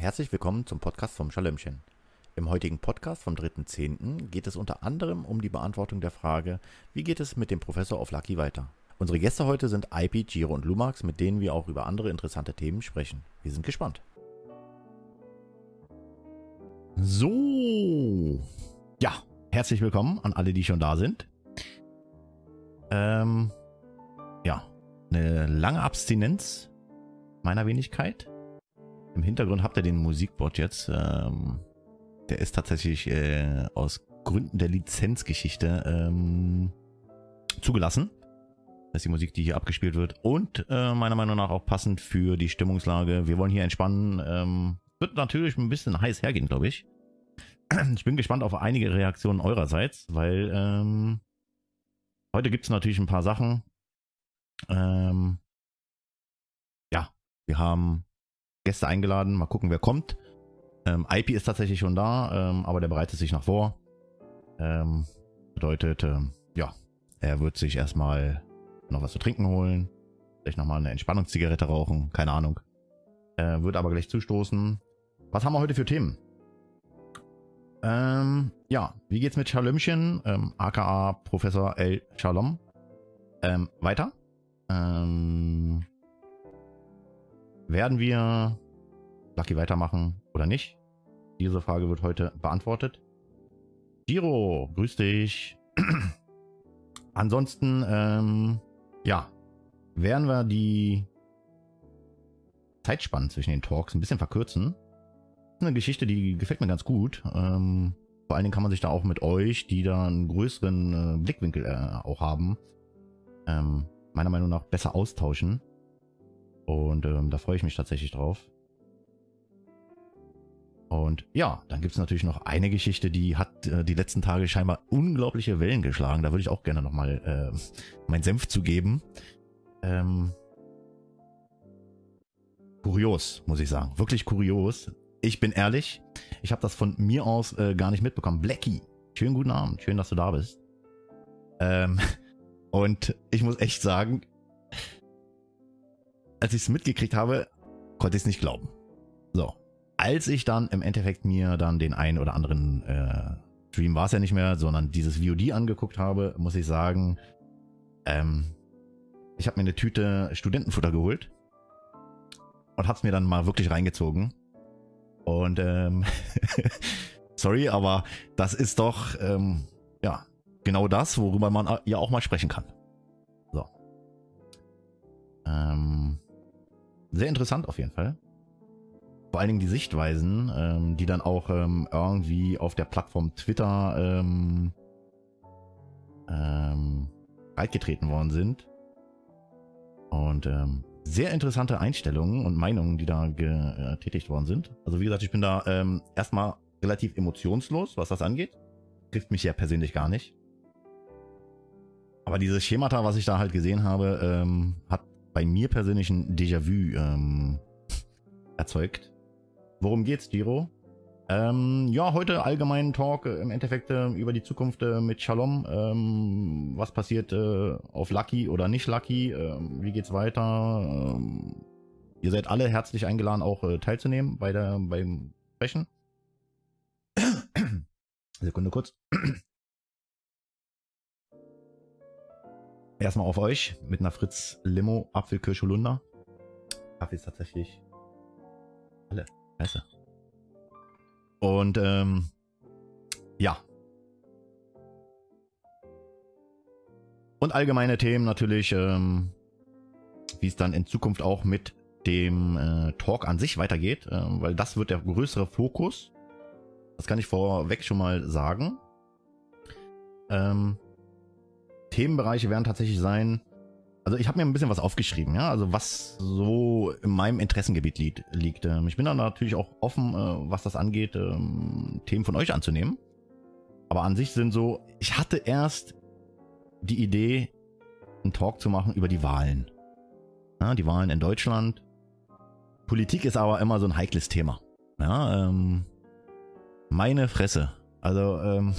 herzlich willkommen zum Podcast vom Schalömchen. Im heutigen Podcast vom 3.10. geht es unter anderem um die Beantwortung der Frage, wie geht es mit dem Professor Lucky weiter? Unsere Gäste heute sind IP, Giro und Lumax, mit denen wir auch über andere interessante Themen sprechen. Wir sind gespannt. So, ja, herzlich willkommen an alle, die schon da sind. Ähm, ja, eine lange Abstinenz meiner Wenigkeit. Im Hintergrund habt ihr den Musikbot jetzt. Ähm, der ist tatsächlich äh, aus Gründen der Lizenzgeschichte ähm, zugelassen. Das ist die Musik, die hier abgespielt wird. Und äh, meiner Meinung nach auch passend für die Stimmungslage. Wir wollen hier entspannen. Ähm, wird natürlich ein bisschen heiß hergehen, glaube ich. Ich bin gespannt auf einige Reaktionen eurerseits, weil ähm, heute gibt es natürlich ein paar Sachen. Ähm, ja, wir haben Gäste eingeladen. Mal gucken, wer kommt. Ähm, IP ist tatsächlich schon da, ähm, aber der bereitet sich noch vor. Ähm, bedeutet, ähm, ja, er wird sich erstmal noch was zu trinken holen. Vielleicht nochmal eine Entspannungszigarette rauchen. Keine Ahnung. Äh, wird aber gleich zustoßen. Was haben wir heute für Themen? Ähm, ja, wie geht's mit Schalömchen, ähm, aka Professor L. Shalom? Ähm, weiter? Ähm, werden wir Lucky weitermachen oder nicht? Diese Frage wird heute beantwortet. Giro, grüß dich. Ansonsten, ähm, ja, werden wir die Zeitspannen zwischen den Talks ein bisschen verkürzen. Eine Geschichte, die gefällt mir ganz gut. Ähm, vor allen Dingen kann man sich da auch mit euch, die da einen größeren äh, Blickwinkel äh, auch haben, ähm, meiner Meinung nach besser austauschen. Und ähm, da freue ich mich tatsächlich drauf. Und ja, dann gibt es natürlich noch eine Geschichte, die hat äh, die letzten Tage scheinbar unglaubliche Wellen geschlagen. Da würde ich auch gerne nochmal äh, meinen Senf zugeben. Ähm, kurios, muss ich sagen. Wirklich kurios. Ich bin ehrlich, ich habe das von mir aus äh, gar nicht mitbekommen. Blackie, schönen guten Abend. Schön, dass du da bist. Ähm, und ich muss echt sagen, als ich es mitgekriegt habe, konnte ich es nicht glauben. So. Als ich dann im Endeffekt mir dann den einen oder anderen äh, Stream war es ja nicht mehr, sondern dieses VOD angeguckt habe, muss ich sagen, ähm, ich habe mir eine Tüte Studentenfutter geholt und habe es mir dann mal wirklich reingezogen. Und ähm, sorry, aber das ist doch ähm, ja genau das, worüber man ja auch mal sprechen kann. So. Ähm, sehr interessant auf jeden Fall. Vor allen Dingen die Sichtweisen, ähm, die dann auch ähm, irgendwie auf der Plattform Twitter ähm, ähm, breitgetreten worden sind. Und ähm, sehr interessante Einstellungen und Meinungen, die da getätigt worden sind. Also wie gesagt, ich bin da ähm, erstmal relativ emotionslos, was das angeht. Trifft mich ja persönlich gar nicht. Aber dieses Schemata, was ich da halt gesehen habe, ähm, hat bei mir persönlich ein Déjà-vu ähm, erzeugt. Worum geht's, Giro? Ähm, ja, heute allgemeinen Talk äh, im Endeffekt äh, über die Zukunft äh, mit Shalom. Ähm, was passiert äh, auf Lucky oder nicht Lucky? Ähm, wie geht's weiter? Ähm, ihr seid alle herzlich eingeladen, auch äh, teilzunehmen bei der, beim Sprechen. Sekunde kurz. Erstmal auf euch mit einer Fritz Limo, Apfel, Kirsch, Holunder. Kaffee ist tatsächlich alle. Scheiße. Und ähm, ja. Und allgemeine Themen natürlich, ähm, wie es dann in Zukunft auch mit dem äh, Talk an sich weitergeht, äh, weil das wird der größere Fokus. Das kann ich vorweg schon mal sagen. Ähm, Themenbereiche werden tatsächlich sein. Also ich habe mir ein bisschen was aufgeschrieben, ja, also was so in meinem Interessengebiet liegt. liegt. Ähm, ich bin dann natürlich auch offen, äh, was das angeht, ähm, Themen von euch anzunehmen. Aber an sich sind so, ich hatte erst die Idee, einen Talk zu machen über die Wahlen. Ja, die Wahlen in Deutschland. Politik ist aber immer so ein heikles Thema. Ja, ähm, meine Fresse. Also, ähm,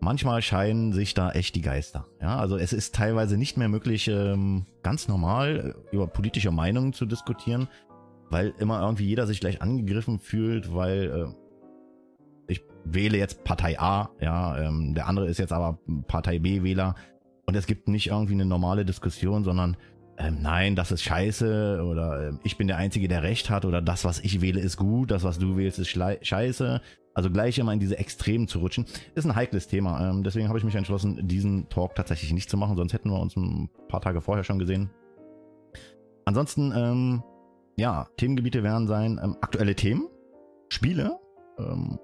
manchmal scheinen sich da echt die Geister. Ja, also es ist teilweise nicht mehr möglich, ähm, ganz normal äh, über politische Meinungen zu diskutieren. weil immer irgendwie jeder sich gleich angegriffen fühlt, weil äh, ich wähle jetzt Partei A, ja, ähm, der andere ist jetzt aber Partei B-Wähler und es gibt nicht irgendwie eine normale Diskussion, sondern ähm, nein, das ist scheiße oder äh, ich bin der Einzige, der Recht hat oder das, was ich wähle, ist gut, das, was du wählst, ist scheiße. Also gleich immer in diese Extremen zu rutschen, ist ein heikles Thema. Ähm, deswegen habe ich mich entschlossen, diesen Talk tatsächlich nicht zu machen, sonst hätten wir uns ein paar Tage vorher schon gesehen. Ansonsten, ähm, ja, Themengebiete werden sein ähm, aktuelle Themen, Spiele. Ähm,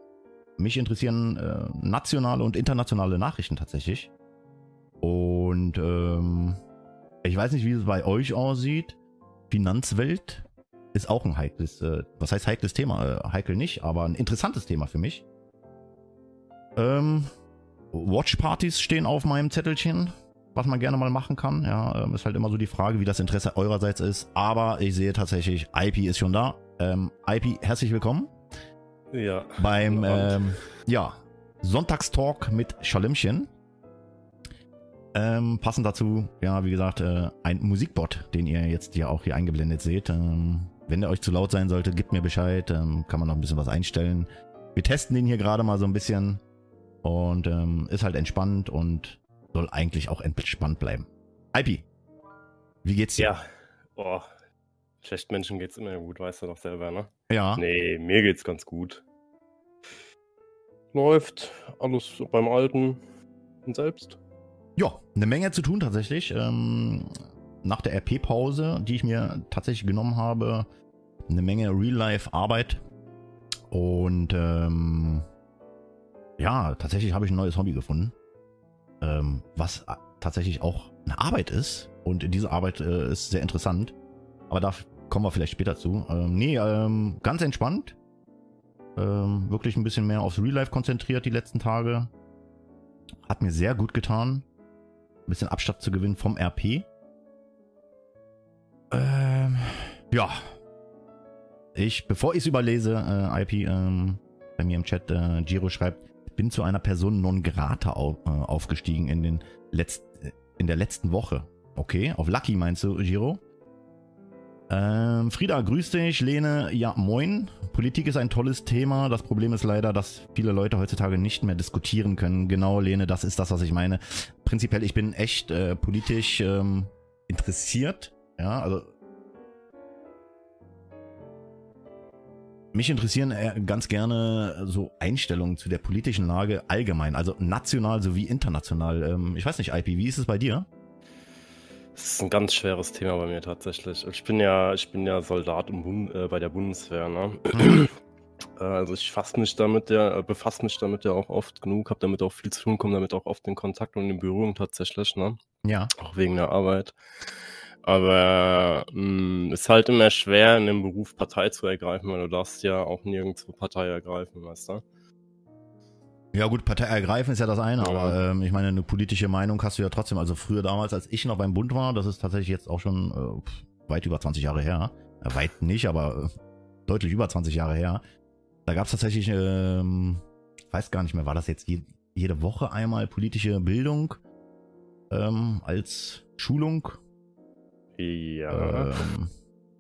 mich interessieren äh, nationale und internationale Nachrichten tatsächlich. Und ähm, ich weiß nicht, wie es bei euch aussieht. Finanzwelt ist auch ein heikles, äh, was heißt heikles Thema? Äh, heikel nicht, aber ein interessantes Thema für mich. Ähm, Watchpartys stehen auf meinem Zettelchen, was man gerne mal machen kann. Ja, ähm, ist halt immer so die Frage, wie das Interesse eurerseits ist. Aber ich sehe tatsächlich, IP ist schon da. Ähm, IP, herzlich willkommen. Ja. Beim, ähm, ja, Sonntagstalk mit Schalimchen. Ähm, passend dazu, ja, wie gesagt, äh, ein Musikbot, den ihr jetzt ja auch hier eingeblendet seht. Ähm, wenn der euch zu laut sein sollte, gebt mir Bescheid. Ähm, kann man noch ein bisschen was einstellen. Wir testen den hier gerade mal so ein bisschen. Und ähm, ist halt entspannt und soll eigentlich auch entspannt bleiben. IP, wie geht's dir? Ja, oh, schlecht Menschen geht's immer gut, weißt du doch selber, ne? Ja. Nee, mir geht's ganz gut. Läuft alles beim Alten und selbst. Ja, eine Menge zu tun tatsächlich. Ähm, nach der RP-Pause, die ich mir tatsächlich genommen habe, eine Menge Real-Life-Arbeit. Und ähm, ja, tatsächlich habe ich ein neues Hobby gefunden, ähm, was tatsächlich auch eine Arbeit ist. Und diese Arbeit äh, ist sehr interessant. Aber da kommen wir vielleicht später zu. Ähm, nee, ähm, ganz entspannt. Ähm, wirklich ein bisschen mehr aufs Real Life konzentriert die letzten Tage. Hat mir sehr gut getan ein bisschen Abstand zu gewinnen vom RP. Ähm, ja. Ich, bevor ich es überlese, äh, IP, ähm, bei mir im Chat, äh, Giro schreibt, bin zu einer Person non grata auf, äh, aufgestiegen in, den letzt, in der letzten Woche. Okay, auf Lucky meinst du, Giro? Ähm, Frieda, grüß dich. Lene, ja, moin. Politik ist ein tolles Thema. Das Problem ist leider, dass viele Leute heutzutage nicht mehr diskutieren können. Genau, Lene, das ist das, was ich meine. Prinzipiell, ich bin echt äh, politisch ähm, interessiert. Ja, also. Mich interessieren äh, ganz gerne so Einstellungen zu der politischen Lage allgemein, also national sowie international. Ähm, ich weiß nicht, IP, wie ist es bei dir? Das ist ein ganz schweres Thema bei mir tatsächlich. Ich bin ja, ich bin ja Soldat Bund, äh, bei der Bundeswehr. Ne? Mhm. Äh, also ich fasse mich damit ja, äh, befasse mich damit ja auch oft genug, habe damit auch viel zu tun, komme damit auch oft in Kontakt und in Berührung tatsächlich, ne? Ja. Auch wegen der Arbeit. Aber es ist halt immer schwer, in dem Beruf Partei zu ergreifen, weil du darfst ja auch nirgendwo Partei ergreifen, weißt du? Ja gut, Partei ergreifen ist ja das eine, ja. aber ähm, ich meine, eine politische Meinung hast du ja trotzdem. Also früher damals, als ich noch beim Bund war, das ist tatsächlich jetzt auch schon äh, weit über 20 Jahre her. Äh, weit nicht, aber äh, deutlich über 20 Jahre her. Da gab es tatsächlich, ähm, weiß gar nicht mehr, war das jetzt je, jede Woche einmal politische Bildung ähm, als Schulung? Ja. Ähm,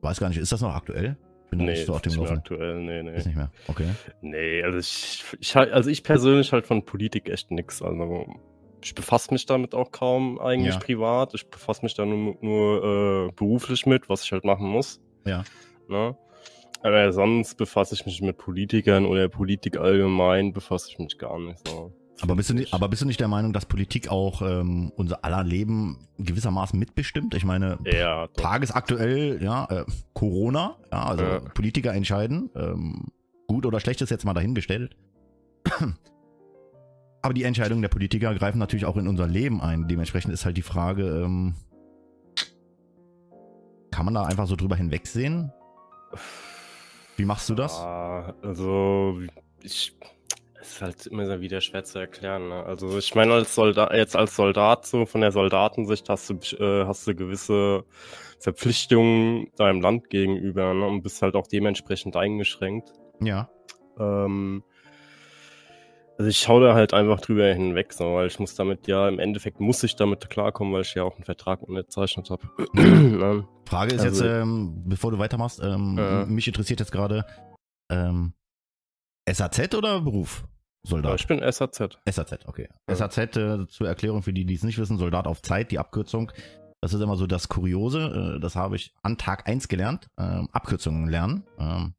weiß gar nicht, ist das noch aktuell? bin nee, nicht so auf dem Laufen. aktuell, nee, nee. Ist nicht mehr, okay. Nee, also ich, ich, also ich persönlich halt von Politik echt nix. Also ich befasse mich damit auch kaum eigentlich ja. privat. Ich befasse mich da nur, nur äh, beruflich mit, was ich halt machen muss. Ja. Ne? Aber sonst befasse ich mich mit Politikern oder Politik allgemein, befasse ich mich gar nicht so. Aber bist, du nicht, aber bist du nicht der Meinung, dass Politik auch ähm, unser aller Leben gewissermaßen mitbestimmt? Ich meine, ja, tagesaktuell, ja, äh, Corona, ja, also ja. Politiker entscheiden, ähm, gut oder schlecht ist jetzt mal dahingestellt. aber die Entscheidungen der Politiker greifen natürlich auch in unser Leben ein. Dementsprechend ist halt die Frage, ähm, kann man da einfach so drüber hinwegsehen? Wie machst du das? Also ich ist halt immer wieder schwer zu erklären. Ne? Also ich meine, als Soldat, jetzt als Soldat, so von der Soldatensicht hast du, äh, hast du gewisse Verpflichtungen deinem Land gegenüber ne? und bist halt auch dementsprechend eingeschränkt. Ja. Ähm, Also ich schaue da halt einfach drüber hinweg, so, weil ich muss damit ja, im Endeffekt muss ich damit klarkommen, weil ich ja auch einen Vertrag unterzeichnet habe. Ne? Frage ist also, jetzt, ähm, bevor du weitermachst, ähm, äh, mich interessiert jetzt gerade, ähm, SAZ oder Beruf? Soldat. Ich bin SAZ. SAZ, okay. Ja. SAZ äh, zur Erklärung für die, die es nicht wissen, Soldat auf Zeit, die Abkürzung. Das ist immer so das Kuriose. Äh, das habe ich an Tag 1 gelernt. Ähm, Abkürzungen lernen. Ähm,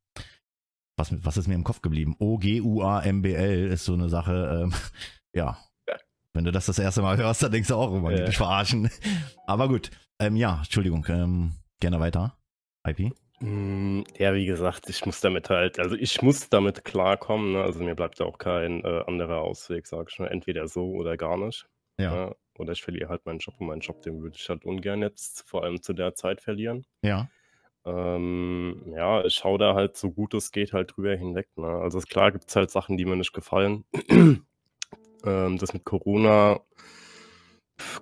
was, was ist mir im Kopf geblieben? O-G-U-A-M-B-L ist so eine Sache. Ähm, ja. ja. Wenn du das das erste Mal hörst, dann denkst du auch, immer, oh, die dich verarschen. Aber gut. Ähm, ja, Entschuldigung. Ähm, gerne weiter. IP. Hm, ja, wie gesagt, ich muss damit halt, also ich muss damit klarkommen. Ne? Also mir bleibt ja auch kein äh, anderer Ausweg, sag ich mal. Entweder so oder gar nicht. Ja. Ne? Oder ich verliere halt meinen Job und meinen Job, den würde ich halt ungern jetzt vor allem zu der Zeit verlieren. Ja. Ähm, ja, ich schaue da halt so gut es geht halt drüber hinweg. Ne? Also klar gibt es halt Sachen, die mir nicht gefallen. ähm, das mit Corona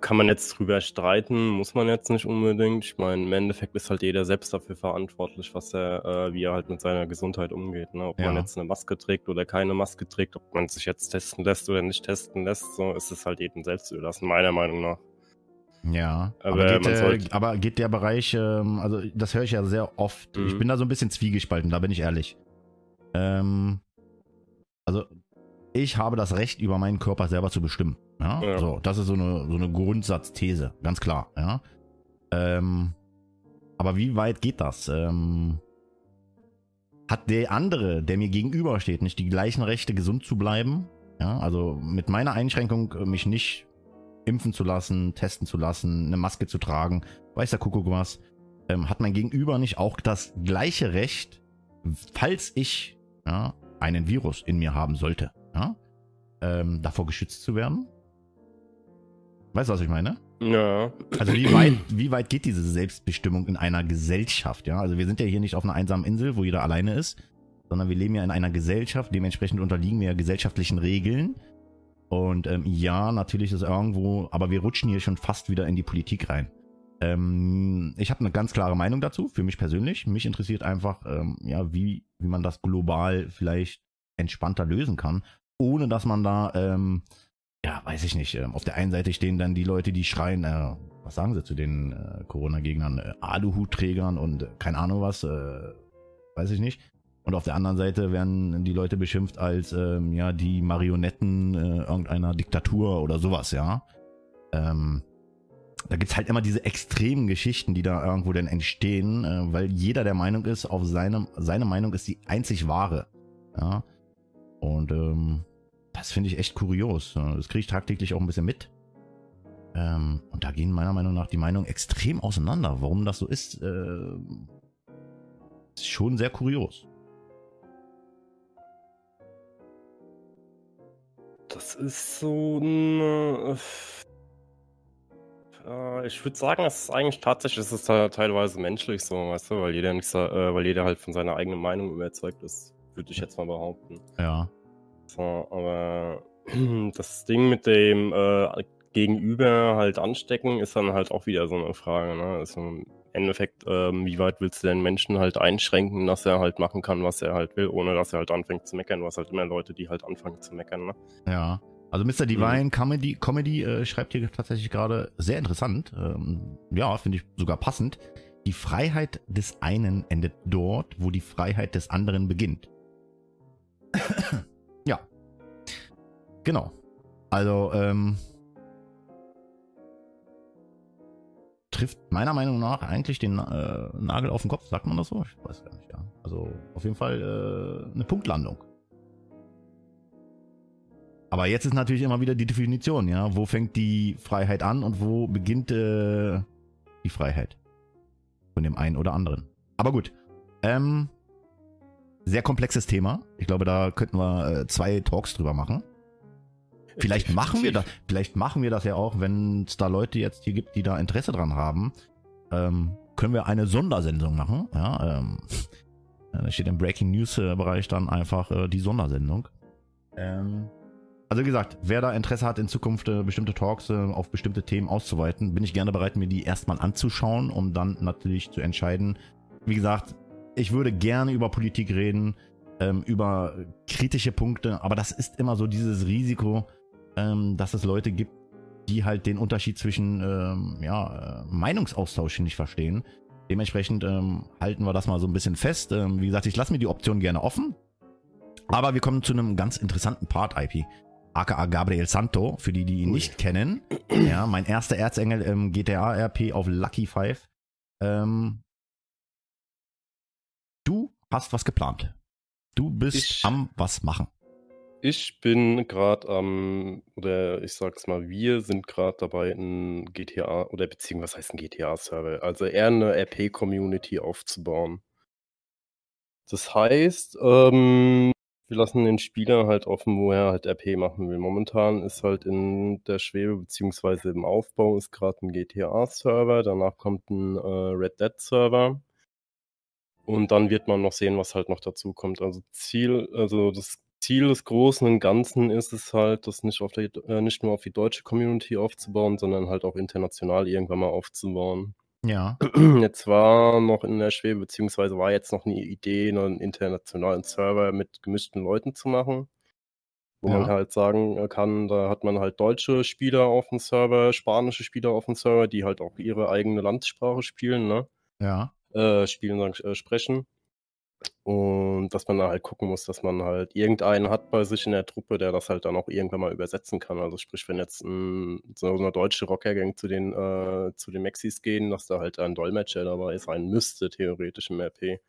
kann man jetzt drüber streiten, muss man jetzt nicht unbedingt. Ich meine, im Endeffekt ist halt jeder selbst dafür verantwortlich, was er, äh, wie er halt mit seiner Gesundheit umgeht. Ne? Ob ja. man jetzt eine Maske trägt oder keine Maske trägt, ob man sich jetzt testen lässt oder nicht testen lässt, so ist es halt jedem selbst überlassen, meiner Meinung nach. Ja, aber, aber, geht, äh, aber geht, der Bereich, ähm, also das höre ich ja sehr oft. Mhm. Ich bin da so ein bisschen zwiegespalten, da bin ich ehrlich. Ähm, also ich habe das Recht, über meinen Körper selber zu bestimmen. Ja? ja. So, das ist so eine, so eine Grundsatzthese, ganz klar. Ja. Ähm, aber wie weit geht das? Ähm, hat der andere, der mir gegenübersteht, nicht die gleichen Rechte, gesund zu bleiben? Ja, also mit meiner Einschränkung, äh, mich nicht impfen zu lassen, testen zu lassen, eine Maske zu tragen, weiß der Kuckuck was, ähm, hat mein Gegenüber nicht auch das gleiche Recht, falls ich ja, einen Virus in mir haben sollte, ja, ähm, davor geschützt zu werden? Weißt du, was ich meine? Ja. Also wie weit, wie weit geht diese Selbstbestimmung in einer Gesellschaft? Ja, also wir sind ja hier nicht auf einer einsamen Insel, wo jeder alleine ist, sondern wir leben ja in einer Gesellschaft. Dementsprechend unterliegen wir ja gesellschaftlichen Regeln. Und ähm, ja, natürlich ist irgendwo, aber wir rutschen hier schon fast wieder in die Politik rein. Ähm, ich habe eine ganz klare Meinung dazu, für mich persönlich. Mich interessiert einfach, ähm, ja, wie, wie man das global vielleicht entspannter lösen kann, ohne dass man da ähm, ja, weiß ich nicht. Ähm, auf der einen Seite stehen dann die Leute, die schreien, äh, was sagen sie zu den äh, Corona-Gegnern? Äh, Aluhutträgern und äh, keine Ahnung was, äh, weiß ich nicht. Und auf der anderen Seite werden die Leute beschimpft als ähm, ja die Marionetten äh, irgendeiner Diktatur oder sowas, ja. Ähm, da gibt's halt immer diese extremen Geschichten, die da irgendwo dann entstehen, äh, weil jeder der Meinung ist, auf seine, seine Meinung ist die einzig wahre. Ja. Und ähm, das finde ich echt kurios. Das kriege ich tagtäglich auch ein bisschen mit. Ähm, und da gehen meiner Meinung nach die Meinungen extrem auseinander. Warum das so ist, äh, ist schon sehr kurios. Das ist so ein. Äh, ich würde sagen, es ist eigentlich tatsächlich, es ist teilweise menschlich so, weißt du, weil jeder, nicht, äh, weil jeder halt von seiner eigenen Meinung überzeugt ist, würde ich jetzt mal behaupten. Ja. So, aber das Ding mit dem äh, Gegenüber halt anstecken ist dann halt auch wieder so eine Frage. Ne? Also im Endeffekt, ähm, wie weit willst du den Menschen halt einschränken, dass er halt machen kann, was er halt will, ohne dass er halt anfängt zu meckern. Du hast halt immer Leute, die halt anfangen zu meckern. Ne? Ja. Also Mr. Divine mhm. Comedy, Comedy äh, schreibt hier tatsächlich gerade sehr interessant. Ähm, ja, finde ich sogar passend. Die Freiheit des einen endet dort, wo die Freiheit des anderen beginnt. Genau. Also, ähm, trifft meiner Meinung nach eigentlich den äh, Nagel auf den Kopf, sagt man das so? Ich weiß gar nicht, ja. Also auf jeden Fall äh, eine Punktlandung. Aber jetzt ist natürlich immer wieder die Definition, ja. Wo fängt die Freiheit an und wo beginnt äh, die Freiheit? Von dem einen oder anderen. Aber gut. Ähm, sehr komplexes Thema. Ich glaube, da könnten wir äh, zwei Talks drüber machen. Vielleicht machen wir das, vielleicht machen wir das ja auch, wenn es da Leute jetzt hier gibt, die da Interesse dran haben. Ähm, können wir eine Sondersendung machen. Ja, ähm, da steht im Breaking News Bereich dann einfach äh, die Sondersendung. Ähm, also wie gesagt, wer da Interesse hat, in Zukunft äh, bestimmte Talks äh, auf bestimmte Themen auszuweiten, bin ich gerne bereit, mir die erstmal anzuschauen, um dann natürlich zu entscheiden. Wie gesagt, ich würde gerne über Politik reden. ähm, über kritische Punkte, aber das ist immer so dieses Risiko, ähm, dass es Leute gibt, die halt den Unterschied zwischen ähm, ja, äh, Meinungsaustausch nicht verstehen. Dementsprechend ähm, halten wir das mal so ein bisschen fest. Ähm, wie gesagt, ich lasse mir die Option gerne offen. Aber wir kommen zu einem ganz interessanten Part, IP. aka Gabriel Santo, für die, die ihn Ui. nicht kennen. Ja, mein erster Erzengel im GTA-RP auf Lucky Five. Ähm, du hast was geplant. Du bist ich, am was machen. Ich bin gerade am, oder ich sag's mal, wir sind gerade dabei, ein GTA, oder beziehungsweise was heißt ein GTA-Server? Also eher eine RP-Community aufzubauen. Das heißt, ähm, wir lassen den Spieler halt offen, wo er halt RP machen will. Momentan ist halt in der Schwebe beziehungsweise im Aufbau ist gerade ein GTA-Server, danach kommt ein äh, Red Dead-Server. Und dann wird man noch sehen, was halt noch dazu kommt. Also Ziel, also das Ziel des Großen und Ganzen ist es halt, das nicht, auf der, äh, nicht nur auf die deutsche Community aufzubauen, sondern halt auch international irgendwann mal aufzubauen. Ja. Jetzt war noch in der Schwebe, beziehungsweise war jetzt noch eine Idee, einen internationalen Server mit gemischten Leuten zu machen. Wo ja. man halt sagen kann, da hat man halt deutsche Spieler auf dem Server, spanische Spieler auf dem Server, die halt auch ihre eigene Landssprache spielen, ne? Ja. Äh, spielen, sagen, äh, sprechen. Und dass man da halt gucken muss, dass man halt irgendeinen hat bei sich in der Truppe, der das halt dann auch irgendwann mal übersetzen kann. Also sprich, wenn jetzt ein, so eine deutsche Rockergang zu den, äh, zu den Maxis gehen, dass da halt ein Dolmetscher dabei sein müsste, theoretisch im RP.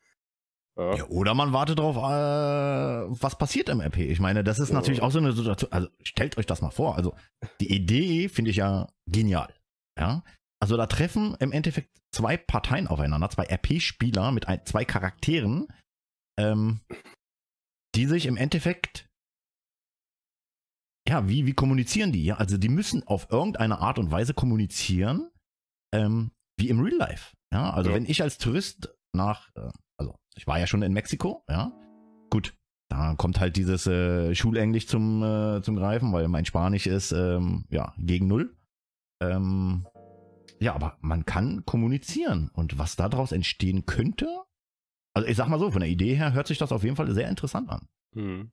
Ja. ja. oder man wartet darauf, äh, was passiert im RP. Ich meine, das ist ja. natürlich auch so eine Situation. Also stellt euch das mal vor. Also die Idee finde ich ja genial. Ja, also da treffen im Endeffekt zwei Parteien aufeinander, zwei RP-Spieler mit ein, zwei Charakteren, ähm, die sich im Endeffekt, ja, wie, wie kommunizieren die? Ja? Also die müssen auf irgendeine Art und Weise kommunizieren, ähm, wie im Real Life. Ja, also ja. wenn ich als Tourist nach, äh, also ich war ja schon in Mexiko, ja, gut, da kommt halt dieses äh, Schulenglisch zum, äh, zum Greifen, weil mein Spanisch ist, ähm, ja, gegen Null. Ähm, ja, aber man kann kommunizieren und was daraus entstehen könnte, also ich sag mal so, von der Idee her hört sich das auf jeden Fall sehr interessant an. Hm.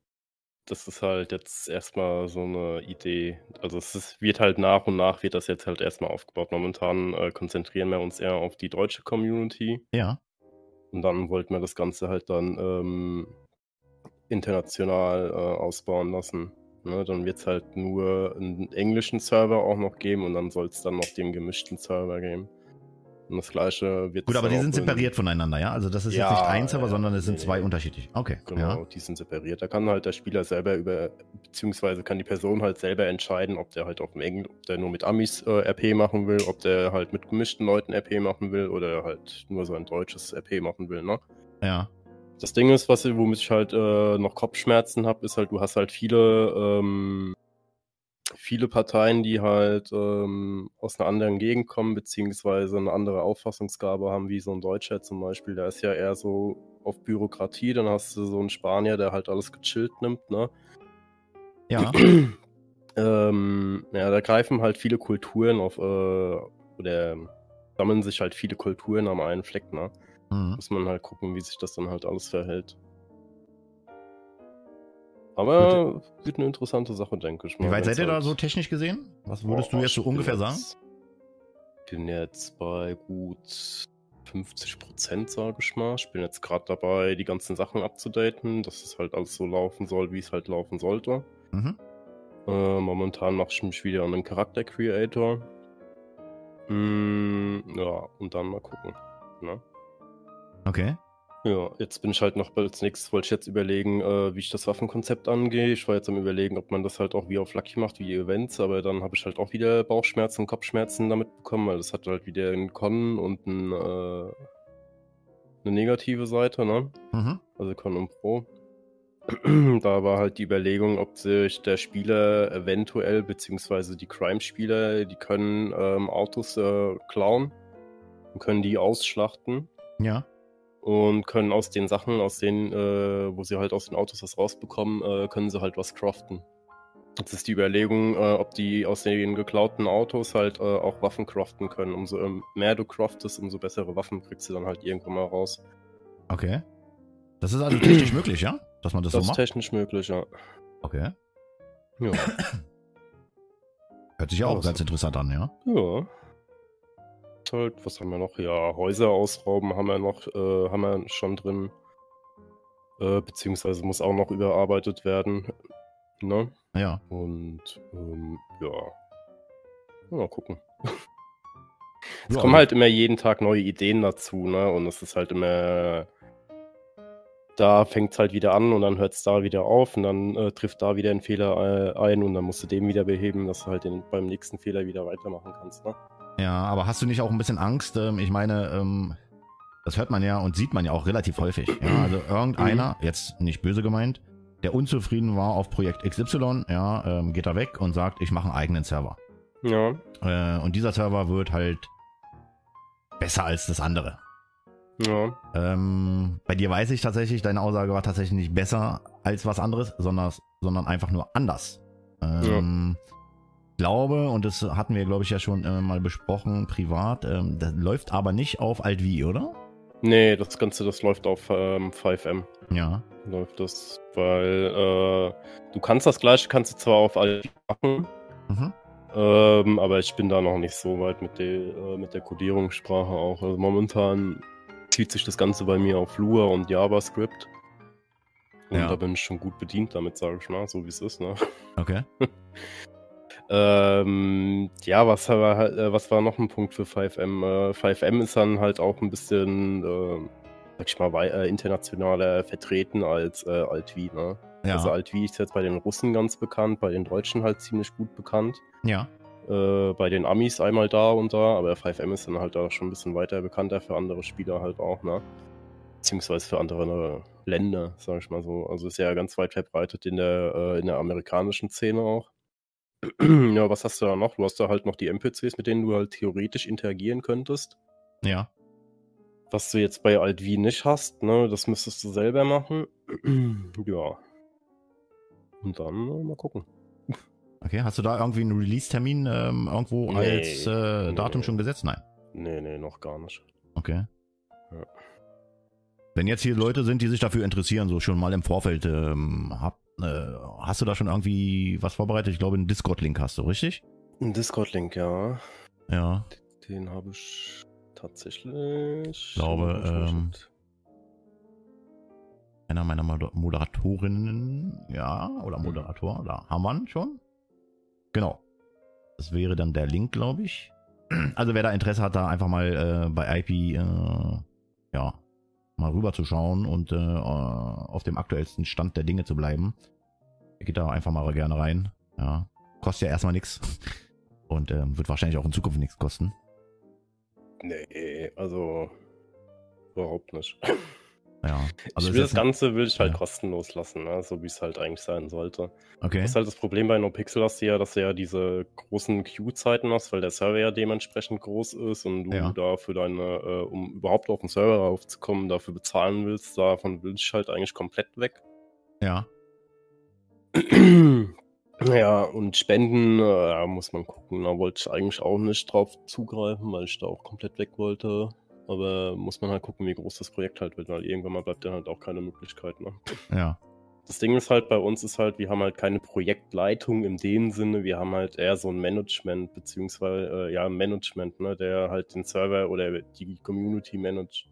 Das ist halt jetzt erstmal so eine Idee. Also es ist, wird halt nach und nach wird das jetzt halt erstmal aufgebaut. Momentan äh, konzentrieren wir uns eher auf die deutsche Community. Ja. Und dann wollten wir das Ganze halt dann ähm, international äh, ausbauen lassen. Ne, dann wird es halt nur einen englischen Server auch noch geben und dann soll es dann noch den gemischten Server geben. Und das gleiche wird Gut, aber die sind separiert voneinander, ja? Also das ist ja, jetzt nicht ein Server, ja, sondern es sind nee, zwei unterschiedliche. Okay. Genau, ja. die sind separiert. Da kann halt der Spieler selber über, beziehungsweise kann die Person halt selber entscheiden, ob der halt auf dem Englisch, ob der nur mit Amis äh, RP machen will, ob der halt mit gemischten Leuten RP machen will oder halt nur so ein deutsches RP machen will, ne? Ja. Das Ding ist, was womit ich halt äh, noch Kopfschmerzen habe, ist halt, du hast halt viele ähm, viele Parteien, die halt ähm, aus einer anderen Gegend kommen, beziehungsweise eine andere Auffassungsgabe haben, wie so ein Deutscher zum Beispiel. Der ist ja eher so auf Bürokratie, dann hast du so einen Spanier, der halt alles gechillt nimmt, ne? Ja. ähm, ja, da greifen halt viele Kulturen auf, äh, oder sammeln sich halt viele Kulturen am einen Fleck, ne? Mhm. Muss man halt gucken, wie sich das dann halt alles verhält. Aber wird eine interessante Sache, denke ich mal. Wie weit seid ihr da so technisch gesehen? Was würdest oh, du jetzt so ungefähr sagen? Ich bin jetzt bei gut 50 Prozent, sage ich mal. Ich bin jetzt gerade dabei, die ganzen Sachen abzudaten, dass es halt alles so laufen soll, wie es halt laufen sollte. Mhm. Äh, momentan mache ich mich wieder an den Charakter Creator. Mm, ja, und dann mal gucken. Ne? Okay. Ja, jetzt bin ich halt noch als nächstes wollte ich jetzt überlegen, äh, wie ich das Waffenkonzept angehe. Ich war jetzt am Überlegen, ob man das halt auch wie auf Lucky macht, wie Events, aber dann habe ich halt auch wieder Bauchschmerzen und Kopfschmerzen damit bekommen, weil das hat halt wieder einen Con und ein, äh, eine negative Seite, ne? Mhm. Also Con und Pro. da war halt die Überlegung, ob sich der Spieler eventuell, beziehungsweise die Crime-Spieler, die können ähm, Autos äh, klauen und können die ausschlachten. Ja und können aus den Sachen, aus denen, äh, wo sie halt aus den Autos was rausbekommen, äh, können sie halt was craften. Jetzt ist die Überlegung, äh, ob die aus den geklauten Autos halt äh, auch Waffen craften können. Umso ähm, mehr du craftest, umso bessere Waffen kriegst du dann halt irgendwann mal raus. Okay. Das ist also technisch möglich, ja? Dass man das, Das so ist macht? technisch möglich, ja. Okay. Ja. Hört sich ja auch das- ganz interessant an, ja? ja. Halt, was haben wir noch? Ja, Häuser ausrauben haben wir noch, äh, haben wir schon drin. Äh, beziehungsweise muss auch noch überarbeitet werden. Ne? Ja. Und ähm, ja. Mal gucken. Es Ja, kommen also- halt immer jeden Tag neue Ideen dazu, ne? Und es ist halt immer. Da fängt es halt wieder an und dann hört es da wieder auf und dann äh, trifft da wieder ein Fehler äh, ein und dann musst du den wieder beheben, dass du halt den, beim nächsten Fehler wieder weitermachen kannst, ne? Ja, aber hast du nicht auch ein bisschen Angst? Ähm, ich meine, ähm, das hört man ja und sieht man ja auch relativ häufig. Ja, also irgendeiner, jetzt nicht böse gemeint, der unzufrieden war auf Projekt XY, ja, ähm, geht da weg und sagt, ich mache einen eigenen Server. Ja. Äh, und dieser Server wird halt besser als das andere. Ja. Ähm, bei dir weiß ich tatsächlich, deine Aussage war tatsächlich nicht besser als was anderes, sondern, sondern einfach nur anders. Ähm, Glaube, und das hatten wir, glaube ich, ja schon äh, mal besprochen, privat, ähm, das läuft aber nicht auf Alt-V, oder? Nee, das Ganze, das läuft auf ähm, 5M. Ja. Läuft das, weil äh, du kannst das gleiche, kannst du zwar auf Alt machen, Mhm. Ähm, aber ich bin da noch nicht so weit mit der, äh, mit der Codierungssprache auch. Also momentan zieht sich das Ganze bei mir auf Lua und JavaScript. Und Ja. da bin ich schon gut bedient damit, sage ich mal, so wie es ist. Ne? Okay. Ähm, ja, was war, halt- äh, was war noch ein Punkt für 5M? Äh, 5M ist dann halt auch ein bisschen, äh, sag ich mal, äh, internationaler vertreten als äh, Alt-V. Ne? Ja. Also Alt-V ist jetzt bei den Russen ganz bekannt, bei den Deutschen halt ziemlich gut bekannt. ja. Äh, bei den Amis einmal da und da, aber 5M ist dann halt da schon ein bisschen weiter bekannter für andere Spieler halt auch, ne? Beziehungsweise für andere Länder, sag ich mal so. Also ist ja ganz weit verbreitet in der, äh, in der amerikanischen Szene auch. ja, was hast du da noch? Du hast da halt noch die NPCs, mit denen du halt theoretisch interagieren könntest. Ja. Was du jetzt bei Alt-V nicht hast, ne? Das müsstest du selber machen. ja. Und dann äh, mal gucken. Okay. Hast du da irgendwie einen Release-Termin ähm, irgendwo Nee. als äh, Datum Nee. schon gesetzt? Nein. Nee, nee, noch gar nicht. Okay. Ja. Wenn jetzt hier Leute sind, die sich dafür interessieren, so schon mal im Vorfeld, ähm, hab, äh, hast du da schon irgendwie was vorbereitet? Ich glaube, einen Discord-Link hast du, richtig? Ein Discord-Link, ja. Ja. Den habe ich tatsächlich. Ich glaube, ähm, einer meiner Moder- Moderatorinnen, ja, oder Moderator, da haben wir ihn schon. Genau. Das wäre dann der Link, glaube ich. Also wer da Interesse hat, da einfach mal äh, bei IP, äh, ja, mal rüber zu schauen und äh, auf dem aktuellsten Stand der Dinge zu bleiben. Geht da einfach mal gerne rein. Ja, kostet ja erstmal nichts. Und ähm, wird wahrscheinlich auch in Zukunft nichts kosten. Nee, also. Überhaupt nicht. Ja. Also ich will das Ganze will ich halt Ja. kostenlos lassen, ne? so wie es halt eigentlich sein sollte. Okay. Das ist halt das Problem bei NoPixel hast du ja, dass du ja diese großen Queue-Zeiten hast, weil der Server ja dementsprechend groß ist und du Ja. da für deine, äh, um überhaupt auf den Server raufzukommen, dafür bezahlen willst, davon will ich halt eigentlich komplett weg. Ja. Ja, und Spenden, äh, muss man gucken. Da wollte ich eigentlich auch nicht drauf zugreifen, weil ich da auch komplett weg wollte. Aber muss man halt gucken, wie groß das Projekt halt wird, weil irgendwann mal bleibt dann halt auch keine Möglichkeit. Ne? Ja. Das Ding ist halt bei uns ist halt, wir haben halt keine Projektleitung in dem Sinne, wir haben halt eher so ein Management, beziehungsweise äh, ja, ein Management, ne, der halt den Server oder die Community managt.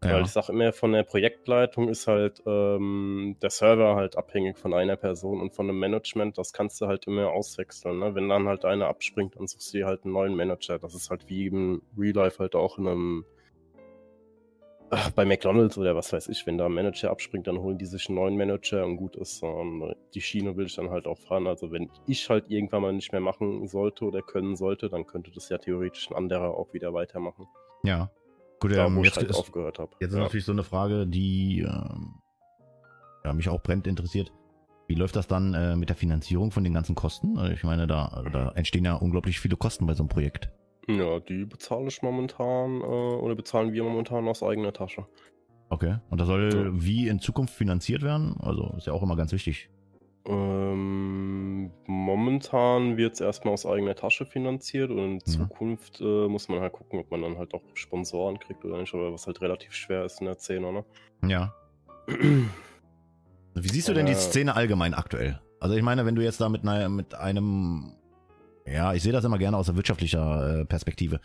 Weil Ja. ich sag immer, von der Projektleitung ist halt ähm, der Server halt abhängig von einer Person und von einem Management, das kannst du halt immer auswechseln. Ne? Wenn dann halt einer abspringt, dann suchst du dir halt einen neuen Manager. Das ist halt wie im Real Life halt auch in einem Ach, bei McDonalds oder was weiß ich, wenn da ein Manager abspringt, dann holen die sich einen neuen Manager und gut ist. Und die Schiene will ich dann halt auch fahren. Also wenn ich halt irgendwann mal nicht mehr machen sollte oder können sollte, dann könnte das ja theoretisch ein anderer auch wieder weitermachen. Ja. Gut, Da, ähm, wo jetzt ich halt ist, aufgehört habe. Jetzt ist ja. natürlich so eine Frage, die ähm, ja, mich auch brennend interessiert. Wie läuft das dann äh, mit der Finanzierung von den ganzen Kosten? Also Ich meine, da, da entstehen ja unglaublich viele Kosten bei so einem Projekt. Ja, die bezahle ich momentan äh, oder bezahlen wir momentan aus eigener Tasche. Okay. Und das soll Ja. wie in Zukunft finanziert werden? Also ist ja auch immer ganz wichtig. Ähm, momentan wird es erstmal aus eigener Tasche finanziert und in Mhm. Zukunft äh, muss man halt gucken, ob man dann halt auch Sponsoren kriegt oder nicht, aber was halt relativ schwer ist in der Szene, ne? Ja. Wie siehst du denn die Äh. Szene allgemein aktuell? Also ich meine, wenn du jetzt da mit, einer, mit einem, ja, ich sehe das immer gerne aus der wirtschaftlicher äh, Perspektive.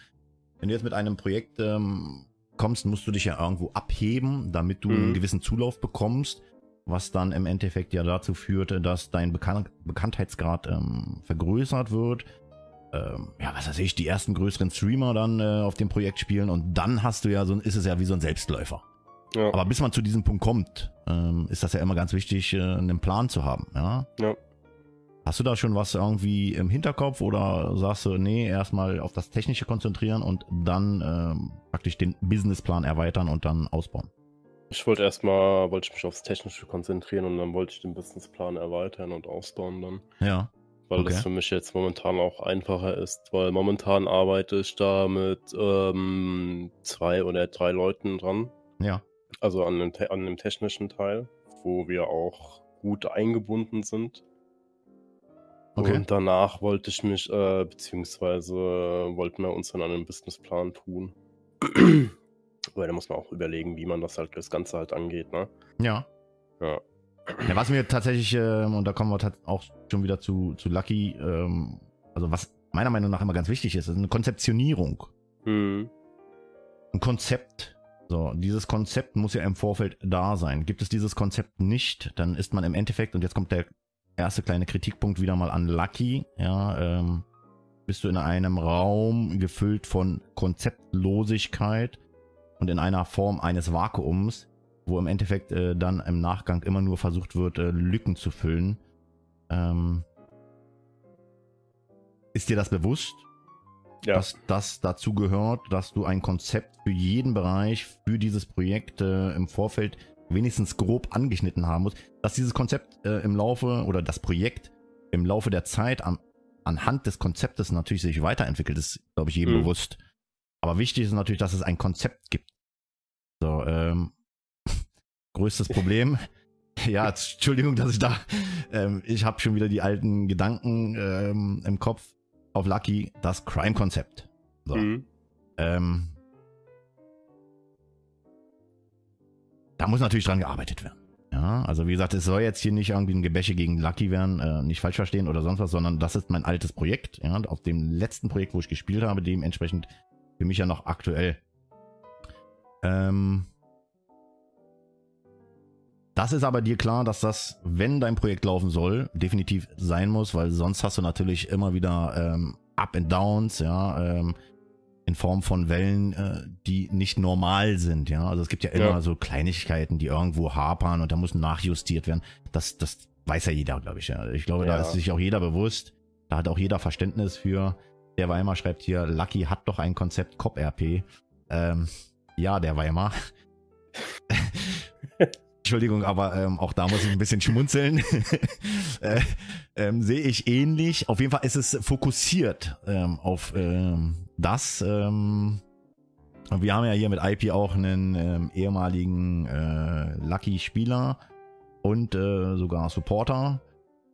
Wenn du jetzt mit einem Projekt ähm, kommst, musst du dich ja irgendwo abheben, damit du Mhm. einen gewissen Zulauf bekommst, was dann im Endeffekt ja dazu führte, dass dein Bekan Bekanntheitsgrad ähm, vergrößert wird. Ähm, ja, was weiß ich, die ersten größeren Streamer dann äh, auf dem Projekt spielen und dann hast du ja so, ein- ist es ja wie so ein Selbstläufer. Ja. Aber bis man zu diesem Punkt kommt, ähm, ist das ja immer ganz wichtig, äh, einen Plan zu haben. Ja? Ja. Hast du da schon was irgendwie im Hinterkopf oder sagst du, nee, erstmal auf das Technische konzentrieren und dann ähm, praktisch den Businessplan erweitern und dann ausbauen? Ich wollte erstmal, wollte ich mich aufs Technische konzentrieren und dann wollte ich den Businessplan erweitern und ausbauen dann. Ja. Weil Okay. das für mich jetzt momentan auch einfacher ist, weil momentan arbeite ich da mit ähm, zwei oder drei Leuten dran. Ja. Also an dem, an dem technischen Teil, wo wir auch gut eingebunden sind. Okay. Und danach wollte ich mich, äh, beziehungsweise wollten wir uns dann an den Businessplan tun. Weil da muss man auch überlegen, wie man das halt das Ganze halt angeht, ne? Ja. Ja. Ja, was mir tatsächlich, ähm, und da kommen wir auch schon wieder zu, zu Lucky, ähm, also was meiner Meinung nach immer ganz wichtig ist, ist eine Konzeptionierung. Hm. ein Konzept. So, dieses Konzept muss ja im Vorfeld da sein. Gibt es dieses Konzept nicht, dann ist man im Endeffekt, und jetzt kommt der erste kleine Kritikpunkt wieder mal an Lucky, ja, ähm, bist du in einem Raum gefüllt von Konzeptlosigkeit und in einer Form eines Vakuums, wo im Endeffekt äh, dann im Nachgang immer nur versucht wird, äh, Lücken zu füllen. Ähm, ist dir das bewusst? Ja. dass das dazu gehört, dass du ein Konzept für jeden Bereich, für dieses Projekt äh, im Vorfeld wenigstens grob angeschnitten haben musst, dass dieses Konzept äh, im Laufe oder das Projekt im Laufe der Zeit an, anhand des Konzeptes natürlich sich weiterentwickelt, ist, glaube ich, jedem Mhm. bewusst. Aber wichtig ist natürlich, dass es ein Konzept gibt. So, ähm, größtes Problem. ja, Entschuldigung, dass ich da, ähm, ich habe schon wieder die alten Gedanken ähm, im Kopf auf Lucky, das Crime-Konzept. So. Hm. Ähm, da muss natürlich dran gearbeitet werden. Ja, also wie gesagt, es soll jetzt hier nicht irgendwie ein Gebäsche gegen Lucky werden, äh, nicht falsch verstehen oder sonst was, sondern das ist mein altes Projekt. Ja, auf dem letzten Projekt, wo ich gespielt habe, dementsprechend für mich ja noch aktuell. Ähm, das ist aber dir klar, dass das, wenn dein Projekt laufen soll, definitiv sein muss, weil sonst hast du natürlich immer wieder ähm, Up and Downs, ja, ähm, in Form von Wellen, äh, die nicht normal sind, ja. Also es gibt ja immer Ja. so Kleinigkeiten, die irgendwo hapern und da muss nachjustiert werden. Das, das weiß ja jeder, glaube ich. Ja. Ich glaube, da Ja. ist sich auch jeder bewusst. Da hat auch jeder Verständnis für. Der Weimar schreibt hier, Lucky hat doch ein Konzept Cop RP. Ähm, ja, der Weimar. Entschuldigung, aber ähm, auch da muss ich ein bisschen schmunzeln. äh, ähm, Sehe ich ähnlich. Auf jeden Fall ist es fokussiert ähm, auf ähm, das. Ähm, und wir haben ja hier mit IP auch einen ähm, ehemaligen äh, Lucky-Spieler und äh, sogar Supporter.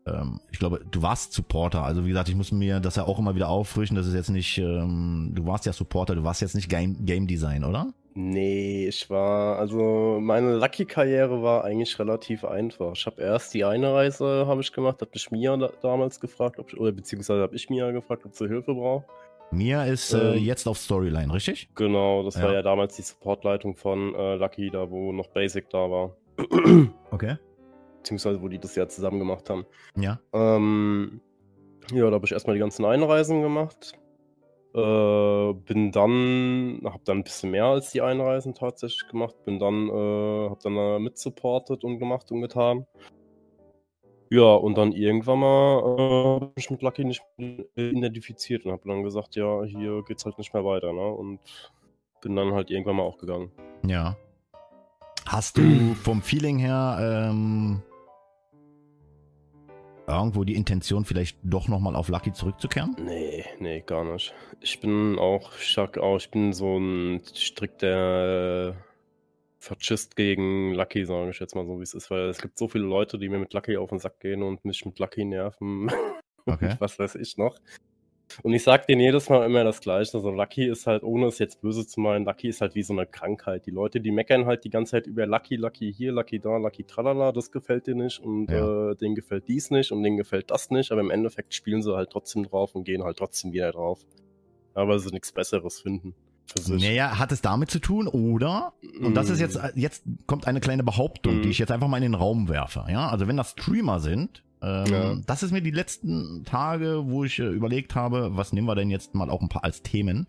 Ähm, ich glaube, du warst Supporter. Also wie gesagt, ich muss mir das ja auch immer wieder auffrischen. Das ist jetzt nicht, ähm, du warst ja Supporter, du warst jetzt nicht Game, Game Design, oder? Nee, ich war, also meine Lucky-Karriere war eigentlich relativ einfach. Ich habe erst die eine Reise habe ich gemacht, habe mich Mia da, damals gefragt, ob ich, oder beziehungsweise habe ich Mia gefragt, ob sie Hilfe braucht. Mia ist äh, Ähm. jetzt auf Storyline, richtig? Genau, das Ja. war ja damals die Supportleitung von äh, Lucky, da wo noch Basic da war. Okay. beziehungsweise wo die das ja zusammen gemacht haben. Ja. Ähm, ja, da habe ich erstmal die ganzen Einreisen gemacht. Äh, bin dann, habe dann ein bisschen mehr als die Einreisen tatsächlich gemacht. Bin dann, äh, habe dann äh, mitsupportet und gemacht und getan. Ja, und dann irgendwann mal äh, habe ich mit Lucky nicht identifiziert und habe dann gesagt, ja, hier geht's halt nicht mehr weiter, ne? Und bin dann halt irgendwann mal auch gegangen. Ja. Hast du vom Feeling her ähm, irgendwo die Intention, vielleicht doch nochmal auf Lucky zurückzukehren? Nee, nee, gar nicht. Ich bin auch, ich sag auch, ich bin so ein strikter Faschist gegen Lucky, sage ich jetzt mal so, wie es ist, weil es gibt so viele Leute, die mir mit Lucky auf den Sack gehen und mich mit Lucky nerven. Okay. Was weiß ich noch. Und ich sag denen jedes Mal immer das Gleiche. Also Lucky ist halt, ohne es jetzt böse zu meinen, Lucky ist halt wie so eine Krankheit. Die Leute, die meckern halt die ganze Zeit über Lucky, Lucky hier, Lucky da, Lucky tralala, das gefällt dir nicht und Ja. äh, denen gefällt dies nicht und denen gefällt das nicht. Aber im Endeffekt spielen sie halt trotzdem drauf und gehen halt trotzdem wieder drauf. Aber sie nichts Besseres finden. Naja, hat es damit zu tun oder, und das ist jetzt, Mm. jetzt kommt eine kleine Behauptung, Mhm. die ich jetzt einfach mal in den Raum werfe. Ja, also wenn das Streamer sind, ähm, Ja. das ist mir die letzten Tage, wo ich äh, überlegt habe, was nehmen wir denn jetzt mal auch ein paar als Themen,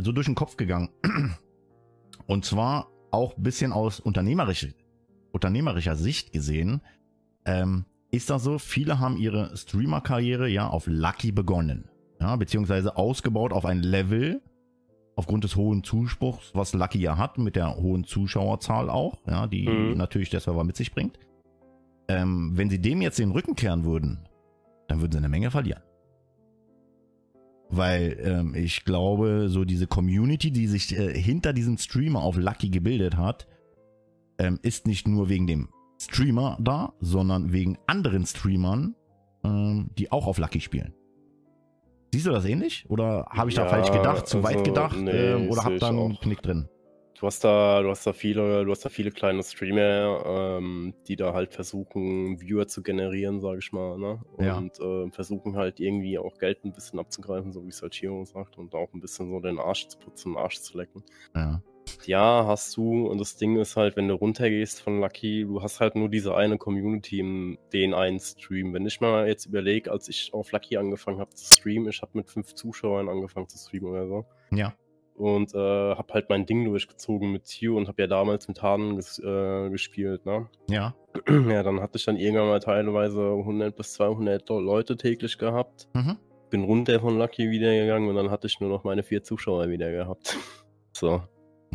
so durch den Kopf gegangen. Und zwar auch ein bisschen aus unternehmerischer, unternehmerischer Sicht gesehen, ähm, ist das so, viele haben ihre Streamer-Karriere ja auf Lucky begonnen. Ja, beziehungsweise ausgebaut auf ein Level, aufgrund des hohen Zuspruchs, was Lucky ja hat, mit der hohen Zuschauerzahl auch, ja, die Mhm. natürlich der Server mit sich bringt. Ähm, wenn sie dem jetzt den Rücken kehren würden, dann würden sie eine Menge verlieren. Weil ähm, ich glaube, so diese Community, die sich äh, hinter diesem Streamer auf Lucky gebildet hat, ähm, ist nicht nur wegen dem Streamer da, sondern wegen anderen Streamern, ähm, die auch auf Lucky spielen. Siehst du das ähnlich? Oder habe ich da Ja, falsch gedacht, zu also, weit gedacht? nee, ähm, oder sehe hab ich da einen. Knick drin? Du hast da, du hast da viele, du hast da viele kleine Streamer, ähm, die da halt versuchen, Viewer zu generieren, sage ich mal, ne? Ja. Und ähm, versuchen halt irgendwie auch Geld ein bisschen abzugreifen, so wie es halt Chiro sagt, und auch ein bisschen so den Arsch zu putzen, den Arsch zu lecken. Ja. Ja, hast du, und das Ding ist halt, wenn du runtergehst von Lucky, du hast halt nur diese eine Community in den einen Stream. Wenn ich mal jetzt überlege, als ich auf Lucky angefangen habe zu streamen, ich habe mit fünf Zuschauern angefangen zu streamen oder so Ja. Und äh, habe halt mein Ding durchgezogen mit Tio und habe ja damals mit Haden ges äh, gespielt, ne? Ja. ja, dann hatte ich dann irgendwann mal teilweise 100 bis 200 Le- Leute täglich gehabt. Mhm. Bin runter von Lucky wieder gegangen und dann hatte ich nur noch meine vier Zuschauer wieder gehabt. so,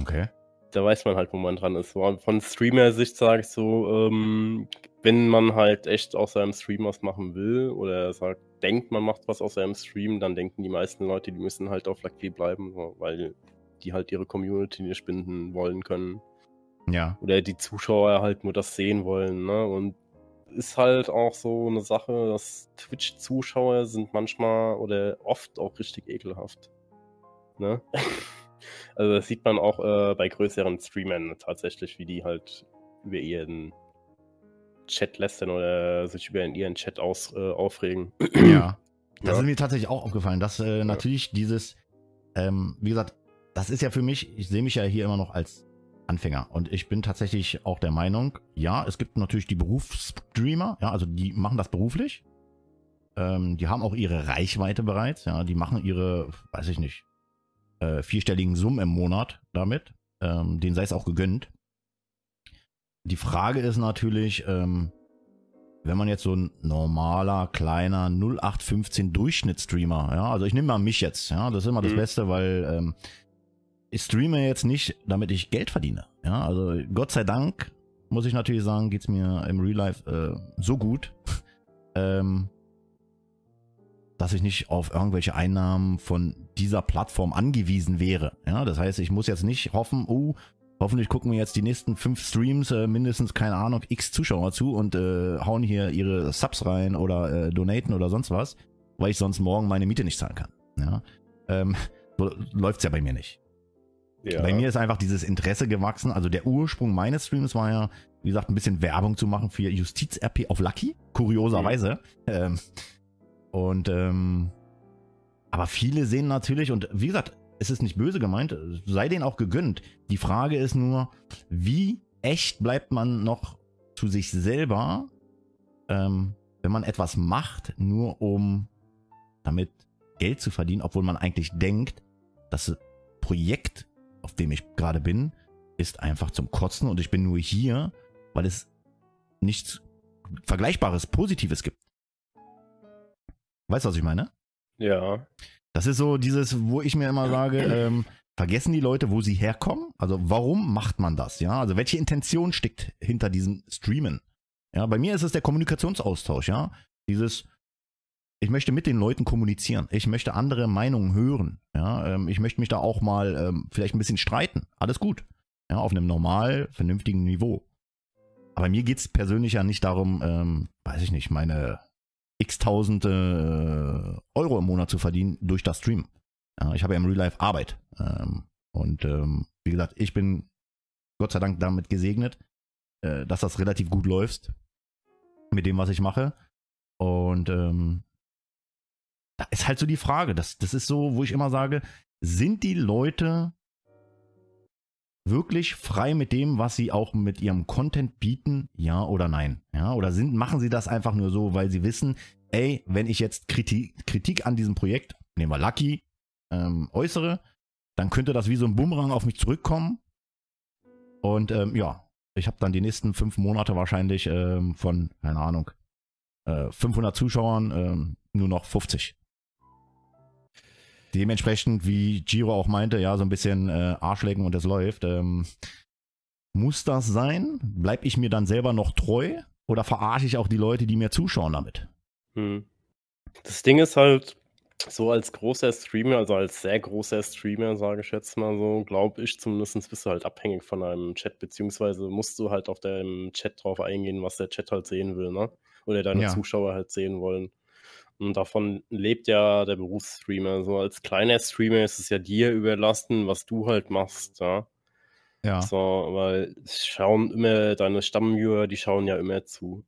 Okay. da weiß man halt, wo man dran ist. Von Streamer-Sicht sage ich so, ähm, wenn man halt echt aus seinem Stream was machen will oder sagt, denkt, man macht was aus seinem Stream, dann denken die meisten Leute, die müssen halt auf Lucky bleiben, weil die halt ihre Community nicht binden wollen können. Ja. Oder die Zuschauer halt nur das sehen wollen, ne? Und ist halt auch so eine Sache, dass Twitch-Zuschauer sind manchmal oder oft auch richtig ekelhaft. Ne? also das sieht man auch äh, bei größeren Streamern tatsächlich, wie die halt über ihren Chat lästern oder sich über ihren Chat aus, äh, aufregen. Ja. Das Ja. ist mir tatsächlich auch aufgefallen, dass äh, natürlich dieses, ähm, wie gesagt, das ist ja für mich, ich sehe mich ja hier immer noch als Anfänger und ich bin tatsächlich auch der Meinung, ja, es gibt natürlich die Berufsstreamer, ja, also die machen das beruflich. Ähm, die haben auch ihre Reichweite bereits, ja, die machen ihre, weiß ich nicht, äh, vierstelligen Summen im Monat damit. Ähm, denen sei es auch gegönnt. Die Frage ist natürlich, ähm, wenn man jetzt so ein normaler, kleiner 0815 Durchschnittsstreamer, ja, also ich nehme mal mich jetzt, ja, das ist immer das Mhm. Beste, weil ähm, ich streame jetzt nicht, damit ich Geld verdiene. Ja, also Gott sei Dank, muss ich natürlich sagen, geht's mir im Real Life äh, so gut, ähm, dass ich nicht auf irgendwelche Einnahmen von dieser Plattform angewiesen wäre. Ja, das heißt, ich muss jetzt nicht hoffen, oh, hoffentlich gucken mir jetzt die nächsten fünf Streams äh, mindestens, keine Ahnung, x Zuschauer zu und äh, hauen hier ihre Subs rein oder äh, donaten oder sonst was, weil ich sonst morgen meine Miete nicht zahlen kann. Ja, ähm, so läuft's ja bei mir nicht. Ja. Bei mir ist einfach dieses Interesse gewachsen. Also der Ursprung meines Streams war ja, wie gesagt, ein bisschen Werbung zu machen für Justiz-RP auf Lucky, kurioserweise. Ähm, und ähm, aber viele sehen natürlich, und wie gesagt, es ist nicht böse gemeint, sei denen auch gegönnt. Die Frage ist nur, wie echt bleibt man noch zu sich selber, ähm, wenn man etwas macht, nur um damit Geld zu verdienen, obwohl man eigentlich denkt, das Projekt, auf dem ich gerade bin, ist einfach zum Kotzen und ich bin nur hier, weil es nichts Vergleichbares, Positives gibt. Weißt du, was ich meine? ja. Das ist so dieses, wo ich mir immer sage, ähm, vergessen die Leute, wo sie herkommen? Also warum macht man das? Ja, also welche Intention steckt hinter diesem Streamen? Ja, bei mir ist es der Kommunikationsaustausch. Ja, dieses, ich möchte mit den Leuten kommunizieren. Ich möchte andere Meinungen hören. Ja, ähm, ich möchte mich da auch mal ähm, vielleicht ein bisschen streiten. Alles gut. Ja, auf einem normal, vernünftigen Niveau. Aber mir geht's persönlich ja nicht darum, ähm, weiß ich nicht, meine x tausende äh, Euro im Monat zu verdienen durch das Stream. Ja, ich habe ja im Real Life Arbeit. Ähm, und ähm, wie gesagt, ich bin Gott sei Dank damit gesegnet, äh, dass das relativ gut läuft mit dem, was ich mache. Und ähm, da ist halt so die Frage, das, das ist so, wo ich immer sage, sind die Leute wirklich frei mit dem, was sie auch mit ihrem Content bieten, ja oder nein? Ja, oder sind, machen sie das einfach nur so, weil sie wissen, ey, wenn ich jetzt Kritik, Kritik an diesem Projekt, nehmen wir Lucky, ähm, äußere, dann könnte das wie so ein Bumerang auf mich zurückkommen. Und ähm, ja, ich habe dann die nächsten fünf Monate wahrscheinlich ähm, von, keine Ahnung, äh, 500 Zuschauern ähm, nur noch 50 dementsprechend, wie Giro auch meinte, ja, so ein bisschen äh, Arschlecken und es läuft. Ähm, muss das sein? Bleib ich mir dann selber noch treu? Oder verarsche ich auch die Leute, die mir zuschauen damit? Hm. Das Ding ist halt, so als großer Streamer, also als sehr großer Streamer, sage ich jetzt mal so, glaube ich zumindest, bist du halt abhängig von einem Chat, beziehungsweise musst du halt auf deinem Chat drauf eingehen, was der Chat halt sehen will, ne? Oder deine ja. Zuschauer halt sehen wollen. Und davon lebt ja der Berufsstreamer. So als kleiner Streamer ist es ja dir überlassen, was du halt machst, ja. Ja. So, weil schauen immer, deine Stammviewer, die schauen ja immer zu.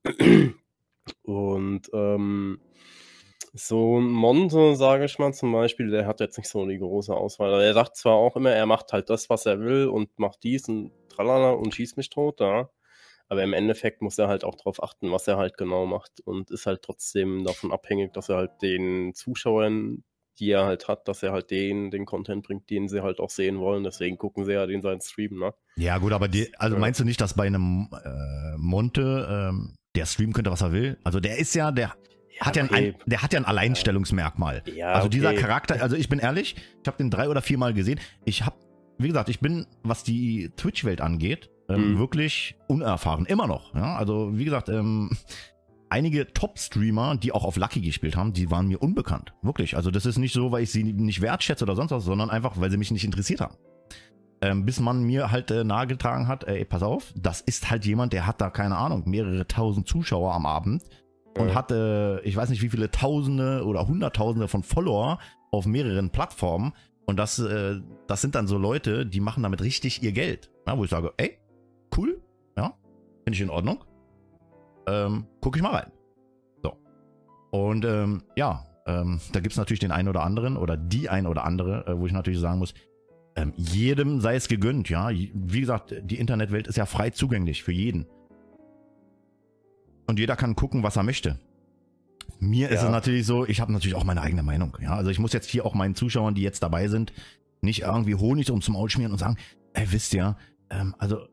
Und ähm, so ein Monte, sage ich mal zum Beispiel, der hat jetzt nicht so die große Auswahl. Er sagt zwar auch immer, er macht halt das, was er will und macht dies und tralala und schießt mich tot, ja. Aber im Endeffekt muss er halt auch darauf achten, was er halt genau macht und ist halt trotzdem davon abhängig, dass er halt den Zuschauern, die er halt hat, dass er halt den, den Content bringt, den sie halt auch sehen wollen. Deswegen gucken sie ja den seinen Stream, ne? Ja, gut, aber die, also meinst du nicht, dass bei einem äh, Monte ähm, der streamen könnte, was er will? Also der ist ja, der ja, hat ja ein, der hat ja ein Alleinstellungsmerkmal. Ja, also dieser okay. Charakter, also ich bin ehrlich, ich habe den drei oder viermal gesehen. Ich habe, wie gesagt, ich bin, was die Twitch-Welt angeht, ähm, mhm. wirklich unerfahren. Immer noch. Ja? Also, wie gesagt, ähm, einige Top-Streamer, die auch auf Lucky gespielt haben, die waren mir unbekannt. Wirklich. Also, das ist nicht so, weil ich sie nicht wertschätze oder sonst was, sondern einfach, weil sie mich nicht interessiert haben. Ähm, bis man mir halt äh, nahegetragen hat, ey, pass auf, das ist halt jemand, der hat da, keine Ahnung, mehrere tausend Zuschauer am Abend und hat, äh, ich weiß nicht, wie viele Tausende oder Hunderttausende von Follower auf mehreren Plattformen. Und das, äh, das sind dann so Leute, die machen damit richtig ihr Geld. Ja, wo ich sage, ey, cool, ja, finde ich in Ordnung. Ähm, gucke ich mal rein. So. Und ähm, ja, ähm, da gibt es natürlich den einen oder anderen oder die ein oder andere, äh, wo ich natürlich sagen muss, ähm, jedem sei es gegönnt, ja. Wie gesagt, die Internetwelt ist ja frei zugänglich für jeden. Und jeder kann gucken, was er möchte. Mir ja. ist es natürlich so, ich habe natürlich auch meine eigene Meinung. Ja, also ich muss jetzt hier auch meinen Zuschauern, die jetzt dabei sind, nicht irgendwie Honig ums Maul schmieren und sagen, ey, wisst ihr, ähm, also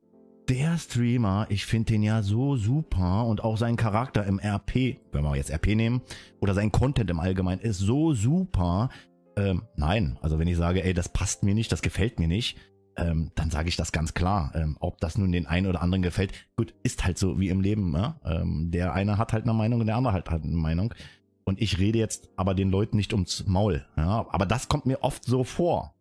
der Streamer, ich finde den ja so super und auch sein Charakter im RP, wenn wir jetzt RP nehmen, oder sein Content im Allgemeinen ist so super. Ähm, nein, also wenn ich sage, ey, das passt mir nicht, das gefällt mir nicht, ähm, dann sage ich das ganz klar. Ähm, ob das nun den einen oder anderen gefällt, gut, ist halt so wie im Leben. Ja? Ähm, der eine hat halt eine Meinung und der andere hat halt eine Meinung. Und ich rede jetzt aber den Leuten nicht ums Maul. Ja? Aber das kommt mir oft so vor.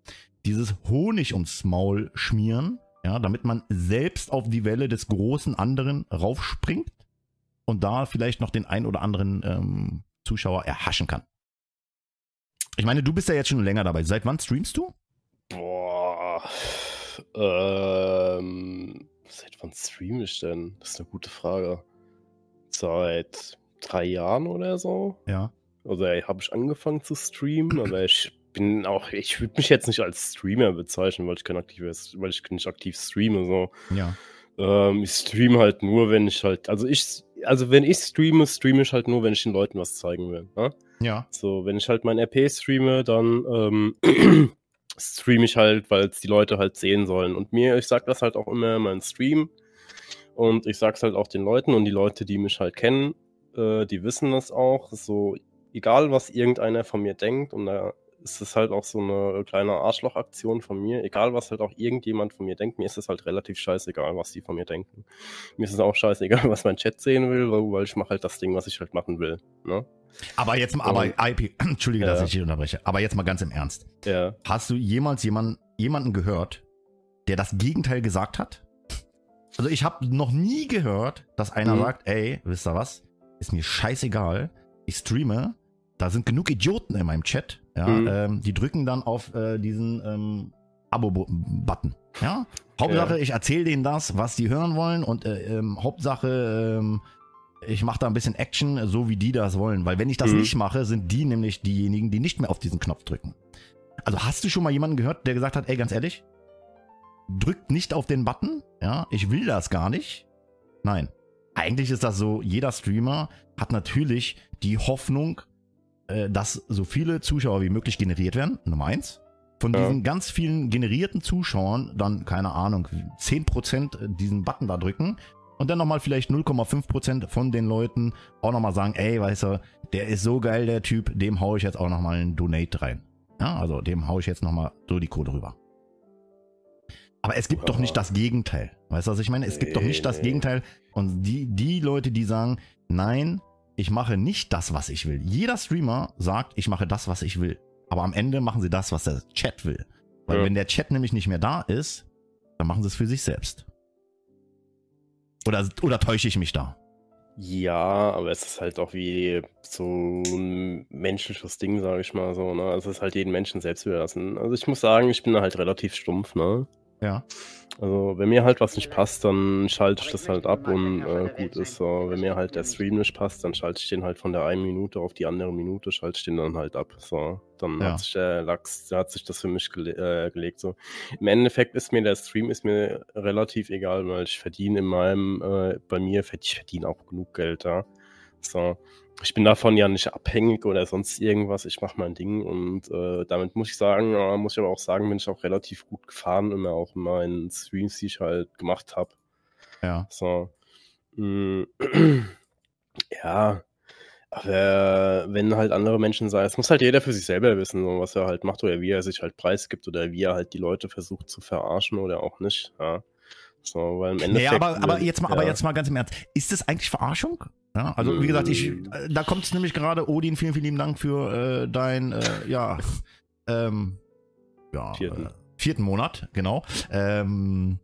Dieses Honig ums Maul schmieren, ja, damit man selbst auf die Welle des großen anderen raufspringt und da vielleicht noch den ein oder anderen ähm, Zuschauer erhaschen kann. Ich meine, du bist ja jetzt schon länger dabei. Seit wann streamst du? Boah. Ähm, seit wann streame ich denn? Das ist eine gute Frage. Seit drei Jahren oder so. Ja. Also habe ich angefangen zu streamen, aber ich bin auch, ich würde mich jetzt nicht als Streamer bezeichnen, weil ich kein aktives, weil ich nicht aktiv streame. So. Ja. Ähm, ich streame halt nur, wenn ich halt, also ich, also wenn ich streame, streame ich halt nur, wenn ich den Leuten was zeigen will. Ne? Ja. So, wenn ich halt mein RP streame, dann ähm, streame ich halt, weil es die Leute halt sehen sollen. Und mir, ich sag das halt auch immer in meinem Stream. Und ich sag's halt auch den Leuten und die Leute, die mich halt kennen, äh, die wissen das auch. So, egal was irgendeiner von mir denkt, und da ist es halt auch so eine kleine Arschlochaktion von mir. Egal, was halt auch irgendjemand von mir denkt, mir ist es halt relativ scheißegal, was die von mir denken. Mir ist es auch scheißegal, was mein Chat sehen will, weil ich mache halt das Ding, was ich halt machen will. Ne? Aber jetzt mal, aber IP, entschuldige, ja. dass ich dich unterbreche, aber jetzt mal ganz im Ernst. Ja. Hast du jemals jemanden, jemanden gehört, der das Gegenteil gesagt hat? Also ich habe noch nie gehört, dass einer mhm. sagt, ey, wisst ihr was, ist mir scheißegal, ich streame, da sind genug Idioten in meinem Chat, ja, Mhm. ähm, die drücken dann auf äh, diesen ähm, Abo-Button. Ja? Hauptsache, ich erzähle denen das, was die hören wollen und äh, ähm, Hauptsache, ähm, ich mache da ein bisschen Action, so wie die das wollen. Weil wenn ich das Mhm. nicht mache, sind die nämlich diejenigen, die nicht mehr auf diesen Knopf drücken. Also hast du schon mal jemanden gehört, der gesagt hat, ey, ganz ehrlich, drückt nicht auf den Button, ja, ich will das gar nicht. Nein. Eigentlich ist das so, jeder Streamer hat natürlich die Hoffnung, äh, dass so viele Zuschauer wie möglich generiert werden, Nummer eins. Von Ja. diesen ganz vielen generierten Zuschauern dann, keine Ahnung, 10% diesen Button da drücken und dann nochmal vielleicht 0,5% von den Leuten auch nochmal sagen, ey, weißt du, der ist so geil, der Typ, dem hau ich jetzt auch nochmal einen Donate rein. Ja, also dem hau ich jetzt nochmal so die Kohle rüber. Aber es gibt doch nicht das Gegenteil. Weißt du, was ich meine? Es gibt doch nicht das Nee. Gegenteil. Und die, die Leute, die sagen, nein, ich mache nicht das, was ich will. Jeder Streamer sagt, ich mache das, was ich will. Aber am Ende machen sie das, was der Chat will. Weil Ja. wenn der Chat nämlich nicht mehr da ist, dann machen sie es für sich selbst. Oder, oder täusche ich mich da? Ja, aber es ist halt auch wie so ein menschliches Ding, sage ich mal so, ne? Also es ist halt jeden Menschen selbst überlassen. Also ich muss sagen, ich bin da halt relativ stumpf, ne? Ja. Also wenn mir halt was nicht passt, dann schalte ich das halt ab und äh, gut ist so. Wenn mir halt der Stream nicht passt, dann schalte ich den halt von der einen Minute auf die andere Minute, schalte ich den dann halt ab. So, dann Ja. hat sich der Lachs, da hat sich das für mich gele äh, gelegt. So, im Endeffekt ist mir der Stream ist mir relativ egal, weil ich verdiene in meinem, äh, bei mir verdiene ich verdiene auch genug Geld da. So, ich bin davon ja nicht abhängig oder sonst irgendwas. Ich mache mein Ding und äh, damit muss ich sagen, ja, muss ich aber auch sagen, bin ich auch relativ gut gefahren, immer auch in meinen Streams, die ich halt gemacht habe. Ja. So. Mm, ja. Aber wenn halt andere Menschen sagen, es muss halt jeder für sich selber wissen, was er halt macht oder wie er sich halt preisgibt oder wie er halt die Leute versucht zu verarschen oder auch nicht. Ja. So, weil im Endeffekt. Nee, aber, aber, jetzt mal, aber ja. jetzt mal ganz im Ernst. Ist das eigentlich Verarschung? Ja, also wie gesagt, ich, Mm. äh, da kommt es nämlich gerade, Odin, vielen, vielen lieben Dank für äh, dein, äh, ja, ähm, ja, Vierten. Äh, vierten Monat, genau. Ähm,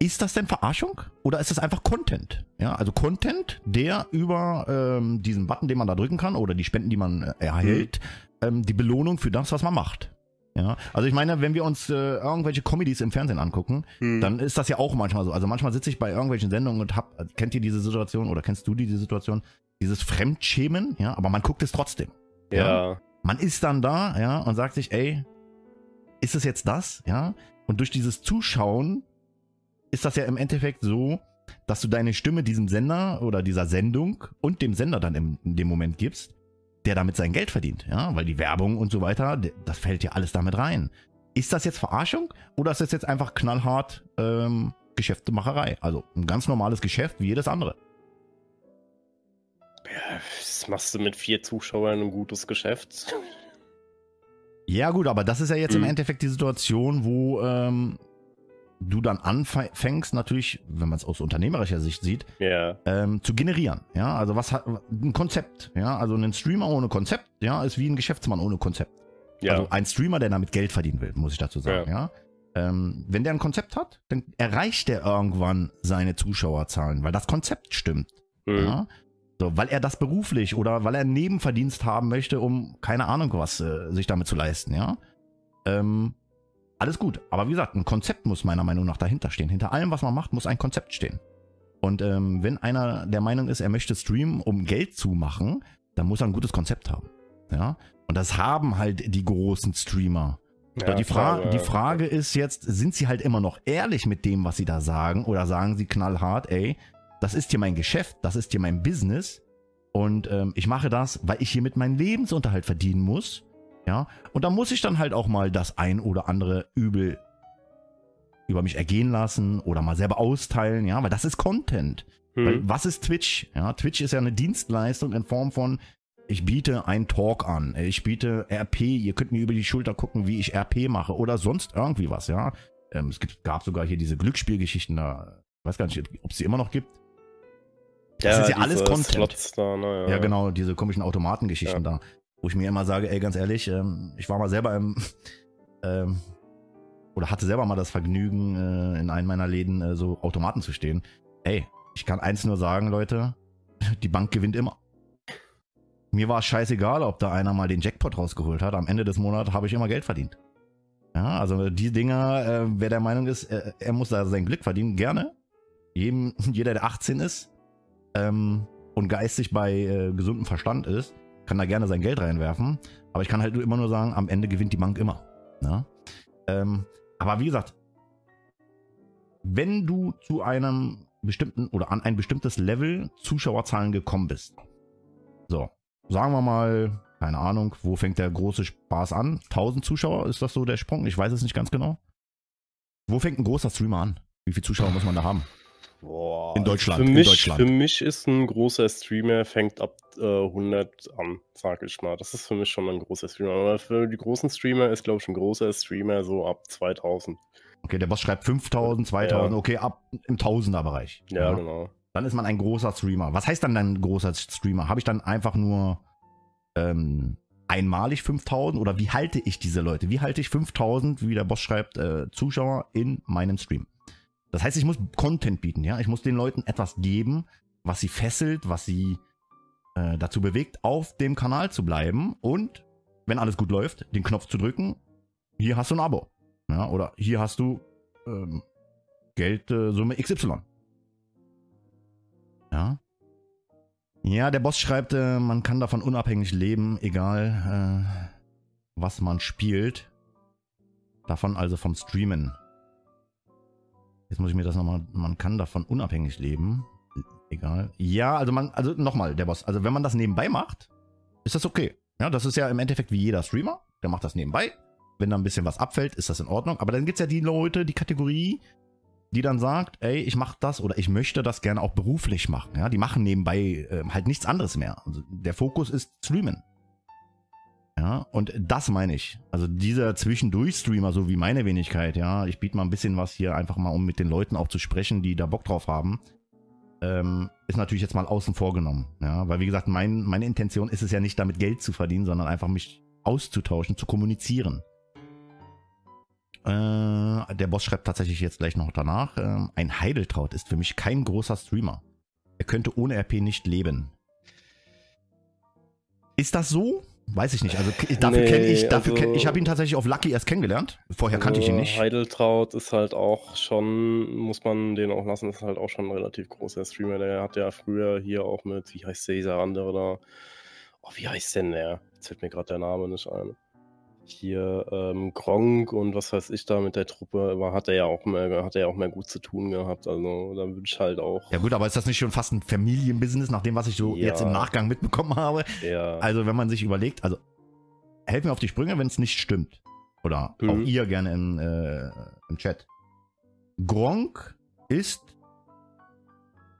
ist das denn Verarschung oder ist das einfach Content? Ja, also Content, der über ähm, diesen Button, den man da drücken kann oder die Spenden, die man äh, erhält, ähm, die Belohnung für das, was man macht. Ja, also ich meine, wenn wir uns äh, irgendwelche Comedies im Fernsehen angucken, Hm. dann ist das ja auch manchmal so. Also manchmal sitze ich bei irgendwelchen Sendungen und hab, kennt ihr diese Situation oder kennst du diese Situation? Dieses Fremdschämen, ja, aber man guckt es trotzdem. ja. Man ist dann da, ja, und sagt sich, ey, ist es jetzt das, ja? Und durch dieses Zuschauen ist das ja im Endeffekt so, dass du deine Stimme diesem Sender oder dieser Sendung und dem Sender dann im, in dem Moment gibst, der damit sein Geld verdient, ja, weil die Werbung und so weiter, das fällt ja alles damit rein. Ist das jetzt Verarschung oder ist das jetzt einfach knallhart ähm, Geschäftemacherei? Also ein ganz normales Geschäft wie jedes andere. ja. Das machst du mit vier Zuschauern ein gutes Geschäft. Ja, gut, aber das ist ja jetzt im Mhm. Endeffekt die Situation, wo ähm, du dann anfängst, natürlich, wenn man es aus unternehmerischer Sicht sieht, Ja. ähm, zu generieren. Ja, also was hat ein Konzept, ja, also ein Streamer ohne Konzept, ja, ist wie ein Geschäftsmann ohne Konzept. Ja. Also ein Streamer, der damit Geld verdienen will, muss ich dazu sagen, ja. Ähm, wenn der ein Konzept hat, dann erreicht er irgendwann seine Zuschauerzahlen, weil das Konzept stimmt. Hm. Ja? So, weil er das beruflich oder weil er einen Nebenverdienst haben möchte, um keine Ahnung was äh, sich damit zu leisten, ja. Ähm, alles gut. Aber wie gesagt, ein Konzept muss meiner Meinung nach dahinter stehen. Hinter allem, was man macht, muss ein Konzept stehen. Und ähm, wenn einer der Meinung ist, er möchte streamen, um Geld zu machen, dann muss er ein gutes Konzept haben. Ja. Und das haben halt die großen Streamer. Ja, die, Fra klar, die ja. Frage ist jetzt, sind sie halt immer noch ehrlich mit dem, was sie da sagen? Oder sagen sie knallhart, ey, das ist hier mein Geschäft, das ist hier mein Business und ähm, ich mache das, weil ich hiermit meinen Lebensunterhalt verdienen muss. Ja, und da muss ich dann halt auch mal das ein oder andere Übel über mich ergehen lassen oder mal selber austeilen, ja, weil das ist Content. Weil Hm. was ist Twitch? Ja, Twitch ist ja eine Dienstleistung in Form von, ich biete einen Talk an, ich biete RP, ihr könnt mir über die Schulter gucken, wie ich RP mache oder sonst irgendwie was, ja. Ähm, es gibt, gab sogar hier diese Glücksspielgeschichten da, ich weiß gar nicht, ob es die immer noch gibt. Das ist ja alles Content. Da, ne, Ja, genau, diese komischen Automatengeschichten da, wo ich mir immer sage, ey, ganz ehrlich, ähm, ich war mal selber im, ähm, oder hatte selber mal das Vergnügen, äh, in einem meiner Läden äh, so Automaten zu stehen. Ey, ich kann eins nur sagen, Leute, die Bank gewinnt immer. Mir war es scheißegal, ob da einer mal den Jackpot rausgeholt hat. Am Ende des Monats habe ich immer Geld verdient. Ja, also die Dinger, äh, wer der Meinung ist, äh, er muss da sein Glück verdienen, gerne. Jedem, jeder, der 18 ist ähm, und geistig bei äh, gesundem Verstand ist, kann da gerne sein Geld reinwerfen. Aber ich kann halt immer nur sagen, am Ende gewinnt die Bank immer. Ja? Ähm, aber wie gesagt, wenn du zu einem bestimmten oder an ein bestimmtes Level Zuschauerzahlen gekommen bist, so, sagen wir mal, keine Ahnung, wo fängt der große Spaß an? 1000 Zuschauer, ist das so der Sprung? Ich weiß es nicht ganz genau. Wo fängt ein großer Streamer an? Wie viele Zuschauer muss man da haben? Boah, In Deutschland, Für mich, Deutschland. für mich ist ein großer Streamer, fängt ab äh, 100 an, sag ich mal. Das ist für mich schon mal ein großer Streamer. Aber für die großen Streamer ist, glaube ich, ein großer Streamer so ab 2000. Okay, der Boss schreibt 5000, 2000, Ja. okay, ab im Tausender-Bereich. Ja, genau. Dann ist man ein großer Streamer. Was heißt dann ein großer Streamer? Habe ich dann einfach nur ähm, einmalig 5000 oder wie halte ich diese Leute? Wie halte ich 5000, wie der Boss schreibt, äh, Zuschauer in meinem Stream? Das heißt, ich muss Content bieten, ja. Ich muss den Leuten etwas geben, was sie fesselt, was sie äh, dazu bewegt, auf dem Kanal zu bleiben und, wenn alles gut läuft, den Knopf zu drücken. Hier hast du ein Abo. Ja, oder hier hast du ähm, Geldsumme XY. Ja. Ja, der Boss schreibt, äh, man kann davon unabhängig leben, egal äh, was man spielt. Davon also vom Streamen. Jetzt muss ich mir das nochmal, man kann davon unabhängig leben. Egal. Ja, also man, also nochmal, der Boss, also wenn man das nebenbei macht, ist das okay. Ja, das ist ja im Endeffekt wie jeder Streamer, der macht das nebenbei. Wenn da ein bisschen was abfällt, ist das in Ordnung. Aber dann gibt's ja die Leute, die Kategorie, die dann sagt, ey, ich mache das oder ich möchte das gerne auch beruflich machen. Ja, die machen nebenbei äh, halt nichts anderes mehr. Also der Fokus ist Streamen. Ja, und das meine ich. Also dieser Zwischendurch-Streamer, so wie meine Wenigkeit, ja, ich biete mal ein bisschen was hier einfach mal, um mit den Leuten auch zu sprechen, die da Bock drauf haben, ähm, ist natürlich jetzt mal außen vor genommen. Ja, weil wie gesagt, mein, meine Intention ist es ja nicht damit Geld zu verdienen, sondern einfach mich auszutauschen, zu kommunizieren. Äh, der Boss schreibt tatsächlich jetzt gleich noch danach. ähm, ein Heideltraut ist für mich kein großer Streamer. Er könnte ohne RP nicht leben. Ist das so? Weiß ich nicht. Also dafür Nee, kenne ich, dafür also- kenn, ich habe ihn tatsächlich auf Lucky erst kennengelernt. Vorher kannte ich ihn nicht. Heideltraut ist halt auch schon, muss man den auch lassen, ist halt auch schon ein relativ großer Streamer. Der hat ja früher hier auch mit, wie heißt dieser andere da? Oh, wie heißt denn der? Jetzt fällt mir gerade der Name nicht ein. Hier ähm, Gronk und was weiß ich da mit der Truppe, aber hat er ja auch mehr, hat er ja auch mehr gut zu tun gehabt. Also da würde ich halt auch Ja gut, aber ist das nicht schon fast ein Familienbusiness, nach dem, was ich so Ja. jetzt im Nachgang mitbekommen habe? eher. Also wenn man sich überlegt, also helft mir auf die Sprünge, wenn es nicht stimmt. Oder Mhm. auch ihr gerne in, äh, im Chat. Gronk ist,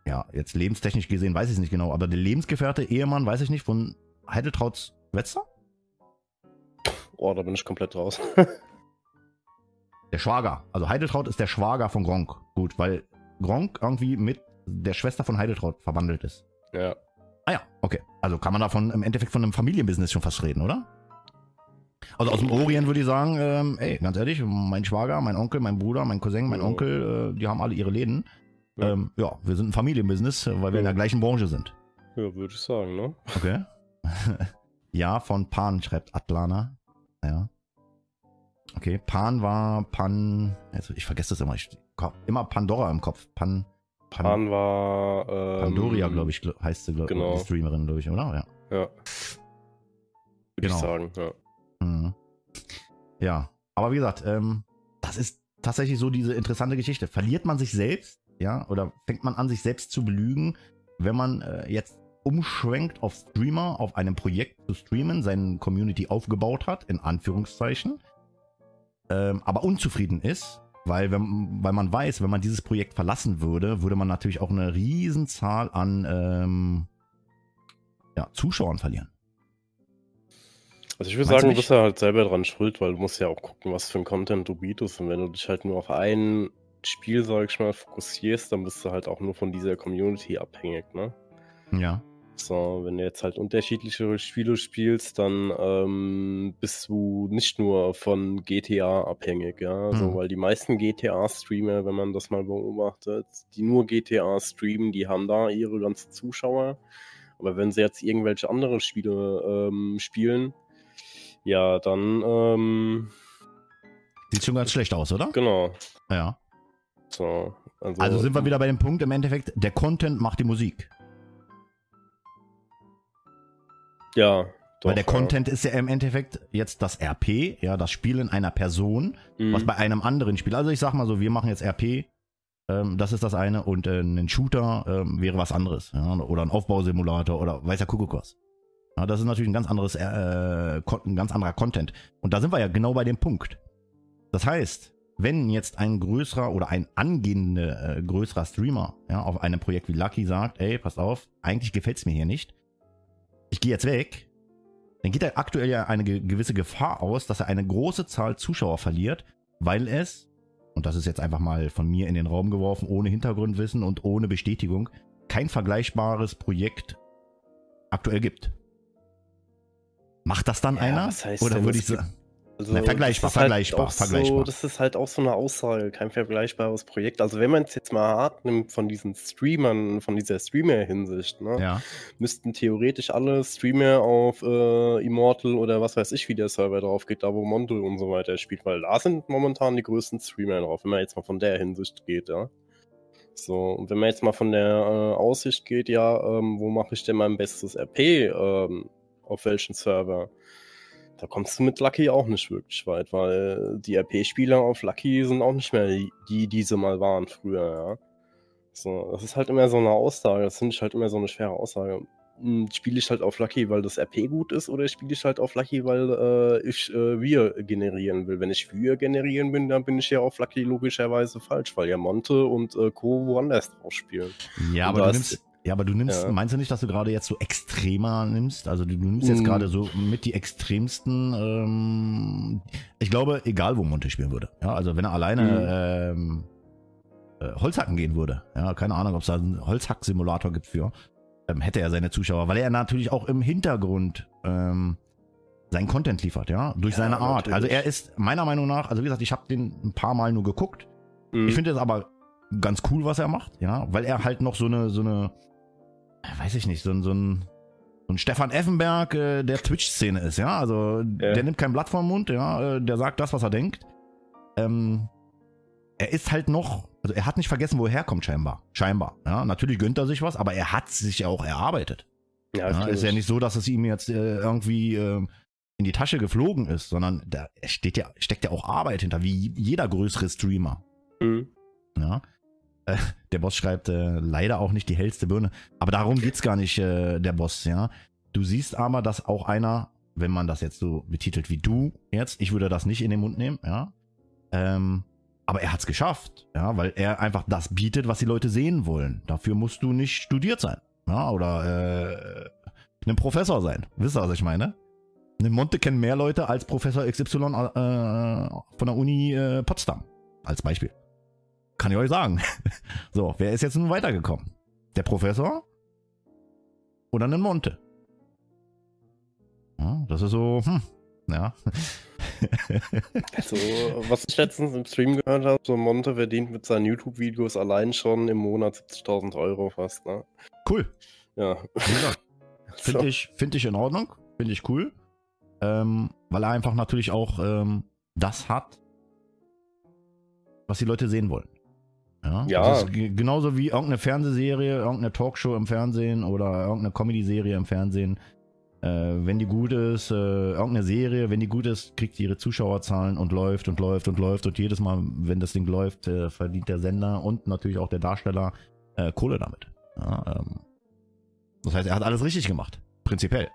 ja, jetzt lebenstechnisch gesehen weiß ich es nicht genau, aber der Lebensgefährte, Ehemann, weiß ich nicht, von Heideltrauts Wetzler? Oh, da bin ich komplett raus. Der Schwager. Also Heideltraut ist der Schwager von Gronk. Gut, weil Gronk irgendwie mit der Schwester von Heideltraut verwandelt ist. ja. Ah ja, okay. Also kann man davon im Endeffekt von einem Familienbusiness schon fast reden, oder? Also aus dem Orient würde ich sagen, ähm, ey, ganz ehrlich, mein Schwager, mein Onkel, mein Bruder, mein Cousin, mein. Onkel, äh, die haben alle ihre Läden. Ja. Ähm, ja, wir sind ein Familienbusiness, äh, weil wir in Ja. der gleichen Branche sind. Ja, würde ich sagen, ne? Okay. ja, von Pan schreibt Atlana. Ja. Okay, Pan war Pan. Also ich vergesse das immer. Ich, immer Pandora im Kopf. Pan. Pan Pan war. Ähm, Pandoria, glaube ich, heißt sie, glaube genau. die Streamerin, glaube ich, oder? Ja. Ja. Würde Genau. ich sagen, ja. Mhm. Ja, aber wie gesagt, ähm, das ist tatsächlich so diese interessante Geschichte. Verliert man sich selbst, ja, oder fängt man an, sich selbst zu belügen, wenn man äh, jetzt umschwenkt auf Streamer, auf einem Projekt zu streamen, seine Community aufgebaut hat, in Anführungszeichen, ähm, aber unzufrieden ist, weil, wenn, weil man weiß, wenn man dieses Projekt verlassen würde, würde man natürlich auch eine Riesenzahl an ähm, ja, Zuschauern verlieren. Also ich würde Meinst sagen, du bist ja halt selber dran schuld, weil du musst ja auch gucken, was für ein Content du bietest. Und wenn du dich halt nur auf ein Spiel, sag ich mal, fokussierst, dann bist du halt auch nur von dieser Community abhängig, ne? Ja. So, wenn du jetzt halt unterschiedliche Spiele spielst, dann ähm, bist du nicht nur von GTA abhängig, ja. So, Mhm. weil die meisten GTA-Streamer, wenn man das mal beobachtet, die nur GTA streamen, die haben da ihre ganzen Zuschauer. Aber wenn sie jetzt irgendwelche andere Spiele ähm, spielen, ja, dann ähm, Sieht schon ganz schlecht aus, oder? genau. Ja. So, also, Also sind wir wieder bei dem Punkt im Endeffekt, der Content macht die Musik. Ja, doch, Weil der ja. Content ist ja im Endeffekt jetzt das RP, ja, das Spielen einer Person, Mhm. was bei einem anderen Spiel. Also ich sag mal so, wir machen jetzt RP, ähm, das ist das eine, und äh, ein Shooter ähm, wäre was anderes. Ja, oder ein Aufbausimulator oder weiß ja Kuckuck was. Ja, das ist natürlich ein ganz anderes, äh, ein ganz anderer Content. Und da sind wir ja genau bei dem Punkt. Das heißt, wenn jetzt ein größerer oder ein angehender äh, größerer Streamer ja, auf einem Projekt wie Lucky sagt, ey, pass auf, eigentlich gefällt's mir hier nicht, ich gehe jetzt weg, dann geht er aktuell ja eine ge gewisse Gefahr aus, dass er eine große Zahl Zuschauer verliert, weil es, und das ist jetzt einfach mal von mir in den Raum geworfen, ohne Hintergrundwissen und ohne Bestätigung, kein vergleichbares Projekt aktuell gibt. Macht das dann Ja, einer? was heißt Oder würde ich sagen, Also, Na, vergleichbar, das ist halt vergleichbar, vergleichbar. So, das ist halt auch so eine Aussage, kein vergleichbares Projekt. Also wenn man es jetzt mal hart nimmt von diesen Streamern, von dieser Streamer-Hinsicht, ne, ja, müssten theoretisch alle Streamer auf äh, Immortal oder was weiß ich, wie der Server drauf geht, da wo Monte und so weiter spielt, weil da sind momentan die größten Streamer drauf, wenn man jetzt mal von der Hinsicht geht, ja. So, und wenn man jetzt mal von der äh, Aussicht geht, ja, ähm, wo mache ich denn mein bestes RP, ähm, auf welchen Server? Da kommst du mit Lucky auch nicht wirklich weit, weil die RP-Spieler auf Lucky sind auch nicht mehr die, die diese mal waren früher, ja. So, das ist halt immer so eine Aussage, das finde ich halt immer so eine schwere Aussage. Hm, Spiele ich halt auf Lucky, weil das RP gut ist, oder spiele ich halt auf Lucky, weil äh, ich äh, Wir generieren will? Wenn ich Wir generieren bin, dann bin ich ja auf Lucky logischerweise falsch, weil ja Monte und äh, Co. woanders drauf spielen. ja, aber du das- nimmst, ja, aber du nimmst, Ja. meinst du nicht, dass du gerade jetzt so extremer nimmst? Also du, du nimmst jetzt Mm. gerade so mit die extremsten, ähm, ich glaube, egal wo Monte spielen würde. Ja, also wenn er alleine ähm, äh, Holzhacken gehen würde, ja, keine Ahnung, ob es da einen Holzhack-Simulator gibt für, ähm, hätte er seine Zuschauer, weil er natürlich auch im Hintergrund ähm, seinen Content liefert, ja, durch Ja, seine Art. natürlich. Also er ist meiner Meinung nach, also wie gesagt, ich habe den ein paar Mal nur geguckt. Mhm. Ich finde es aber ganz cool, was er macht, ja, weil er halt noch so eine, so eine, weiß ich nicht, so ein, so ein, so ein Stefan Effenberg äh, der Twitch-Szene ist, ja. Also der nimmt kein Blatt vom Mund, ja, äh, der sagt das, was er denkt. Ähm, er ist halt noch, also er hat nicht vergessen, wo er herkommt, scheinbar. Scheinbar. Ja, natürlich gönnt er sich was, aber er hat sich ja auch erarbeitet. ja, Ja, ist ja nicht so, dass es ihm jetzt äh, irgendwie ähm, in die Tasche geflogen ist, sondern da steht ja, steckt ja auch Arbeit hinter, wie jeder größere Streamer. Mhm. Ja. Der Boss schreibt äh, leider auch nicht die hellste Birne. Aber darum geht's gar nicht, äh, der Boss, ja. Du siehst aber, dass auch einer, wenn man das jetzt so betitelt wie du jetzt, ich würde das nicht in den Mund nehmen, ja. Ähm, aber er hat's geschafft, ja, weil er einfach das bietet, was die Leute sehen wollen. Dafür musst du nicht studiert sein, ja, oder äh, ein Professor sein. Wisst ihr, was ich meine? Eine Monte kennen mehr Leute als Professor XY äh, von der Uni äh, Potsdam, als Beispiel. Kann ich euch sagen. So, wer ist jetzt nun weitergekommen? Der Professor oder ein Monte? Ja, das ist so, hm, ja. Also, was ich letztens im Stream gehört habe, so Monte verdient mit seinen YouTube-Videos allein schon im Monat 70.000 Euro fast, ne? cool. Ja. Finde So. ich, find ich in Ordnung. Finde ich cool. Ähm, weil er einfach natürlich auch ähm, das hat, was die Leute sehen wollen. Ja. Ja. Das ist ge- genauso wie irgendeine Fernsehserie, irgendeine Talkshow im Fernsehen oder irgendeine Comedy-Serie im Fernsehen. Äh, wenn die gut ist, äh, irgendeine Serie, wenn die gut ist, kriegt die ihre Zuschauerzahlen und läuft und läuft und läuft. Und jedes Mal, wenn das Ding läuft, äh, verdient der Sender und natürlich auch der Darsteller äh, Kohle damit. Ja, ähm, das heißt, er hat alles richtig gemacht. Prinzipiell.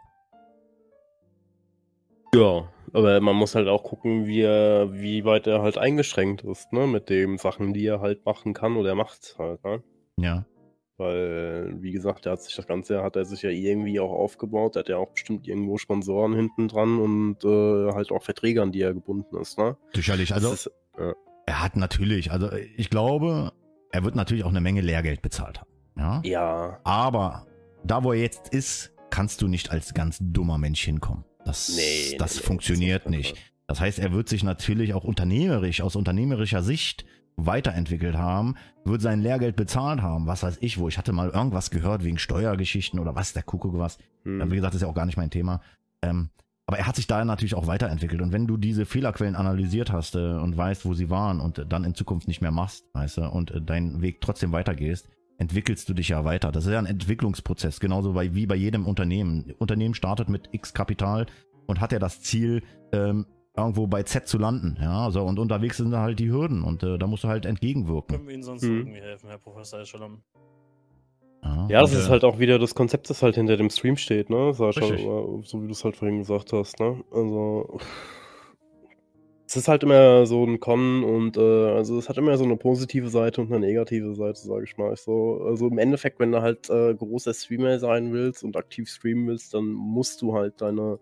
Ja, aber man muss halt auch gucken, wie, er, wie weit er halt eingeschränkt ist, ne? Mit den Sachen, die er halt machen kann oder macht halt, ne? Ja. Weil, wie gesagt, er hat sich das Ganze, hat er sich ja irgendwie auch aufgebaut, er hat ja auch bestimmt irgendwo Sponsoren hinten dran und äh, halt auch Verträge, an die er gebunden ist, ne? Sicherlich. Also, ist, er hat natürlich, also ich glaube, er wird natürlich auch eine Menge Lehrgeld bezahlt haben. Ja. ja, Aber da, wo er jetzt ist, kannst du nicht als ganz dummer Mensch hinkommen. Das, nee, das nee, funktioniert keinen nicht. Das heißt, er wird sich natürlich auch unternehmerisch, aus unternehmerischer Sicht, weiterentwickelt haben, wird sein Lehrgeld bezahlt haben, was weiß ich wo. Ich hatte mal irgendwas gehört wegen Steuergeschichten oder was, der Kuckuck was. Hm. Wie gesagt, das ist ja auch gar nicht mein Thema. Ähm, aber er hat sich da natürlich auch weiterentwickelt. Und wenn du diese Fehlerquellen analysiert hast äh, und weißt, wo sie waren und dann in Zukunft nicht mehr machst, weißt du, und äh, deinen Weg trotzdem weitergehst, entwickelst du dich ja weiter. Das ist ja ein Entwicklungsprozess, genauso bei, wie bei jedem Unternehmen. Unternehmen startet mit X Kapital und hat ja das Ziel, ähm, irgendwo bei Z zu landen. Ja, so, und unterwegs sind da halt die Hürden und äh, da musst du halt entgegenwirken. Können wir Ihnen sonst Hm. irgendwie helfen, Herr Professor Shalom? Ja, das ist äh, halt auch wieder das Konzept, das halt hinter dem Stream steht, ne, Sascha, Richtig. aber so wie du es halt vorhin gesagt hast, ne? Also es ist halt immer so ein Kommen und äh, also es hat immer so eine positive Seite und eine negative Seite, sage ich mal. So, also im Endeffekt, wenn du halt äh, großer Streamer sein willst und aktiv streamen willst, dann musst du halt deine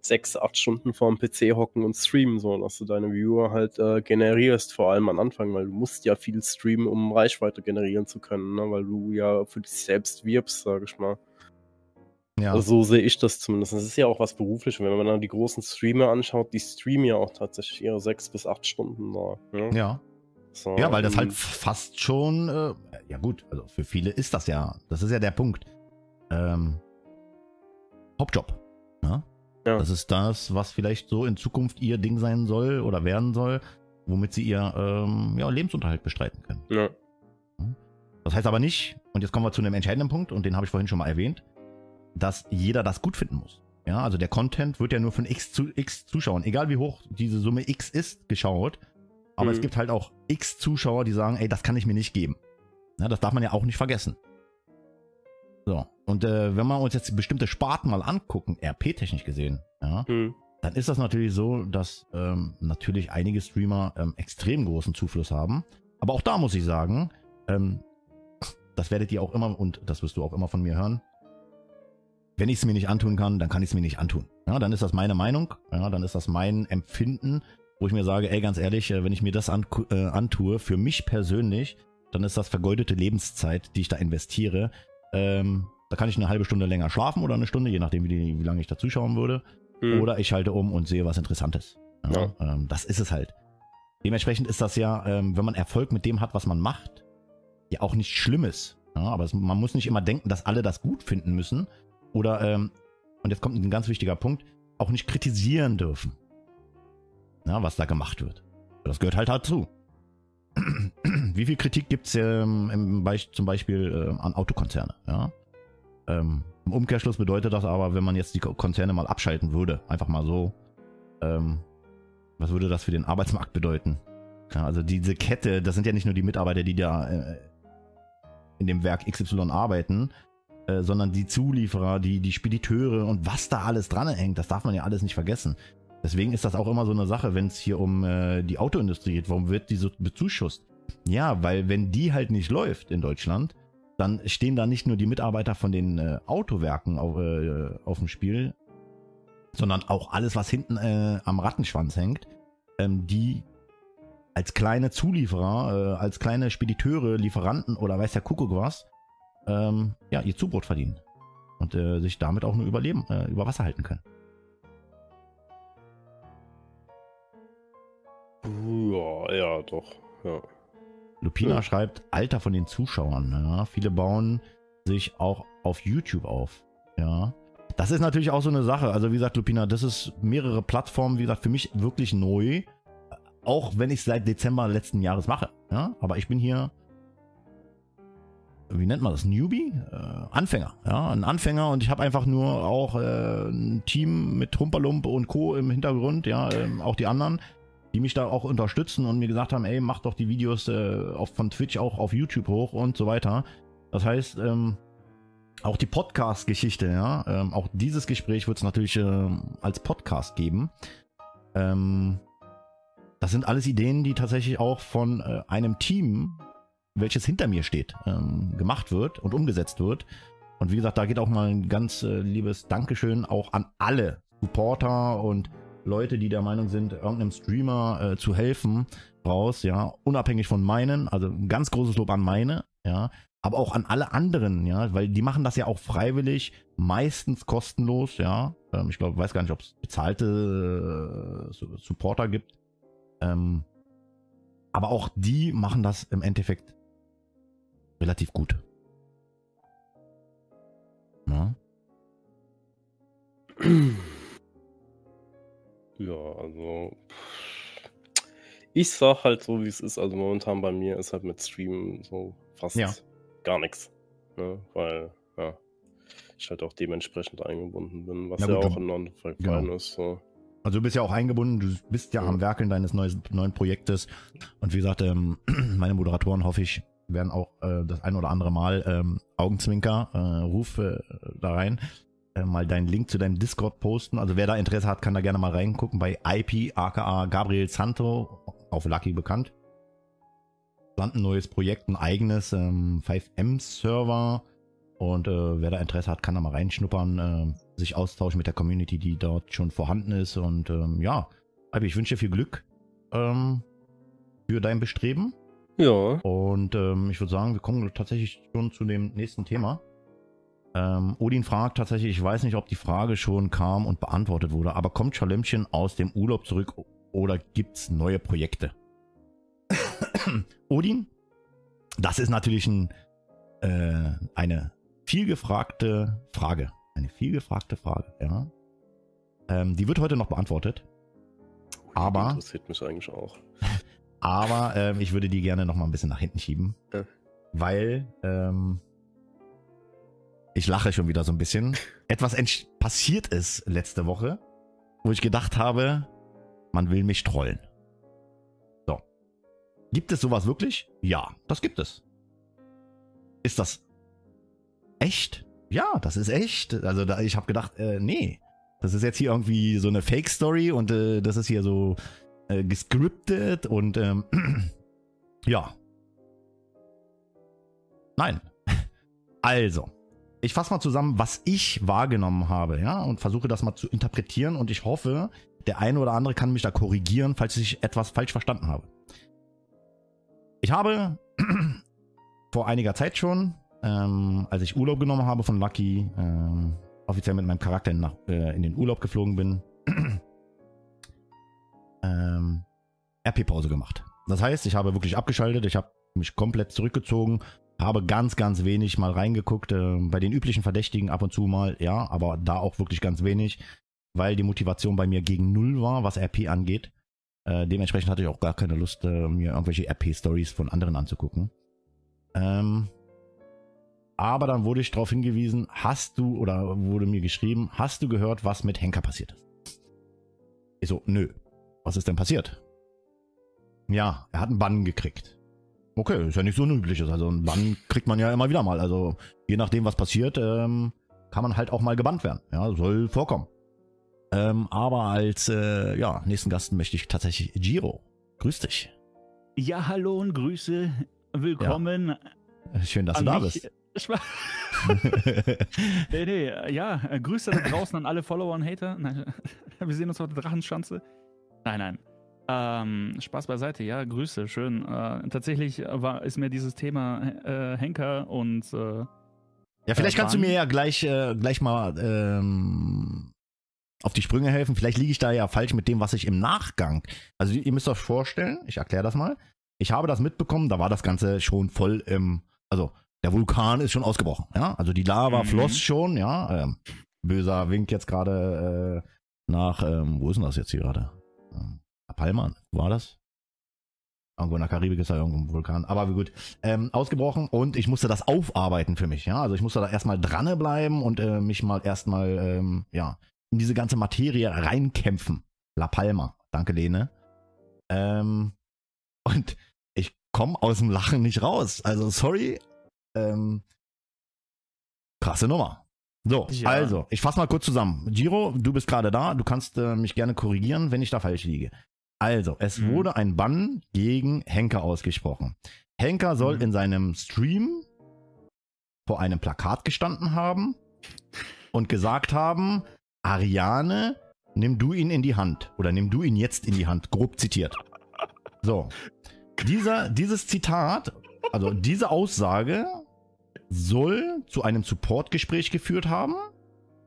sechs, acht Stunden vorm PC hocken und streamen, so dass du deine Viewer halt äh, generierst, vor allem am Anfang, weil du musst ja viel streamen, um Reichweite generieren zu können, ne? weil du ja für dich selbst wirbst, sage ich mal. Ja. Also so sehe ich das zumindest. Das ist ja auch was Berufliches. Wenn man dann die großen Streamer anschaut, die streamen ja auch tatsächlich ihre sechs bis acht Stunden da. Ne? ja. So, Ja, weil das halt ähm, fast schon, äh, ja gut, also für viele ist das ja, das ist ja der Punkt. Ähm, Hauptjob. Ne? Ja. Das ist das, was vielleicht so in Zukunft ihr Ding sein soll oder werden soll, womit sie ihr ähm, ja, Lebensunterhalt bestreiten können. Ja. Das heißt aber nicht, und jetzt kommen wir zu einem entscheidenden Punkt, und den habe ich vorhin schon mal erwähnt, dass jeder das gut finden muss. Ja, also der Content wird ja nur von X zu X Zuschauern, egal wie hoch diese Summe X ist, geschaut. Aber Mhm. es gibt halt auch X Zuschauer, die sagen, ey, das kann ich mir nicht geben. Ja, das darf man ja auch nicht vergessen. So, und äh, wenn wir uns jetzt bestimmte Sparten mal angucken, RP-technisch gesehen, ja, Hm. dann ist das natürlich so, dass ähm, natürlich einige Streamer ähm, extrem großen Zufluss haben. Aber auch da muss ich sagen, ähm, das werdet ihr auch immer und das wirst du auch immer von mir hören. Wenn ich es mir nicht antun kann, dann kann ich es mir nicht antun. Ja, dann ist das meine Meinung, ja, dann ist das mein Empfinden, wo ich mir sage, ey, ganz ehrlich, äh, wenn ich mir das an, äh, antue, für mich persönlich, dann ist das vergeudete Lebenszeit, die ich da investiere. Ähm, da kann ich eine halbe Stunde länger schlafen oder eine Stunde, je nachdem, wie, wie lange ich da zuschauen würde. Hm. Oder ich schalte um und sehe was Interessantes. Ja, Ähm, das ist es halt. Dementsprechend ist das ja, ähm, wenn man Erfolg mit dem hat, was man macht, ja auch nichts Schlimmes. Ja, aber es, man muss nicht immer denken, dass alle das gut finden müssen. Oder, ähm, und jetzt kommt ein ganz wichtiger Punkt, auch nicht kritisieren dürfen. Ja, was da gemacht wird. Das gehört halt dazu. Wie viel Kritik gibt es ähm, Beich- zum Beispiel ähm, an Autokonzerne? Ja? Ähm, Im Umkehrschluss bedeutet das aber, wenn man jetzt die Ko- Konzerne mal abschalten würde, einfach mal so, ähm, was würde das für den Arbeitsmarkt bedeuten? Ja, also diese Kette, das sind ja nicht nur die Mitarbeiter, die da äh, in dem Werk XY arbeiten, äh, sondern die Zulieferer, die, die Spediteure und was da alles dran hängt, das darf man ja alles nicht vergessen. Deswegen ist das auch immer so eine Sache, wenn es hier um äh, die Autoindustrie geht. Warum wird die so bezuschusst? Ja, weil wenn die halt nicht läuft in Deutschland, dann stehen da nicht nur die Mitarbeiter von den äh, Autowerken auf, äh, auf dem Spiel, sondern auch alles, was hinten äh, am Rattenschwanz hängt, ähm, die als kleine Zulieferer, äh, als kleine Spediteure, Lieferanten oder weiß der Kuckuck was, ähm, ja, ihr Zubrot verdienen. Und äh, sich damit auch nur überleben, äh, über Wasser halten können. Ja, ja, doch. Ja. Lupina Ja. schreibt, Alter von den Zuschauern. Ja. Viele bauen sich auch auf YouTube auf. Ja. Das ist natürlich auch so eine Sache. Also wie gesagt, Lupina, das ist mehrere Plattformen, wie gesagt, für mich wirklich neu. Auch wenn ich es seit Dezember letzten Jahres mache. Ja. Aber ich bin hier, wie nennt man das? Newbie? Äh, Anfänger. Ja, ein Anfänger und ich habe einfach nur auch äh, ein Team mit Humperlump und Co. im Hintergrund, ja, ähm, auch die anderen die mich da auch unterstützen und mir gesagt haben, ey, mach doch die Videos äh, auf, von Twitch auch auf YouTube hoch und so weiter. Das heißt, ähm, auch die Podcast-Geschichte, ja, ähm, auch dieses Gespräch wird es natürlich ähm, als Podcast geben. Ähm, das sind alles Ideen, die tatsächlich auch von äh, einem Team, welches hinter mir steht, ähm, gemacht wird und umgesetzt wird. Und wie gesagt, da geht auch mal ein ganz äh, liebes Dankeschön auch an alle Supporter und Leute, die der Meinung sind, irgendeinem Streamer äh, zu helfen, raus, ja, unabhängig von meinen, also ein ganz großes Lob an meine, ja, aber auch an alle anderen, ja, weil die machen das ja auch freiwillig, meistens kostenlos, ja. Ähm, ich glaube, weiß gar nicht, ob es bezahlte äh, Su- Supporter gibt. Ähm, aber auch die machen das im Endeffekt relativ gut. Ja. Ja, also. Ich sag halt so, wie es ist. Also momentan bei mir ist halt mit Stream so fast Ja. gar nichts. Ne? Weil, ja, ich halt auch dementsprechend eingebunden bin, was ja gut, auch du- in Ordnung genau. ist. So. Also du bist ja auch eingebunden, du bist ja Ja. am Werkeln deines neues, neuen Projektes. Und wie gesagt, ähm, meine Moderatoren, hoffe ich, werden auch äh, das ein oder andere Mal ähm, Augenzwinker, äh, Ruf äh, da rein, äh, mal deinen Link zu deinem Discord posten. Also wer da Interesse hat, kann da gerne mal reingucken bei IP, aka Gabriel Santo, auf Lucky bekannt. Plant ein neues Projekt, ein eigenes ähm, 5M-Server. Und äh, wer da Interesse hat, kann da mal reinschnuppern, äh, sich austauschen mit der Community, die dort schon vorhanden ist. Und ähm, ja, Albi, ich wünsche dir viel Glück ähm, für dein Bestreben. Ja, Und ähm, ich würde sagen, wir kommen tatsächlich schon zu dem nächsten Thema. Ähm, Odin fragt tatsächlich, ich weiß nicht, ob die Frage schon kam und beantwortet wurde, aber kommt Schalömchen aus dem Urlaub zurück oder gibt's neue Projekte? Odin, das ist natürlich ein, äh, eine vielgefragte Frage. Eine vielgefragte Frage, ja. Ähm, die wird heute noch beantwortet. Aber- interessiert mich eigentlich auch. Aber ähm, ich würde die gerne noch mal ein bisschen nach hinten schieben. Ja. Weil ähm, ich lache schon wieder so ein bisschen. Etwas passiert ist letzte Woche, wo ich gedacht habe, man will mich trollen. So. Gibt es sowas wirklich? Ja, das gibt es. Ist das echt? Ja, das ist echt. Also da, ich habe gedacht, äh, nee. Das ist jetzt hier irgendwie so eine Fake-Story und äh, das ist hier so äh, gescriptet und ähm, ja. Nein. Also, ich fasse mal zusammen, was ich wahrgenommen habe, ja, und versuche das mal zu interpretieren und ich hoffe, der eine oder andere kann mich da korrigieren, falls ich etwas falsch verstanden habe. Ich habe vor einiger Zeit schon, ähm, als ich Urlaub genommen habe von Lucky, ähm, offiziell mit meinem Charakter nach, äh, in den Urlaub geflogen bin, ähm, RP-Pause gemacht. Das heißt, ich habe wirklich abgeschaltet, ich habe mich komplett zurückgezogen, habe ganz, ganz wenig mal reingeguckt, äh, bei den üblichen Verdächtigen ab und zu mal, ja, aber da auch wirklich ganz wenig, weil die Motivation bei mir gegen null war, was RP angeht. Äh, dementsprechend hatte ich auch gar keine Lust, äh, mir irgendwelche RP-Stories von anderen anzugucken. Ähm, aber dann wurde ich darauf hingewiesen, hast du, oder wurde mir geschrieben, hast du gehört, was mit Henker passiert ist? Ich so, nö. Was ist denn passiert? Ja, er hat einen Bann gekriegt. Okay, ist ja nicht so unübliches. Also einen Bann kriegt man ja immer wieder mal. Also je nachdem, was passiert, ähm, kann man halt auch mal gebannt werden. Ja, soll vorkommen. Ähm, aber als äh, ja, nächsten Gast möchte ich tatsächlich Giro. Grüß dich. Ja, hallo und Grüße. Willkommen. Schön, dass du da mich. bist. Nee, nee, ja, Grüße da draußen an alle Follower und Hater. Nein, wir sehen uns auf der Drachenschanze. Nein, nein. Ähm, Spaß beiseite, ja, Grüße, schön. Äh, tatsächlich war, ist mir dieses Thema äh, Henker und äh, Ja, vielleicht Äh, kannst du mir ja gleich, äh, gleich mal ähm, auf die Sprünge helfen. Vielleicht liege ich da ja falsch mit dem, was ich im Nachgang. Also ihr müsst euch vorstellen, ich erkläre das mal. Ich habe das mitbekommen, da war das Ganze schon voll im, also der Vulkan ist schon ausgebrochen, ja. Also die Lava Mhm. floss schon, ja. Ähm, böser Wink jetzt gerade äh, nach, ähm, wo ist denn das jetzt hier gerade? Palma, wo war das? Irgendwo in der Karibik ist da irgendwo ein Vulkan. Aber wie gut. Ähm, ausgebrochen und ich musste das aufarbeiten für mich, ja. Also ich musste da erstmal dranbleiben und äh, mich mal erstmal, ähm, ja, in diese ganze Materie reinkämpfen. La Palma. Danke, Lene. Ähm, und ich komme aus dem Lachen nicht raus. Also sorry. Ähm, krasse Nummer. So, Ja. also, ich fasse mal kurz zusammen. Giro, du bist gerade da. Du kannst äh, mich gerne korrigieren, wenn ich da falsch liege. Also, es Mhm. wurde ein Bann gegen Henker ausgesprochen. Henker soll Mhm. in seinem Stream vor einem Plakat gestanden haben und gesagt haben, Ariane, nimm du ihn in die Hand oder nimm du ihn jetzt in die Hand, grob zitiert. So, dieser, dieses Zitat, also diese Aussage soll zu einem Supportgespräch geführt haben,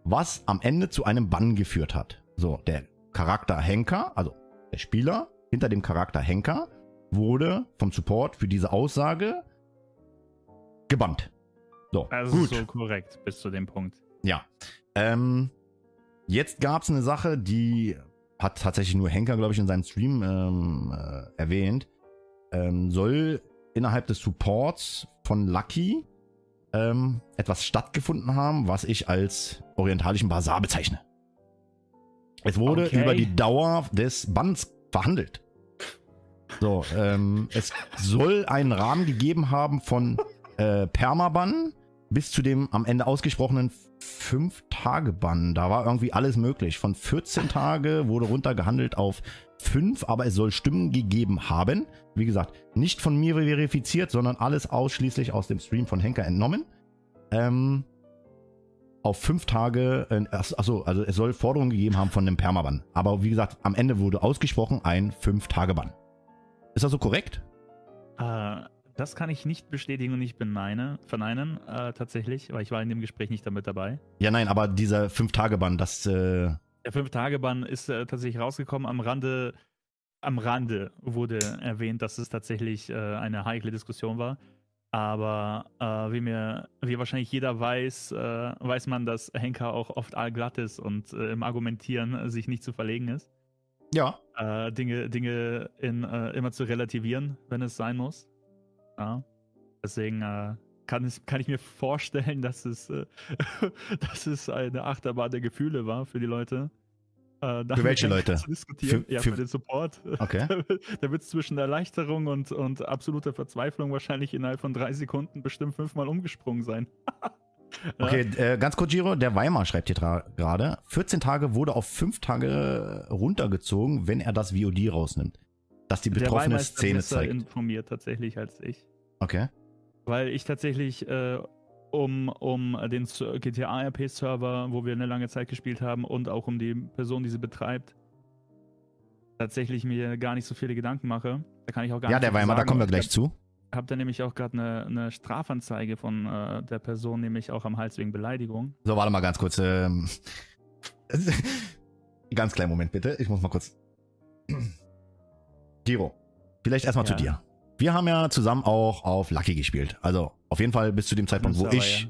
was am Ende zu einem Bann geführt hat. So, der Charakter Henker, also der Spieler hinter dem Charakter Henker, wurde vom Support für diese Aussage gebannt. So, Also gut. so korrekt bis zu dem Punkt. Ja. Ähm, jetzt gab es eine Sache, die hat tatsächlich nur Henker, glaube ich, in seinem Stream ähm, äh, erwähnt. Ähm, soll innerhalb des Supports von Lucky ähm, etwas stattgefunden haben, was ich als orientalischen Basar bezeichne. Es wurde Okay. über die Dauer des Bands verhandelt. So, ähm, es soll einen Rahmen gegeben haben von äh, Permaban bis zu dem am Ende ausgesprochenen 5-Tage-Bann. Da war irgendwie alles möglich. Von 14 Tage wurde runtergehandelt auf 5, aber es soll Stimmen gegeben haben. Wie gesagt, nicht von mir verifiziert, sondern alles ausschließlich aus dem Stream von Henker entnommen. Ähm, auf 5 Tage, äh, achso, also es soll Forderungen gegeben haben von dem Permaban. Aber wie gesagt, am Ende wurde ausgesprochen ein 5-Tage-Bann. Ist das so korrekt? Äh, das kann ich nicht bestätigen und nicht beneine, verneinen, äh, tatsächlich, weil ich war in dem Gespräch nicht damit dabei. Ja, nein, aber dieser 5-Tage-Bann, das, äh, Der Fünf-Tage-Bann ist äh, tatsächlich rausgekommen. Am Rande, am Rande wurde erwähnt, dass es tatsächlich äh, eine heikle Diskussion war. Aber äh, wie mir, wie wahrscheinlich jeder weiß, äh, weiß man, dass Henker auch oft allglatt ist und äh, im Argumentieren sich nicht zu verlegen ist. ja, Äh, Dinge, Dinge in, äh, immer zu relativieren, wenn es sein muss. Ja. Deswegen äh, kann, es, kann ich mir vorstellen, dass es, dass es eine Achterbahn der Gefühle war für die Leute. Äh, damit welche Leute? Zu diskutieren. Für- ja, für- für, den Support. okay. Da wird es zwischen Erleichterung und, und absoluter Verzweiflung wahrscheinlich innerhalb von drei Sekunden bestimmt fünfmal umgesprungen sein. Okay, äh, ganz kurz, Giro, der Weimar schreibt hier gerade, 14 Tage wurde auf 5 Tage runtergezogen, wenn er das VOD rausnimmt. Dass die Der betroffene ist da Szene besser zeigt. informiert tatsächlich als ich. Okay. Weil ich tatsächlich äh, um, um den GTA-RP-Server, wo wir eine lange Zeit gespielt haben, und auch um die Person, die sie betreibt, tatsächlich mir gar nicht so viele Gedanken mache. Da kann ich auch gar Ja, nicht der so viel Weimar, da kommen wir Ich gleich zu. habe da nämlich auch gerade eine, eine Strafanzeige von äh, der Person, nämlich auch am Hals wegen Beleidigung. So, warte mal ganz kurz. Ähm, ganz kleinen Moment bitte. Ich muss mal kurz. Giro, vielleicht erstmal zu Ja. dir. Wir haben ja zusammen auch auf Lucky gespielt. Also auf jeden Fall bis zu dem Zeitpunkt, wo ich ja.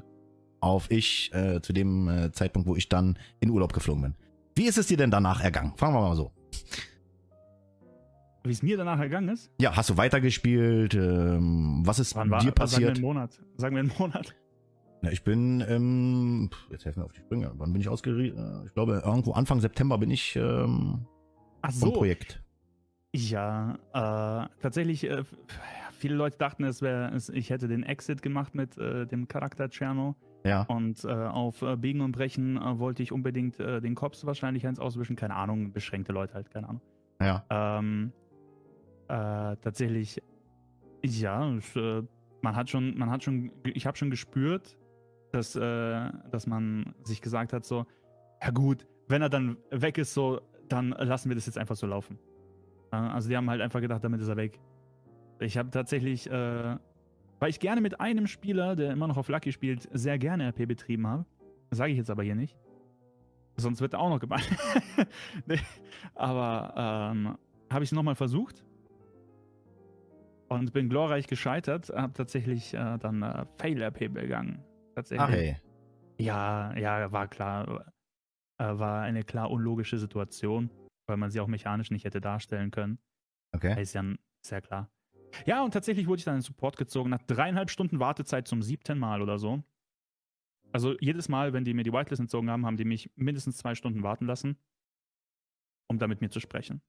auf ich, äh, zu dem äh, Zeitpunkt, wo ich dann in Urlaub geflogen bin. Wie ist es dir denn danach ergangen? Fangen wir mal so. Wie es mir danach ergangen ist? Ja, hast du weitergespielt? Ähm, was ist Wann war dir Sagen wir passiert? einen Monat. Sagen wir einen Monat. Ja, ich bin, ähm, jetzt helfen wir auf die Sprünge. Wann bin ich ausgerichtet? Ich glaube, irgendwo Anfang September bin ich ähm, Ach vom so. Projekt. Ja, äh, tatsächlich, äh, viele Leute dachten, es wäre, ich hätte den Exit gemacht mit äh, dem Charakter Cherno. Ja. Und äh, auf äh, Biegen und Brechen äh, wollte ich unbedingt den Cops wahrscheinlich eins auswischen. Keine Ahnung, beschränkte Leute halt, keine Ahnung. Ja. Ähm, äh, tatsächlich, ja, äh, man hat schon, man hat schon, ich habe schon gespürt, dass, dass man sich gesagt hat, so, ja gut, wenn er dann weg ist, so, dann lassen wir das jetzt einfach so laufen. Äh, also die haben halt einfach gedacht, damit ist er weg. Ich habe tatsächlich, äh, weil ich gerne mit einem Spieler, der immer noch auf Lucky spielt, sehr gerne RP betrieben habe. Sage ich jetzt aber hier nicht. Sonst wird er auch noch gebannt. nee, aber ähm, habe ich es nochmal versucht und bin glorreich gescheitert. Habe tatsächlich äh, dann äh, Fail-RP begangen. Tatsächlich. Ach hey. Ja, ja, war klar. Äh, war eine klar unlogische Situation, weil man sie auch mechanisch nicht hätte darstellen können. Okay. Ist ja sehr klar. Ja, und tatsächlich wurde ich dann in Support gezogen, nach dreieinhalb Stunden Wartezeit zum siebten Mal oder so. Also jedes Mal, wenn die mir die Whitelist entzogen haben, haben die mich mindestens zwei Stunden warten lassen, um da mit mir zu sprechen.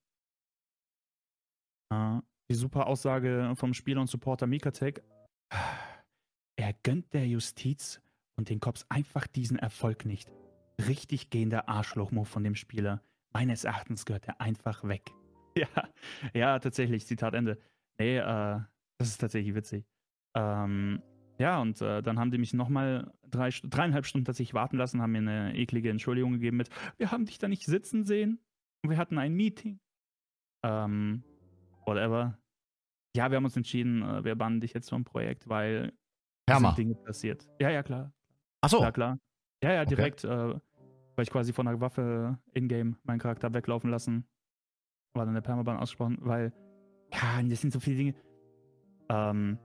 Äh, die super Aussage vom Spieler und Supporter Mikatek. Er gönnt der Justiz und den Cops einfach diesen Erfolg nicht. Richtig gehender Arschlochmove von dem Spieler. Meines Erachtens gehört er einfach weg. Ja, ja, tatsächlich, Zitat Ende. Nee, äh, das ist tatsächlich witzig. Ähm, ja, und äh, dann haben die mich nochmal drei, dreieinhalb Stunden tatsächlich warten lassen, haben mir eine eklige Entschuldigung gegeben mit, wir haben dich da nicht sitzen sehen und wir hatten ein Meeting. Ähm, whatever. Ja, wir haben uns entschieden, äh, wir bannen dich jetzt vom Projekt, weil Hermer. sind Dinge passiert. Ja, ja, klar. Ach so. Klar, klar. Ja, ja, Okay. direkt, äh, weil ich quasi von der Waffe in-game meinen Charakter weglaufen lassen. War dann der Permaban ausgesprochen, weil Ja, das sind so viele Dinge. Ähm,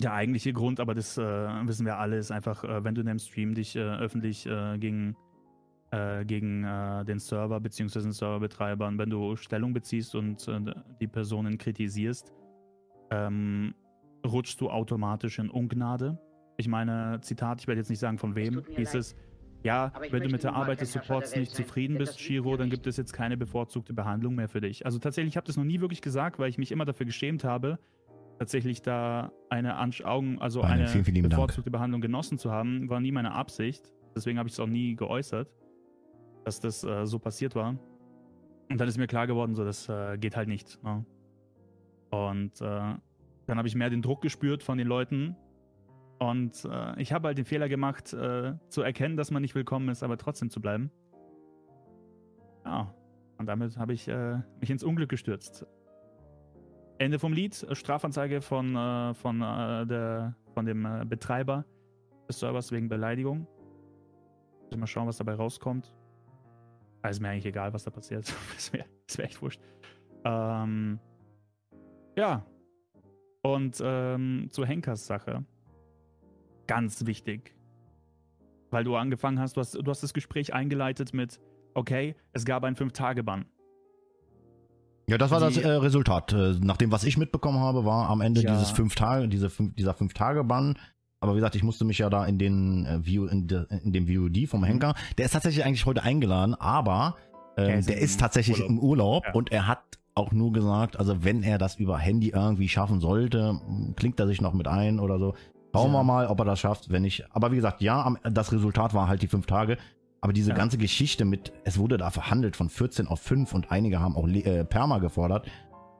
der eigentliche Grund, aber das äh, wissen wir alle, ist einfach, äh, wenn du in einem Stream dich äh, öffentlich äh, gegen, äh, gegen äh, den Server bzw. den Serverbetreibern, wenn du Stellung beziehst und die Personen kritisierst, ähm, rutschst du automatisch in Ungnade. Ich meine, Zitat, ich werde jetzt nicht sagen von wem, hieß es, ja, wenn du mit der Arbeit des Supports nicht zufrieden bist, Shiro, dann gibt es jetzt keine bevorzugte Behandlung mehr für dich. Also tatsächlich, ich habe das noch nie wirklich gesagt, weil ich mich immer dafür geschämt habe, tatsächlich da eine Ansch Augen, also eine, eine vielen, vielen bevorzugte Dank. Behandlung genossen zu haben, war nie meine Absicht. Deswegen habe ich es auch nie geäußert, dass das äh, so passiert war. Und dann ist mir klar geworden, so das äh, geht halt nicht. Ne? Und äh, dann habe ich mehr den Druck gespürt von den Leuten. Und äh, ich habe halt den Fehler gemacht, äh, zu erkennen, dass man nicht willkommen ist, aber trotzdem zu bleiben. Ja, und damit habe ich äh, mich ins Unglück gestürzt. Ende vom Lied, Strafanzeige von, äh, von, äh, der, von dem äh, Betreiber des Servers wegen Beleidigung. Mal schauen, was dabei rauskommt. Also ist mir eigentlich egal, was da passiert. ist, mir, ist mir echt wurscht. Ähm, ja. Und ähm, zu Henkers Sache. Ganz wichtig. Weil du angefangen hast, du hast, du hast das Gespräch eingeleitet mit, okay, es gab einen Fünf-Tage-Bann. Ja, das war die, das äh, Resultat. Äh, nach dem, was ich mitbekommen habe, war am Ende ja. dieses fünf Tage, diese fünf, dieser fünf Tage Bann. Aber wie gesagt, ich musste mich ja da in den äh, View, in, de, in dem VOD vom mhm. Henker. Der ist tatsächlich eigentlich heute eingeladen, aber äh, der ist tatsächlich Urlaub. im Urlaub ja. und er hat auch nur gesagt, also wenn er das über Handy irgendwie schaffen sollte, klingt er sich noch mit ein oder so. Schauen ja. wir mal, ob er das schafft, wenn nicht. Aber wie gesagt, ja, das Resultat war halt die fünf Tage. Aber diese ja. ganze Geschichte mit, es wurde da verhandelt von 14 auf 5 und einige haben auch äh, Perma gefordert,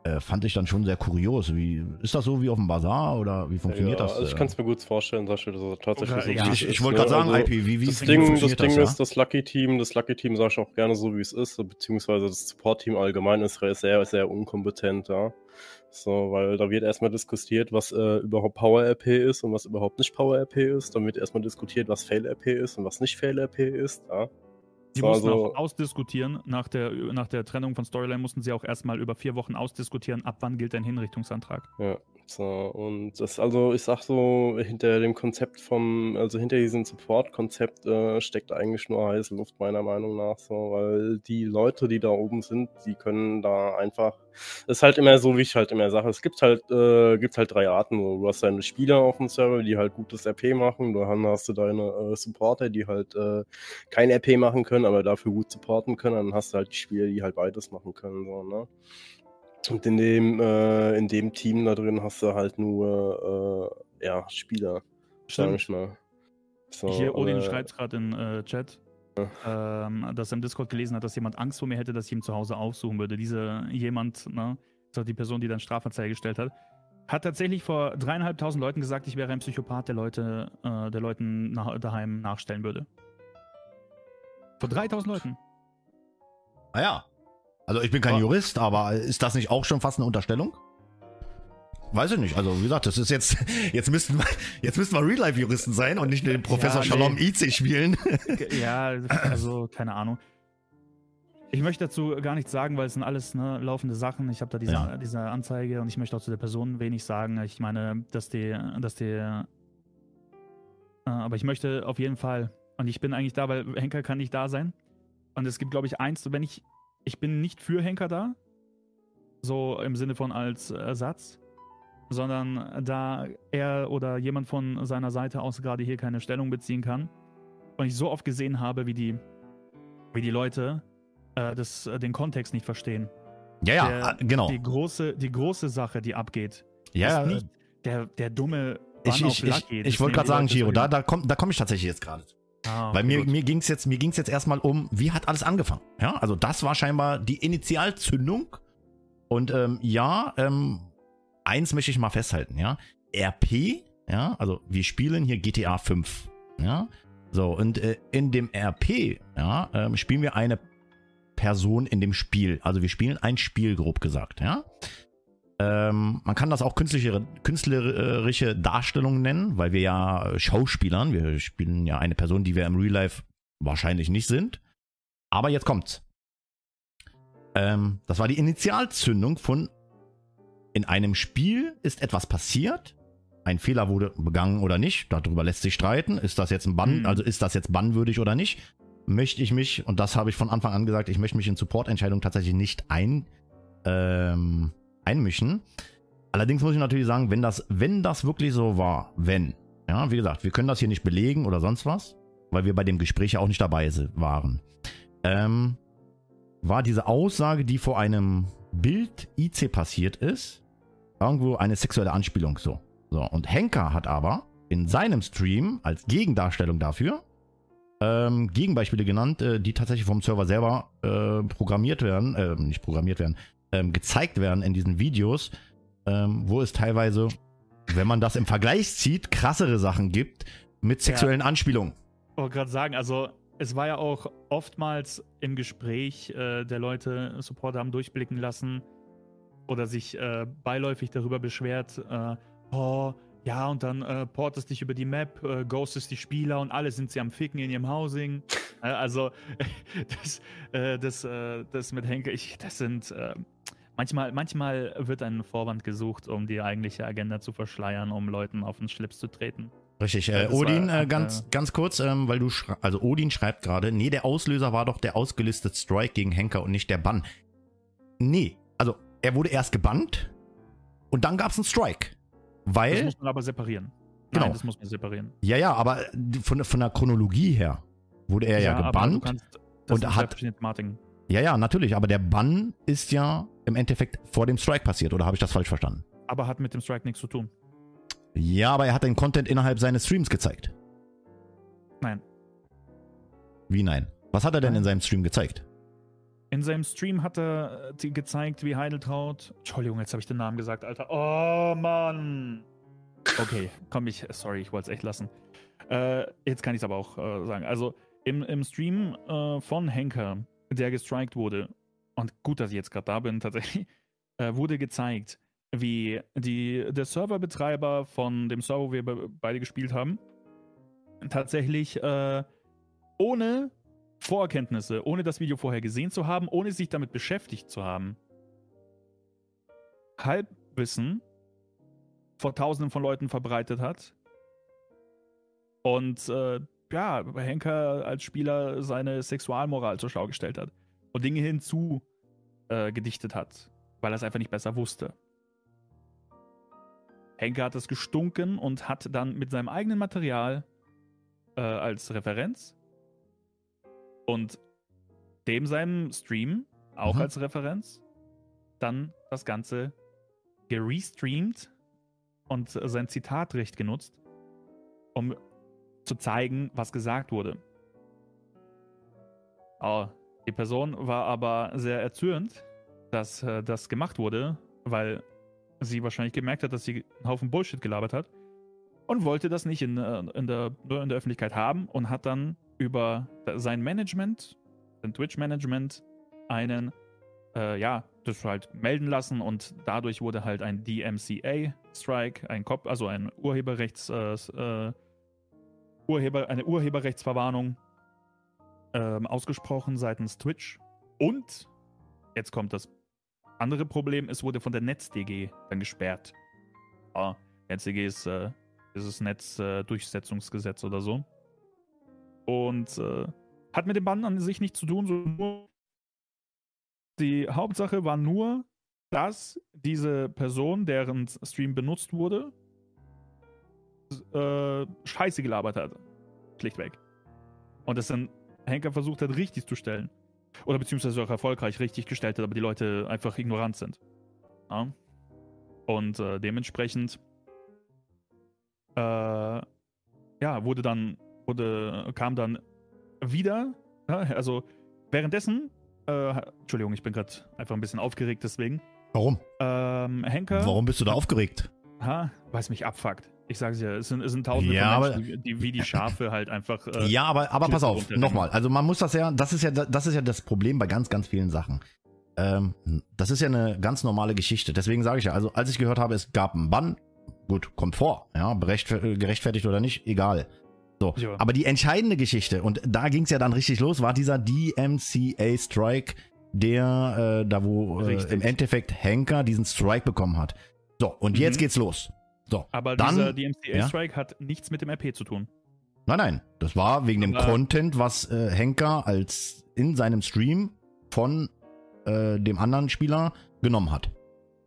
äh, fand ich dann schon sehr kurios. Wie, ist das so wie auf dem Bazar oder wie funktioniert ja, das? Also ich kann es mir gut vorstellen, dass das tatsächlich okay, so ja. Ich, ich wollte gerade sagen, also, IP, wie, wie das Ding, das Ding das, ist, das Lucky Team, das Lucky Team sage ich auch gerne so, wie es ist, beziehungsweise das Support Team allgemein ist sehr, sehr unkompetent, ja. So, weil da wird erstmal diskutiert, was äh, überhaupt Power-RP ist und was überhaupt nicht Power-RP ist. Dann wird erstmal diskutiert, was Fail-RP ist und was nicht Fail-RP ist. Ja. Die so, mussten also, auch ausdiskutieren. Nach der, nach der Trennung von Storyline mussten sie auch erstmal über vier Wochen ausdiskutieren, ab wann gilt ein Hinrichtungsantrag. Ja, so, und das, also ich sag so, hinter dem Konzept vom, also hinter diesem Support-Konzept äh, steckt eigentlich nur heiße Luft, meiner Meinung nach, so, weil die Leute, die da oben sind, die können da einfach, das ist halt immer so, wie ich halt immer sage, es gibt halt, äh, gibt halt drei Arten, du hast deine Spieler auf dem Server, die halt gutes RP machen, dann hast du deine äh, Supporter, die halt äh, kein RP machen können, aber dafür gut supporten können, dann hast du halt die Spieler, die halt beides machen können, so, ne. Und in dem, äh, in dem Team da drin hast du halt nur äh, ja, Spieler, sag ich mal. So, Hier, Odin schreibt gerade in äh, Chat, ja. ähm, dass er im Discord gelesen hat, dass jemand Angst vor mir hätte, dass ich ihn zu Hause aufsuchen würde. Diese jemand, ne, das die Person, die dann Strafanzeige gestellt hat, hat tatsächlich vor dreieinhalbtausend Leuten gesagt, ich wäre ein Psychopath, der Leute, äh, der Leuten nach, daheim nachstellen würde. Vor 3000 Leuten. Ah ja. Also ich bin kein Jurist, aber ist das nicht auch schon fast eine Unterstellung? Weiß ich nicht. Also wie gesagt, das ist jetzt jetzt müssten wir jetzt müssten wir Real Life Juristen sein und nicht den Professor ja, Shalom nee. IC spielen. Ja, also keine Ahnung. Ich möchte dazu gar nichts sagen, weil es sind alles ne, laufende Sachen. Ich habe da diese, ja. diese Anzeige und ich möchte auch zu der Person wenig sagen. Ich meine, dass die, dass die, äh, aber ich möchte auf jeden Fall und ich bin eigentlich da, weil Henker kann nicht da sein. Und es gibt, glaube ich, eins, wenn ich ich bin nicht für Henker da, so im Sinne von als Ersatz, sondern da er oder jemand von seiner Seite aus gerade hier keine Stellung beziehen kann und ich so oft gesehen habe, wie die, wie die Leute äh, das, äh, den Kontext nicht verstehen. Ja, ja, der, äh, genau. Die große, die große Sache, die abgeht, ja, ist nicht der, der dumme ich, ich, ich, ich wollte gerade sagen, Giro, da, da komme da komm ich tatsächlich jetzt gerade. Ah, Weil mir, mir ging es jetzt, jetzt erstmal um, wie hat alles angefangen? Ja, also das war scheinbar die Initialzündung. Und ähm, ja, ähm, eins möchte ich mal festhalten, ja. RP, ja, also wir spielen hier GTA 5, ja. So, und äh, in dem RP, ja, ähm, spielen wir eine Person in dem Spiel. Also wir spielen ein Spiel, grob gesagt, ja. Ähm, man kann das auch künstliche, künstlerische Darstellung nennen, weil wir ja Schauspielern, wir spielen ja eine Person, die wir im Real Life wahrscheinlich nicht sind. Aber jetzt kommt's. Ähm, das war die Initialzündung von in einem Spiel ist etwas passiert, ein Fehler wurde begangen oder nicht, darüber lässt sich streiten, ist das jetzt ein Bann, Mhm. also ist das jetzt bannwürdig oder nicht, möchte ich mich, und das habe ich von Anfang an gesagt, ich möchte mich in Supportentscheidungen tatsächlich nicht ein, ähm, einmischen. Allerdings muss ich natürlich sagen, wenn das, wenn das wirklich so war, wenn, ja, wie gesagt, wir können das hier nicht belegen oder sonst was, weil wir bei dem Gespräch ja auch nicht dabei waren, ähm, war diese Aussage, die vor einem Bild IC passiert ist, irgendwo eine sexuelle Anspielung so. So, und Henker hat aber in seinem Stream als Gegendarstellung dafür ähm, Gegenbeispiele genannt, äh, die tatsächlich vom Server selber äh, programmiert werden, äh, nicht programmiert werden, ähm, gezeigt werden in diesen Videos, ähm, wo es teilweise, wenn man das im Vergleich zieht, krassere Sachen gibt mit sexuellen Anspielungen. Ich wollte gerade sagen, also es war ja auch oftmals im Gespräch äh, der Leute, Supporter haben durchblicken lassen oder sich äh, beiläufig darüber beschwert, äh, oh, ja, und dann äh, portest dich über die Map, äh, ghostest die Spieler und alle sind sie am Ficken in ihrem Housing. Äh, also das, äh, das, äh, das mit Henke, ich, das sind manchmal, manchmal wird ein Vorwand gesucht, um die eigentliche Agenda zu verschleiern, um Leuten auf den Schlips zu treten. Richtig, Ja, äh, das Odin, war- äh, ganz, äh, ganz kurz, ähm, weil du, also Odin schreibt gerade, nee, der Auslöser war doch der ausgelistete Strike gegen Henker und nicht der Bann. Nee, also er wurde erst gebannt und dann gab es einen Strike. Das Weil, muss man aber separieren. Genau. Nein, das muss man separieren. ja, ja, aber von, von der Chronologie her wurde er ja, aber du gebannt. kannst, das und hat- Thematiken. Ja, ja, natürlich, aber der Bann ist ja im Endeffekt vor dem Strike passiert, oder habe ich das falsch verstanden? Aber hat mit dem Strike nichts zu tun. Ja, aber er hat den Content innerhalb seines Streams gezeigt. Nein. Wie nein? Was hat er denn in seinem Stream gezeigt? In seinem Stream hat er äh, gezeigt, wie Heideltraut. Entschuldigung, jetzt habe ich den Namen gesagt, Alter. Oh Mann. Okay, komm ich. Sorry, ich wollte es echt lassen. Äh, jetzt kann ich es aber auch äh, sagen. Also im, im Stream äh, von Henker, der gestrikt wurde, und gut, dass ich jetzt gerade da bin, tatsächlich, äh, wurde gezeigt, wie die, der Serverbetreiber von dem Server, wo wir be beide gespielt haben, tatsächlich äh, ohne Vorkenntnisse, ohne das Video vorher gesehen zu haben, ohne sich damit beschäftigt zu haben, Halbwissen vor tausenden von Leuten verbreitet hat und äh, ja, Henker als Spieler seine Sexualmoral zur Schau gestellt hat und Dinge hinzu äh, gedichtet hat, weil er es einfach nicht besser wusste. Henker hat es gestunken und hat dann mit seinem eigenen Material äh, als Referenz und dem seinem Stream auch Mhm. als Referenz dann das Ganze gerestreamt und sein Zitatrecht genutzt, um zu zeigen, was gesagt wurde. Oh, die Person war aber sehr erzürnt, dass äh, das gemacht wurde, weil sie wahrscheinlich gemerkt hat, dass sie einen Haufen Bullshit gelabert hat und wollte das nicht in, äh, in, der, in der Öffentlichkeit haben und hat dann über sein Management, sein Twitch-Management, einen, äh, ja, das halt melden lassen und dadurch wurde halt ein DMCA-Strike, ein Cop, also ein Urheberrechts, äh, äh, Urheber, eine Urheberrechtsverwarnung ähm, ausgesprochen seitens Twitch. Und jetzt kommt das andere Problem, es wurde von der NetzDG dann gesperrt. Ah, NetzDG ist äh, dieses Netzdurchsetzungsgesetz oder so. Und äh, hat mit dem Bann an sich nichts zu tun, so nur die Hauptsache war nur, dass diese Person, deren Stream benutzt wurde, äh, Scheiße gelabert hat. Schlichtweg. Und das dann Henker versucht hat, richtig zu stellen. Oder beziehungsweise auch erfolgreich richtig gestellt hat, aber die Leute einfach ignorant sind. Ja? Und äh, dementsprechend äh, ja, wurde dann, wurde, kam dann wieder, ja, also währenddessen, äh, Entschuldigung, ich bin gerade einfach ein bisschen aufgeregt deswegen. Warum? Ähm, Henker, Warum bist du da aufgeregt? ha, weil es mich abfuckt. Ich sag's ja, es sind, es sind tausende Ja, von aber- Menschen, die, wie die Schafe halt einfach. Äh, ja, aber, aber pass auf, nochmal. Also man muss das ja, das ist ja, das ist ja das Problem bei ganz, ganz vielen Sachen. Ähm, das ist ja eine ganz normale Geschichte. Deswegen sage ich ja, also als ich gehört habe, es gab einen Bann, gut, kommt vor, ja, gerechtfertigt oder nicht, egal. So, Ja. aber die entscheidende Geschichte, und da ging es ja dann richtig los, war dieser DMCA-Strike der, äh, da wo äh, im Endeffekt Henker diesen Strike bekommen hat. So, und jetzt Mhm. geht's los. So, Aber dann, dieser ja? DMCA-Strike hat nichts mit dem RP zu tun. Nein, nein, das war wegen dem Content, was äh, Henker als in seinem Stream von äh, dem anderen Spieler genommen hat.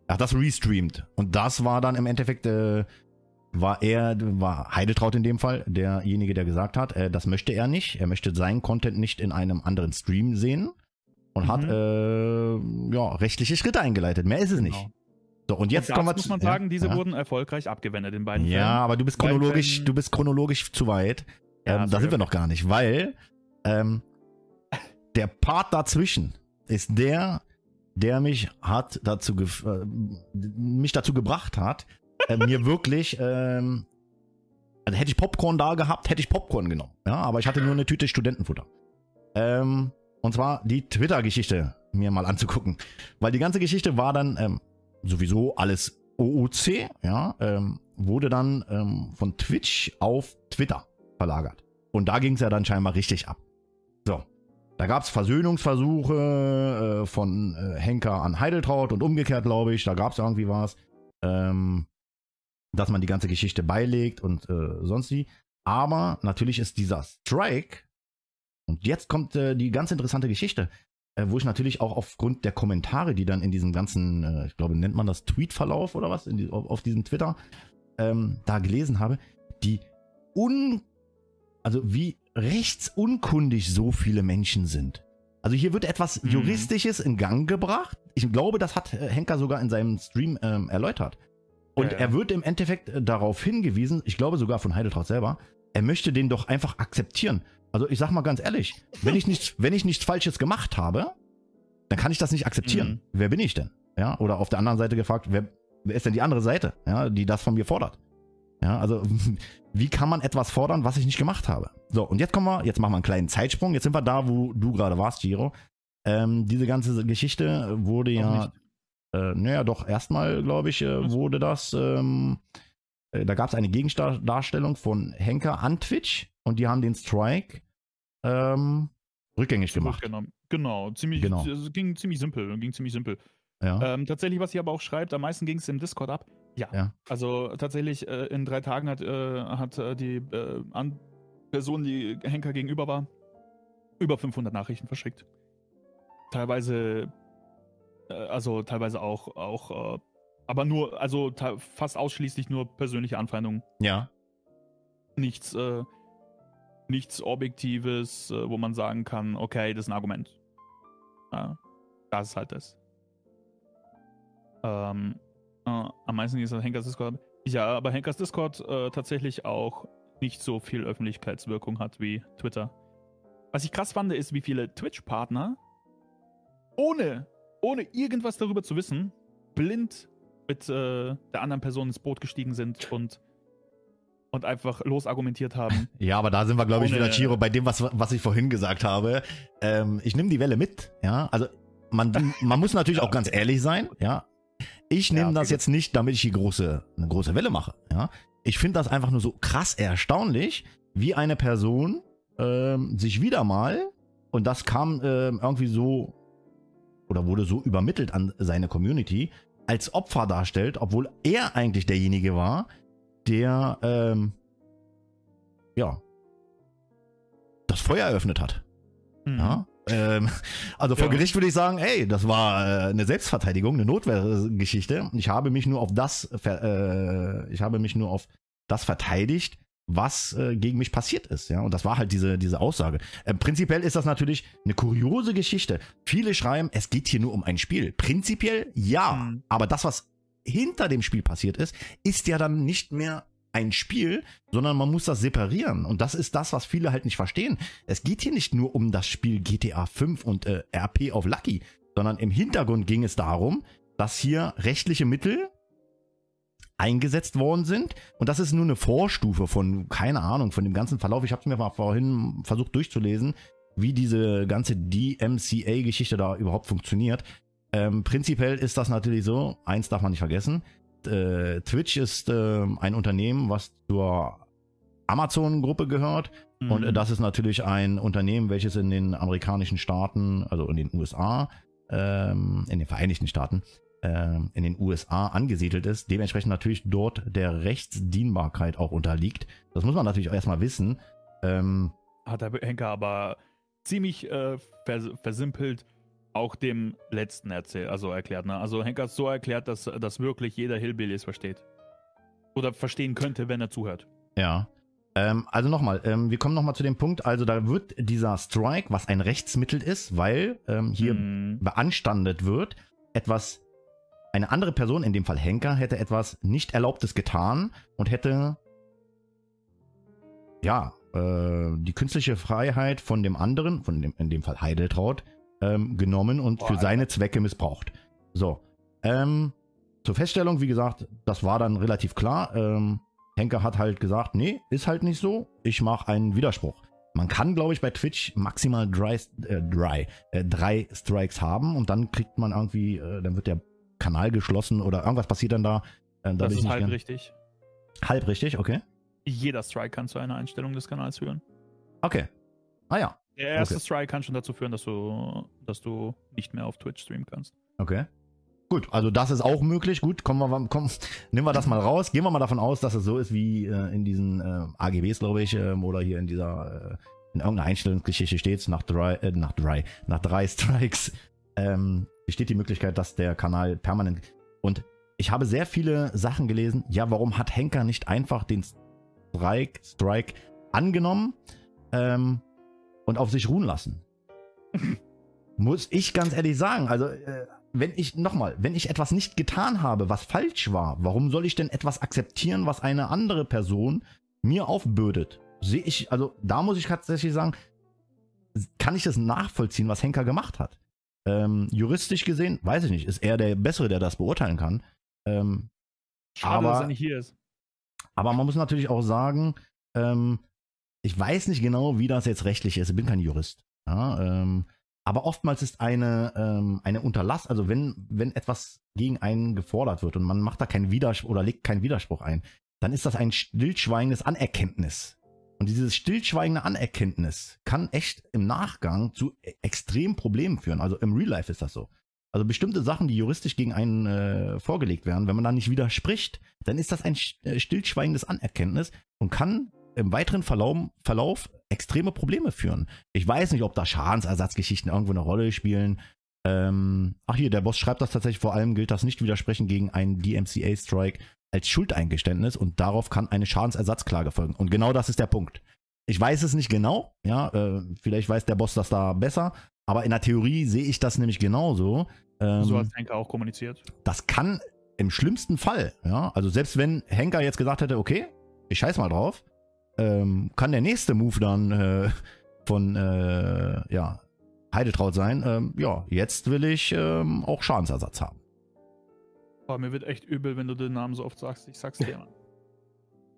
Er hat das restreamt. Und das war dann im Endeffekt, äh, war er, war Heideltraut in dem Fall, derjenige, der gesagt hat, äh, das möchte er nicht. Er möchte seinen Content nicht in einem anderen Stream sehen. Und hat, Mhm. äh, ja, rechtliche Schritte eingeleitet. Mehr ist es nicht. So, und jetzt und kommen wir muss man ja, sagen, diese ja. wurden erfolgreich abgewendet in beiden Ja, Fällen. aber du bist chronologisch, du bist chronologisch zu weit. Ja, ähm, da sind wir noch gar nicht, weil ähm, der Part dazwischen ist der, der mich hat dazu äh, mich dazu gebracht hat, äh, mir wirklich ähm, also hätte ich Popcorn da gehabt, hätte ich Popcorn genommen. Ja, aber ich hatte nur eine Tüte Studentenfutter. Ähm, und zwar die Twitter-Geschichte mir mal anzugucken. Weil die ganze Geschichte war dann ähm, sowieso alles OOC, ja, ähm, wurde dann ähm, von Twitch auf Twitter verlagert. Und da ging es ja dann scheinbar richtig ab. So. Da gab es Versöhnungsversuche äh, von äh, Henker an Heideltraut und umgekehrt, glaube ich. Da gab es irgendwie was. Ähm, dass man die ganze Geschichte beilegt und äh, sonst wie. Aber natürlich ist dieser Strike, und jetzt kommt äh, die ganz interessante Geschichte, äh, wo ich natürlich auch aufgrund der Kommentare, die dann in diesem ganzen, äh, ich glaube, nennt man das Tweetverlauf oder was, die, auf, auf diesem Twitter, ähm, da gelesen habe, die un, also wie rechtsunkundig so viele Menschen sind. Also hier wird etwas Mhm. Juristisches in Gang gebracht. Ich glaube, das hat äh, Henker sogar in seinem Stream ähm, erläutert. Und Ja, ja. er wird im Endeffekt äh, darauf hingewiesen, ich glaube sogar von Heideltraut selber, er möchte den doch einfach akzeptieren. Also ich sag mal ganz ehrlich, wenn ich nicht, wenn ich nichts Falsches gemacht habe, dann kann ich das nicht akzeptieren. Mhm. Wer bin ich denn? Ja, oder auf der anderen Seite gefragt, wer, wer ist denn die andere Seite, ja, die das von mir fordert? Ja, also wie kann man etwas fordern, was ich nicht gemacht habe? So, und jetzt kommen wir, jetzt machen wir einen kleinen Zeitsprung. Jetzt sind wir da, wo du gerade warst, Giro. Ähm, diese ganze Geschichte wurde Noch ja, nicht. äh, naja, doch erstmal, glaube ich, äh, wurde das, ähm, äh, da gab es eine Gegendarstellung von Henker an Twitch und die haben den Strike ähm, rückgängig gemacht. Genau, ziemlich, Genau. es ging ziemlich simpel, ging ziemlich simpel. Ja. Ähm, tatsächlich, was hier aber auch schreibt, am meisten ging es im Discord ab. Ja. Ja. Also tatsächlich, äh, in drei Tagen hat, äh, hat äh, die äh, Person, die Henker gegenüber war, über 500 Nachrichten verschickt. Teilweise, äh, also teilweise auch, auch aber nur, also fast ausschließlich nur persönliche Anfeindungen. ja. Nichts, äh, nichts Objektives, äh, wo man sagen kann, okay, das ist ein Argument. Ja, das ist halt das. Ähm, äh, am meisten ist das Henkers Discord. Ja, aber Henkers Discord äh, tatsächlich auch nicht so viel Öffentlichkeitswirkung hat wie Twitter. Was ich krass fand, ist, wie viele Twitch-Partner ohne, ohne irgendwas darüber zu wissen, blind mit äh, der anderen Person ins Boot gestiegen sind und, und einfach losargumentiert haben. Ja, aber da sind wir, glaube ich, wieder, Chiro, bei dem, was, was ich vorhin gesagt habe. Ähm, ich nehme die Welle mit, ja. Also man, man muss natürlich auch ganz ehrlich sein, ja. Ich nehme Ja, okay, das jetzt nicht, damit ich die große, eine große Welle mache, ja. Ich finde das einfach nur so krass erstaunlich, wie eine Person ähm, sich wieder mal, und das kam ähm, irgendwie so, oder wurde so übermittelt an seine Community, als Opfer darstellt, obwohl er eigentlich derjenige war, der, ähm, ja, das Feuer eröffnet hat. Mhm. Ja? Ähm, also vor Ja. Gericht würde ich sagen, ey, das war äh, eine Selbstverteidigung, eine Notwehrgeschichte. Ich habe mich nur auf das, äh, ich habe mich nur auf das verteidigt, was äh, gegen mich passiert ist. Ja, und das war halt diese diese Aussage. Äh, prinzipiell ist das natürlich eine kuriose Geschichte. Viele schreiben, es geht hier nur um ein Spiel. Prinzipiell ja, Mhm. aber das, was hinter dem Spiel passiert ist, ist ja dann nicht mehr ein Spiel, sondern man muss das separieren. Und das ist das, was viele halt nicht verstehen. Es geht hier nicht nur um das Spiel GTA 5 und äh, RP auf Lucky, sondern im Hintergrund ging es darum, dass hier rechtliche Mittel eingesetzt worden sind. Und das ist nur eine Vorstufe von, keine Ahnung, von dem ganzen Verlauf. Ich habe es mir mal vorhin versucht durchzulesen, wie diese ganze DMCA-Geschichte da überhaupt funktioniert. Ähm, prinzipiell ist das natürlich so, eins darf man nicht vergessen, äh, Twitch ist äh, ein Unternehmen, was zur Amazon-Gruppe gehört. Und Mhm. äh, das ist natürlich ein Unternehmen, welches in den amerikanischen Staaten, also in den USA, ähm, in den Vereinigten Staaten, ähm, in den USA angesiedelt ist, dementsprechend natürlich dort der Rechtsdienbarkeit auch unterliegt. Das muss man natürlich auch erstmal wissen. Ähm, Hat der Henker aber ziemlich äh, vers versimpelt auch dem letzten erzählt, also erklärt. Ne? Also Henker hat es so erklärt, dass, dass wirklich jeder Hillbilly es versteht. Oder verstehen könnte, wenn er zuhört. Ja. Ähm, also nochmal, ähm, wir kommen nochmal zu dem Punkt, also da wird dieser Strike, was ein Rechtsmittel ist, weil ähm, hier Mhm. beanstandet wird, etwas, eine andere Person, in dem Fall Henker, hätte etwas nicht Erlaubtes getan und hätte, ja, äh, die künstliche Freiheit von dem anderen, von dem, in dem Fall Heideltraut, ähm, genommen und Boah, für Alter. seine Zwecke missbraucht. So, ähm, zur Feststellung, wie gesagt, das war dann relativ klar. Ähm, Henker hat halt gesagt, nee, ist halt nicht so. Ich mache einen Widerspruch. Man kann, glaube ich, bei Twitch maximal drei, äh, drei, äh, drei Strikes haben und dann kriegt man irgendwie, äh, dann wird der Kanal geschlossen oder irgendwas passiert dann da. Äh, da Das ist halb gern- richtig. Halb richtig, okay. Jeder Strike kann zu einer Einstellung des Kanals führen. Okay. Ah ja, Der erste Okay. Strike kann schon dazu führen, dass du, dass du nicht mehr auf Twitch streamen kannst. okay. Gut, also das ist auch möglich. Gut, kommen wir, komm, nehmen wir das mal raus. Gehen wir mal davon aus, dass es so ist wie äh, in diesen äh, AGBs, glaube ich, ähm, oder hier in dieser, äh, in irgendeiner Einstellungsgeschichte steht nach drei, äh, nach drei, nach drei Strikes ähm, besteht die Möglichkeit, dass der Kanal permanent und ich habe sehr viele Sachen gelesen. Ja, warum hat Henker nicht einfach den Strike, Strike angenommen ähm, und auf sich ruhen lassen? Muss ich ganz ehrlich sagen. Also, äh, wenn ich, nochmal, wenn ich etwas nicht getan habe, was falsch war, warum soll ich denn etwas akzeptieren, was eine andere Person mir aufbürdet? Sehe ich, also da muss ich tatsächlich sagen, kann ich das nachvollziehen, was Henker gemacht hat? Ähm, juristisch gesehen, weiß ich nicht, ist er der Bessere, der das beurteilen kann. Ähm, Schade, Aber- dass er nicht hier ist. aber man muss natürlich auch sagen, ähm, ich weiß nicht genau, wie das jetzt rechtlich ist. Ich bin kein Jurist. Ja, ähm, aber oftmals ist eine, ähm, eine Unterlass, also wenn, wenn etwas gegen einen gefordert wird und man macht da keinen Widerspruch oder legt keinen Widerspruch ein, dann ist das ein stillschweigendes Anerkenntnis. Und dieses stillschweigende Anerkenntnis kann echt im Nachgang zu e- extremen Problemen führen. Also im Real Life ist das so. Also bestimmte Sachen, die juristisch gegen einen äh, vorgelegt werden, wenn man da nicht widerspricht, dann ist das ein äh, stillschweigendes Anerkenntnis und kann im weiteren Verlauf, Verlauf extreme Probleme führen. Ich weiß nicht, ob da Schadensersatzgeschichten irgendwo eine Rolle spielen. Ähm, ach hier, der Boss schreibt das tatsächlich, vor allem gilt das Nicht-Widersprechen gegen einen DMCA-Strike als Schuldeingeständnis und darauf kann eine Schadensersatzklage folgen. Und genau das ist der Punkt. Ich weiß es nicht genau, ja, äh, vielleicht weiß der Boss das da besser, aber in der Theorie sehe ich das nämlich genauso. Ähm, So hat Henker auch kommuniziert. das kann im schlimmsten Fall, ja, also selbst wenn Henker jetzt gesagt hätte, okay, ich scheiß mal drauf, ähm, kann der nächste Move dann äh, von, äh, ja, Heidetraut sein, ähm, ja, jetzt will ich ähm, auch Schadensersatz haben. Boah, mir wird echt übel, wenn du den Namen so oft sagst. Ich sag's dir. Mann.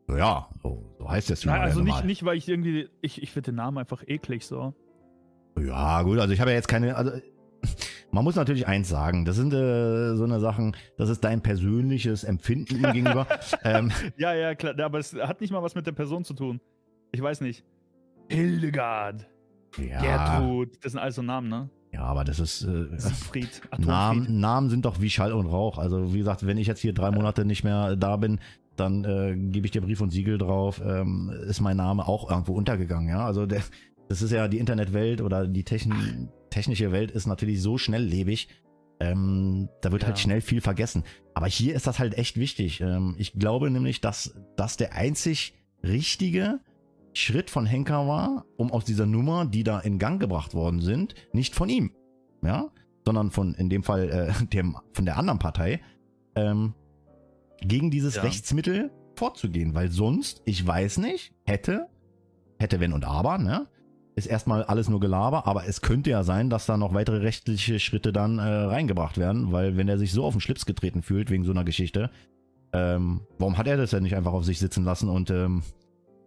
Ja, so, so heißt es Nein, ja also nicht, nicht, weil ich irgendwie. Ich, ich finde den Namen einfach eklig so. Ja, gut, also ich habe ja jetzt keine, also man muss natürlich eins sagen, das sind äh, so eine Sachen, das ist dein persönliches Empfinden ihm gegenüber. ähm, Ja, ja, klar. Aber es hat nicht mal was mit der Person zu tun. Ich weiß nicht. Hildegard, ja, Gertrud, das sind alles so Namen, ne? Ja, aber das ist, äh, Siegfried. Namen, Namen sind doch wie Schall und Rauch. Also wie gesagt, wenn ich jetzt hier drei Monate nicht mehr da bin, dann äh, gebe ich dir Brief und Siegel drauf, ähm, ist mein Name auch irgendwo untergegangen. Ja, also der, das ist ja die Internetwelt oder die Techn technische Welt ist natürlich so schnelllebig. Ähm, da wird Ja. halt schnell viel vergessen. Aber hier ist das halt echt wichtig. Ähm, ich glaube nämlich, dass das der einzig richtige Schritt von Henker war, um aus dieser Nummer, die da in Gang gebracht worden sind, nicht von ihm, ja, sondern von in dem Fall äh, dem von der anderen Partei ähm, gegen dieses Ja. Rechtsmittel vorzugehen, weil sonst, ich weiß nicht, hätte, hätte wenn und aber, ne, ist erstmal alles nur Gelaber, aber es könnte ja sein, dass da noch weitere rechtliche Schritte dann äh, reingebracht werden, weil wenn er sich so auf den Schlips getreten fühlt wegen so einer Geschichte, ähm, warum hat er das denn nicht einfach auf sich sitzen lassen und ähm,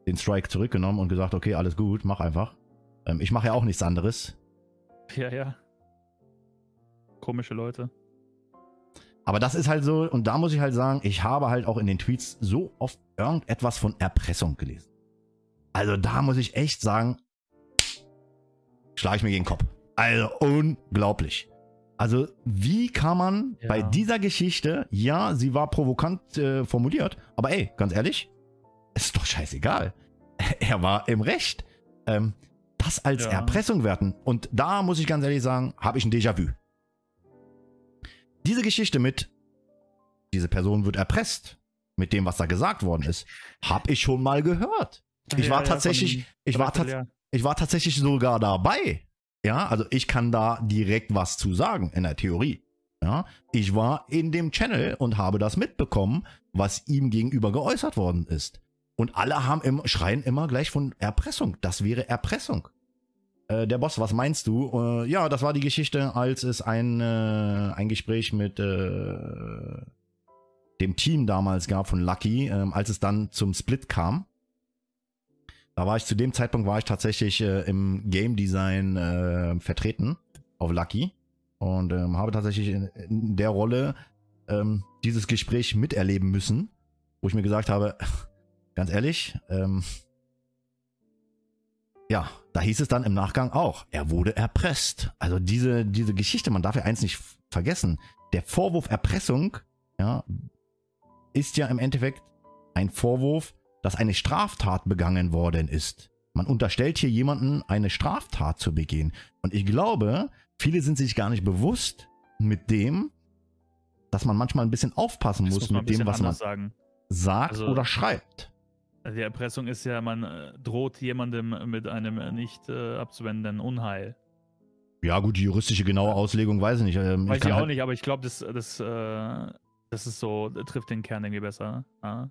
den Strike zurückgenommen und gesagt, okay, alles gut, mach einfach. Ähm, ich mache ja auch nichts anderes. Ja, ja. Komische Leute. Aber das ist halt so, und da muss ich halt sagen, ich habe halt auch in den Tweets so oft irgendetwas von Erpressung gelesen. Also da muss ich echt sagen, schlage ich mir gegen den Kopf. Also unglaublich. Also, wie kann man Ja. bei dieser Geschichte, ja, sie war provokant äh, formuliert, aber ey, ganz ehrlich, ist doch scheißegal. Er war im Recht. Ähm, das als Ja. Erpressung werten. Und da muss ich ganz ehrlich sagen, habe ich ein Déjà-vu. Diese Geschichte mit, diese Person wird erpresst, mit dem, was da gesagt worden ist, habe ich schon mal gehört. Ich Ja, war ja, tatsächlich, ich war, tats ich war tatsächlich sogar dabei. Ja, also ich kann da direkt was zu sagen in der Theorie. Ja, ich war in dem Channel und habe das mitbekommen, was ihm gegenüber geäußert worden ist. Und alle haben im, schreien immer gleich von Erpressung. Das wäre Erpressung. Äh, der Boss, was meinst du? Äh, ja, das war die Geschichte, als es ein, äh, ein Gespräch mit äh, dem Team damals gab von Lucky, ähm, als es dann zum Split kam. Da war ich zu dem Zeitpunkt war ich tatsächlich äh, im Game Design äh, vertreten auf Lucky und ähm, habe tatsächlich in, in der Rolle ähm, dieses Gespräch miterleben müssen, wo ich mir gesagt habe, ganz ehrlich, ähm, ja, da hieß es dann im Nachgang auch, er wurde erpresst. Also diese, diese Geschichte, man darf ja eins nicht vergessen, der Vorwurf Erpressung, ja, ist ja im Endeffekt ein Vorwurf, dass eine Straftat begangen worden ist. Man unterstellt hier jemanden, eine Straftat zu begehen. Und ich glaube, viele sind sich gar nicht bewusst mit dem, dass man manchmal ein bisschen aufpassen muss, muss mit dem, was man sagen. sagt Also- oder schreibt. Die Erpressung ist ja, man äh, droht jemandem mit einem äh, nicht äh, abzuwendenden Unheil. Ja, gut, die juristische genaue Auslegung weiß ich nicht. Ähm, Weiß ich, kann auch halt- nicht, aber ich glaube, das, das, äh, das ist so, das trifft den Kern irgendwie besser. Ja?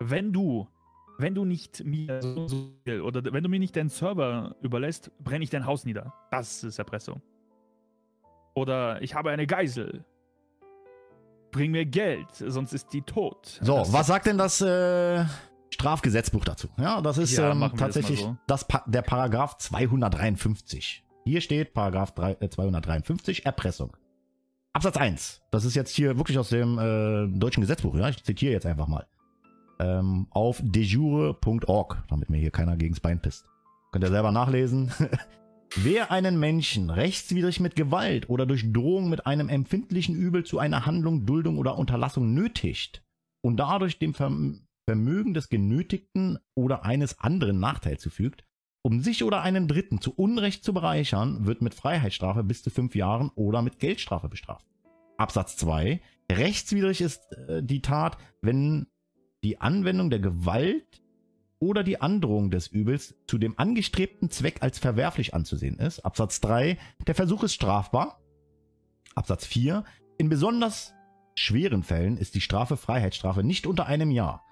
Wenn du, wenn du nicht mir so, so viel oder wenn du mir nicht deinen Server überlässt, brenne ich dein Haus nieder. Das ist Erpressung. Oder ich habe eine Geisel. Bring mir Geld, sonst ist die tot. So, Das was sagt denn das äh, Strafgesetzbuch dazu? Ja, das ist Ja, ähm, das tatsächlich so. das pa der Paragraph 253. Hier steht Paragraph drei- äh, 253 Erpressung. Absatz 1. Das ist jetzt hier wirklich aus dem äh, deutschen Gesetzbuch. Ja, ich zitiere jetzt einfach mal. Ähm, auf dejure.org, damit mir hier keiner gegens Bein pisst. Könnt ihr selber nachlesen. Wer einen Menschen rechtswidrig mit Gewalt oder durch Drohung mit einem empfindlichen Übel zu einer Handlung, Duldung oder Unterlassung nötigt und dadurch dem Verm Vermögen des Genötigten oder eines anderen Nachteil zufügt, um sich oder einen Dritten zu Unrecht zu bereichern, wird mit Freiheitsstrafe bis zu fünf Jahren oder mit Geldstrafe bestraft. Absatz 2. Rechtswidrig ist äh, die Tat, wenn die Anwendung der Gewalt oder die Androhung des Übels zu dem angestrebten Zweck als verwerflich anzusehen ist. Absatz 3. Der Versuch ist strafbar. Absatz 4. In besonders schweren Fällen ist die Strafe Freiheitsstrafe nicht unter einem Jahr.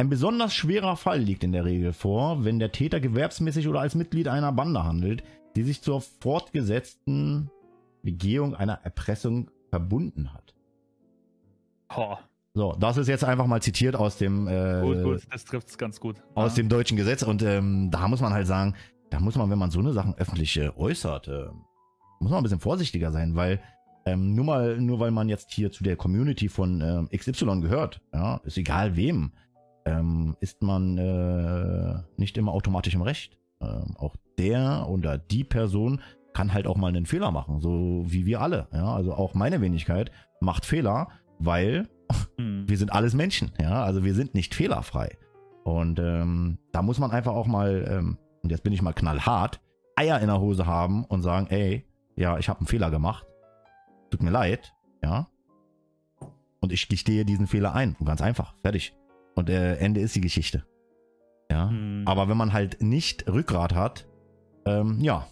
Ein besonders schwerer Fall liegt in der Regel vor, wenn der Täter gewerbsmäßig oder als Mitglied einer Bande handelt, die sich zur fortgesetzten Begehung einer Erpressung verbunden hat. Ho, So, das ist jetzt einfach mal zitiert aus dem, äh, gut, gut, das trifft es ganz gut. aus Ja. dem deutschen Gesetz und ähm, da muss man halt sagen, da muss man, wenn man so eine Sachen öffentlich äh, äußert, äh, muss man ein bisschen vorsichtiger sein, weil ähm, nur mal, nur weil man jetzt hier zu der Community von ähm, XY gehört, ja, ist egal wem, ähm, ist man äh, nicht immer automatisch im Recht. Ähm, auch der oder die Person kann halt auch mal einen Fehler machen, so wie wir alle. Ja, also auch meine Wenigkeit macht Fehler, weil Hm. wir sind alles Menschen, ja, also wir sind nicht fehlerfrei. Und ähm, da muss man einfach auch mal, ähm, und jetzt bin ich mal knallhart, Eier in der Hose haben und sagen, ey, ja, ich habe einen Fehler gemacht, tut mir leid, ja, und ich gestehe diesen Fehler ein, und ganz einfach, fertig. Und äh, Ende ist die Geschichte, ja. Hm. Aber wenn man halt nicht Rückgrat hat, ähm, ja,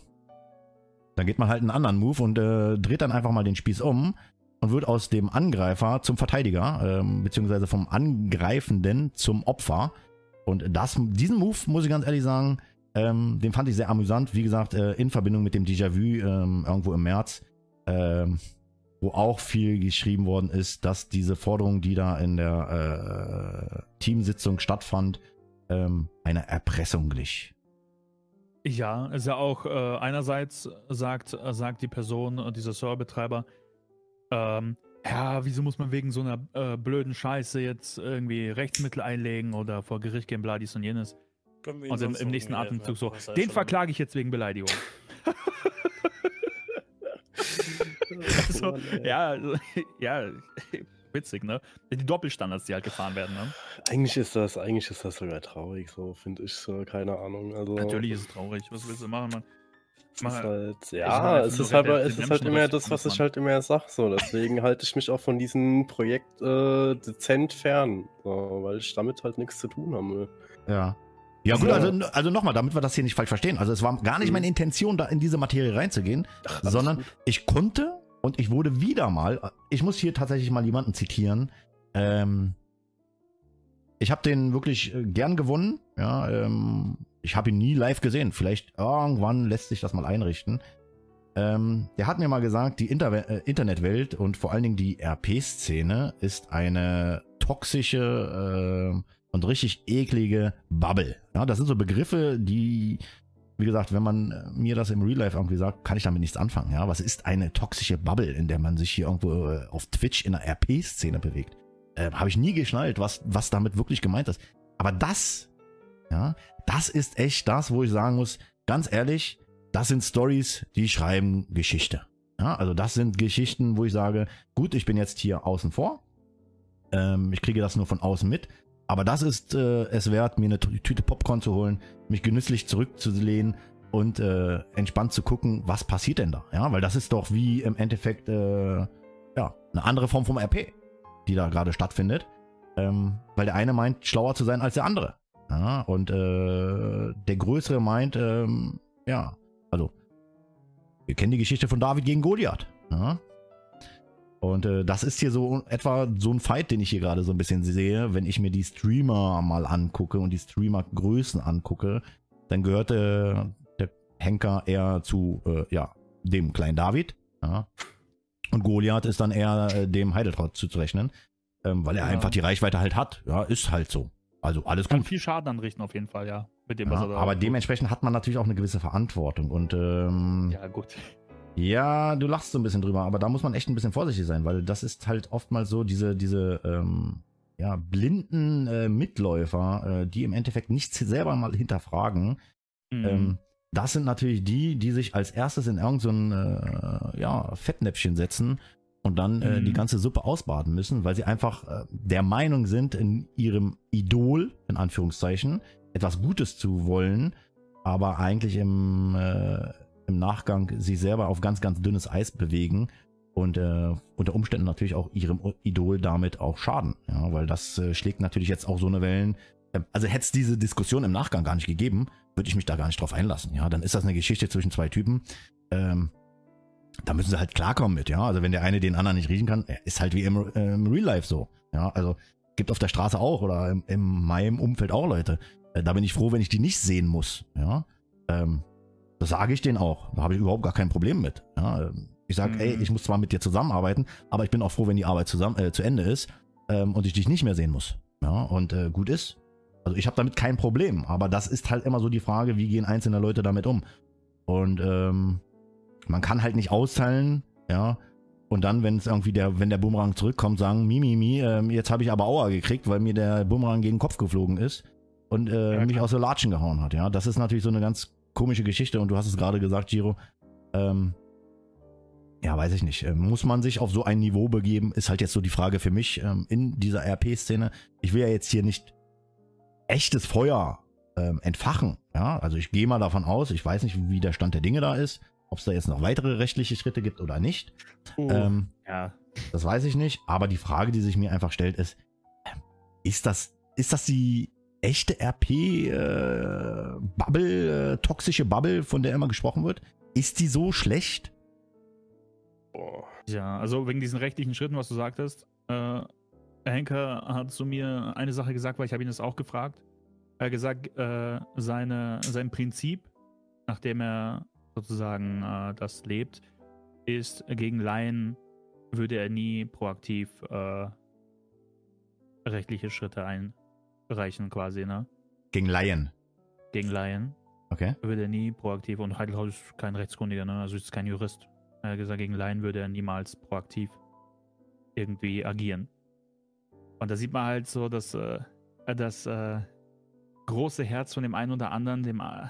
dann geht man halt einen anderen Move und äh, dreht dann einfach mal den Spieß um und wird aus dem Angreifer zum Verteidiger, ähm, beziehungsweise vom Angreifenden zum Opfer. Und das, diesen Move, muss ich ganz ehrlich sagen, ähm, den fand ich sehr amüsant. Wie gesagt, äh, in Verbindung mit dem Déjà-vu ähm, irgendwo im März, ähm, wo auch viel geschrieben worden ist, dass diese Forderung, die da in der äh, Teamsitzung stattfand, ähm, einer Erpressung glich. Ja, ist ja auch äh, einerseits sagt, äh, sagt die Person, äh, dieser Serverbetreiber, ähm, ja, wieso muss man wegen so einer äh, blöden Scheiße jetzt irgendwie Rechtsmittel einlegen oder vor Gericht gehen, bla, dies und jenes. Und im, im nächsten Atemzug so, den verklage ich jetzt wegen Beleidigung. so, Mann, ja, ja, witzig, ne? Die Doppelstandards, die halt gefahren werden, ne? Eigentlich ist das, eigentlich ist das sogar traurig, so finde ich so, keine Ahnung. Also Natürlich ist es traurig. Was willst du machen, Mann? mach- ist halt, mach ja, es ist halt, es ist halt immer das, was ich halt immer sag, so. Deswegen halte ich mich auch von diesem Projekt äh, dezent fern, so, weil ich damit halt nichts zu tun habe. Ja. Ja gut, Ja. also, also nochmal, damit wir das hier nicht falsch verstehen. Also es war gar nicht Mhm. meine Intention, da in diese Materie reinzugehen, Ach, sondern ich konnte und ich wurde wieder mal, ich muss hier tatsächlich mal jemanden zitieren, ähm, ich habe den wirklich äh, gern gewonnen, ja, ähm, ich habe ihn nie live gesehen, vielleicht irgendwann lässt sich das mal einrichten. Ähm, der hat mir mal gesagt, die Inter äh, Internetwelt und vor allen Dingen die RP-Szene ist eine toxische äh, und richtig eklige Bubble. Ja, das sind so Begriffe, die, wie gesagt, wenn man äh, mir das im Real Life irgendwie sagt, kann ich damit nichts anfangen. Ja, was ist eine toxische Bubble, in der man sich hier irgendwo äh, auf Twitch in der RP-Szene bewegt? Äh, Habe ich nie geschnallt, was, was damit wirklich gemeint ist. Aber das, ja, das ist echt das, wo ich sagen muss, ganz ehrlich, das sind Stories, die schreiben Geschichte. Ja, also das sind Geschichten, wo ich sage, gut, ich bin jetzt hier außen vor. Ähm, ich kriege das nur von außen mit. Aber das ist äh, es wert, mir eine Tü- Tüte Popcorn zu holen, mich genüsslich zurückzulehnen und äh, entspannt zu gucken, was passiert denn da. Ja, weil das ist doch wie im Endeffekt äh, ja, eine andere Form vom RP, die da gerade stattfindet. Ähm, weil der eine meint, schlauer zu sein als der andere. Ja, und äh, der Größere meint, ähm, ja, also, wir kennen die Geschichte von David gegen Goliath. Ja? Und äh, das ist hier so etwa so ein Fight, den ich hier gerade so ein bisschen sehe, wenn ich mir die Streamer mal angucke und die Streamer-Größen angucke, dann gehört äh, der Henker eher zu, äh, ja, dem kleinen David. Ja? Und Goliath ist dann eher äh, dem Heideltraut zuzurechnen, ähm, weil er Ja. einfach die Reichweite halt hat. Ja, ist halt so. Also alles Kann gut. viel Schaden anrichten, auf jeden Fall, ja. Mit dem, was Ja, er da aber tut. dementsprechend hat man natürlich auch eine gewisse Verantwortung. Und ähm, Ja, gut. Ja, du lachst so ein bisschen drüber, aber da muss man echt ein bisschen vorsichtig sein, weil das ist halt oftmals so diese, diese ähm, ja, blinden äh, Mitläufer, äh, die im Endeffekt nichts selber mal hinterfragen. Mhm. Ähm, das sind natürlich die, die sich als erstes in irgendein so ein, äh, ja, Fettnäpfchen setzen und dann äh, Mhm. die ganze Suppe ausbaden müssen, weil sie einfach äh, der Meinung sind, in ihrem Idol, in Anführungszeichen, etwas Gutes zu wollen, aber eigentlich im, äh, im Nachgang sie selber auf ganz, ganz dünnes Eis bewegen und äh, unter Umständen natürlich auch ihrem Idol damit auch schaden. Ja, weil das äh, schlägt natürlich jetzt auch so eine Wellen. Ähm, Also hätte es diese Diskussion im Nachgang gar nicht gegeben, würde ich mich da gar nicht drauf einlassen. Ja, dann ist das eine Geschichte zwischen zwei Typen. Ähm, da müssen sie halt klarkommen mit, ja. Also wenn der eine den anderen nicht riechen kann, äh, ist halt wie im, im Real Life so. Ja, also gibt auf der Straße auch oder im, in meinem Umfeld auch Leute. Äh, da bin ich froh, wenn ich die nicht sehen muss. Ja, ähm, das sage ich denen auch. Da habe ich überhaupt gar kein Problem mit. Ja, ich sage, Mhm. ey, ich muss zwar mit dir zusammenarbeiten, aber ich bin auch froh, wenn die Arbeit zusammen äh, zu Ende ist ähm, und ich dich nicht mehr sehen muss. Ja, und äh, gut ist. Also ich habe damit kein Problem, aber das ist halt immer so die Frage, wie gehen einzelne Leute damit um? Und ähm, man kann halt nicht austeilen, ja, und dann, wenn es irgendwie der, wenn der Bumerang zurückkommt, sagen, mi, mi, mi, ähm, jetzt habe ich aber Aua gekriegt, weil mir der Bumerang gegen den Kopf geflogen ist und äh, Ja, mich aus der Latschen gehauen hat, ja. Das ist natürlich so eine ganz komische Geschichte und du hast es gerade gesagt, Giro, ähm, ja, weiß ich nicht. Ähm, Muss man sich auf so ein Niveau begeben, ist halt jetzt so die Frage für mich ähm, in dieser RP-Szene. Ich will ja jetzt hier nicht echtes Feuer ähm, entfachen. Ja, also ich gehe mal davon aus, ich weiß nicht, wie der Stand der Dinge da ist, ob es da jetzt noch weitere rechtliche Schritte gibt oder nicht. Oh. Ähm, Ja. das weiß ich nicht. Aber die Frage, die sich mir einfach stellt, ist, ähm, ist das, ist das die echte RP-Bubble, äh, toxische Bubble, von der immer gesprochen wird? Ist die so schlecht? Ja, also wegen diesen rechtlichen Schritten, was du sagtest. Äh, Henker hat zu mir eine Sache gesagt, weil ich habe ihn das auch gefragt. Er hat gesagt, äh, seine, sein Prinzip, nachdem er sozusagen äh, das lebt, ist, gegen Laien würde er nie proaktiv äh, rechtliche Schritte einreichen, quasi, ne? Gegen Laien. Gegen Laien Okay. würde er nie proaktiv, und Heidelhaus ist kein Rechtskundiger, ne? also ist kein Jurist. Er hat gesagt, gegen Laien würde er niemals proaktiv irgendwie agieren. Und da sieht man halt so, dass äh, das äh, große Herz von dem einen oder anderen, dem äh,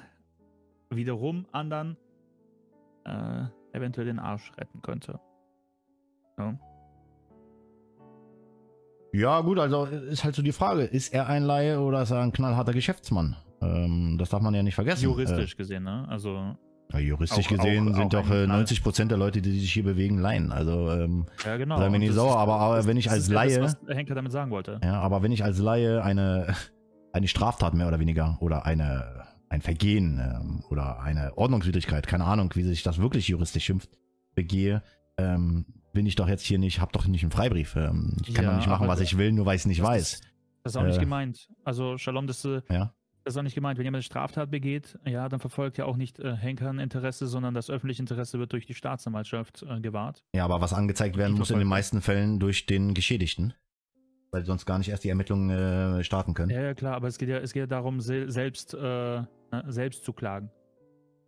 wiederum anderen, äh, eventuell den Arsch retten könnte. Ja. Ja, gut, also ist halt so die Frage, ist er ein Laie oder ist er ein knallharter Geschäftsmann? Ähm, das darf man ja nicht vergessen. Juristisch gesehen, ne? Also, Äh, ja, juristisch auch- gesehen auch- sind auch doch ein äh, Knall. 90% der Leute, die sich hier bewegen, Laien. Also, ähm, ja, genau. Sei mir nicht sauer, aber- aber wenn ich als Laie- Das, was Henker damit sagen wollte. ja, aber wenn ich als Laie eine, eine Straftat mehr oder weniger oder eine, ein Vergehen ähm, oder eine Ordnungswidrigkeit, keine Ahnung, wie sich das wirklich juristisch schimpft, begehe, ähm, bin ich doch jetzt hier nicht, hab doch nicht einen Freibrief. Ähm, ich kann Ja, doch nicht machen, was ich will, nur weil ich es nicht das weiß. Ist, das ist auch nicht Äh, gemeint. Also, Shalom, das, äh, Ja. das ist auch nicht gemeint. Wenn jemand eine Straftat begeht, ja, dann verfolgt ja auch nicht äh, Henker ein Interesse, sondern das öffentliche Interesse wird durch die Staatsanwaltschaft äh, gewahrt. Ja, aber was angezeigt werden muss in den meisten Fällen durch den Geschädigten. Weil sonst gar nicht erst die Ermittlungen äh, starten können. Ja, ja, klar, aber es geht ja, es geht ja darum, se selbst, äh, ne, selbst zu klagen.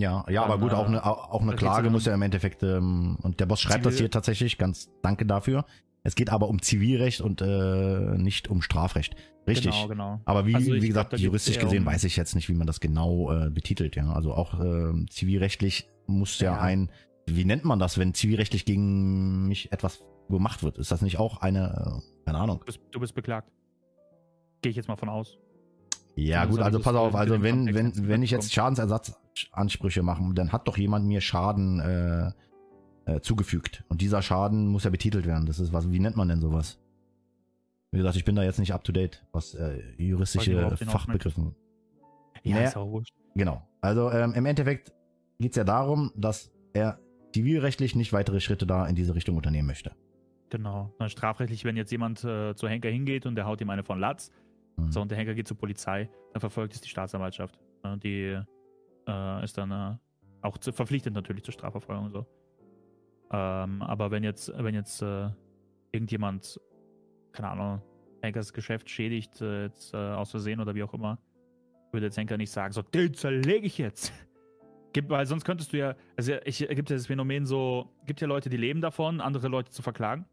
Ja, ja, aber gut, äh, auch eine, auch auch eine Klage muss ja im Endeffekt, ähm, und der Boss schreibt das Zivil- hier tatsächlich, ganz danke dafür. Es geht aber um Zivilrecht und äh, nicht um Strafrecht. Richtig. Genau, genau. Aber wie, Also wie glaub, gesagt, geht's juristisch gesehen um- weiß ich jetzt nicht, wie man das genau äh, betitelt. Ja, also auch ähm, zivilrechtlich muss ja, Ja. ein, wie nennt man das, wenn zivilrechtlich gegen mich etwas gemacht wird? Ist das nicht auch eine, äh, keine Ahnung? Du bist, du bist beklagt. Gehe ich jetzt mal von aus. Ja, gut, also pass auf, also wenn, wenn, wenn ich jetzt Schadensersatzansprüche mache, dann hat doch jemand mir Schaden äh, äh, zugefügt. Und dieser Schaden muss ja betitelt werden. Das ist was, wie nennt man denn sowas? Wie gesagt, ich bin da jetzt nicht up to date, was äh, juristische worauf du hinaus Fachbegriffe. Ja, Naja. ist auch wurscht. Genau. Also ähm, im Endeffekt geht es ja darum, dass er zivilrechtlich nicht weitere Schritte da in diese Richtung unternehmen möchte. Genau. Na, strafrechtlich, wenn jetzt jemand äh, zu Henker hingeht und der haut ihm eine von Latz, Mhm. so und der Henker geht zur Polizei, dann verfolgt es die Staatsanwaltschaft. Die äh, ist dann äh, auch zu, verpflichtet natürlich zur Strafverfolgung und so. Ähm, aber wenn jetzt, wenn jetzt äh, irgendjemand, keine Ahnung, Henkers Geschäft schädigt, äh, jetzt, äh, aus Versehen oder wie auch immer, würde jetzt Henker nicht sagen, so, den zerlege ich jetzt. Gibt, weil sonst könntest du ja, also ich, gibt ja das Phänomen so, gibt ja Leute, die leben davon, andere Leute zu verklagen.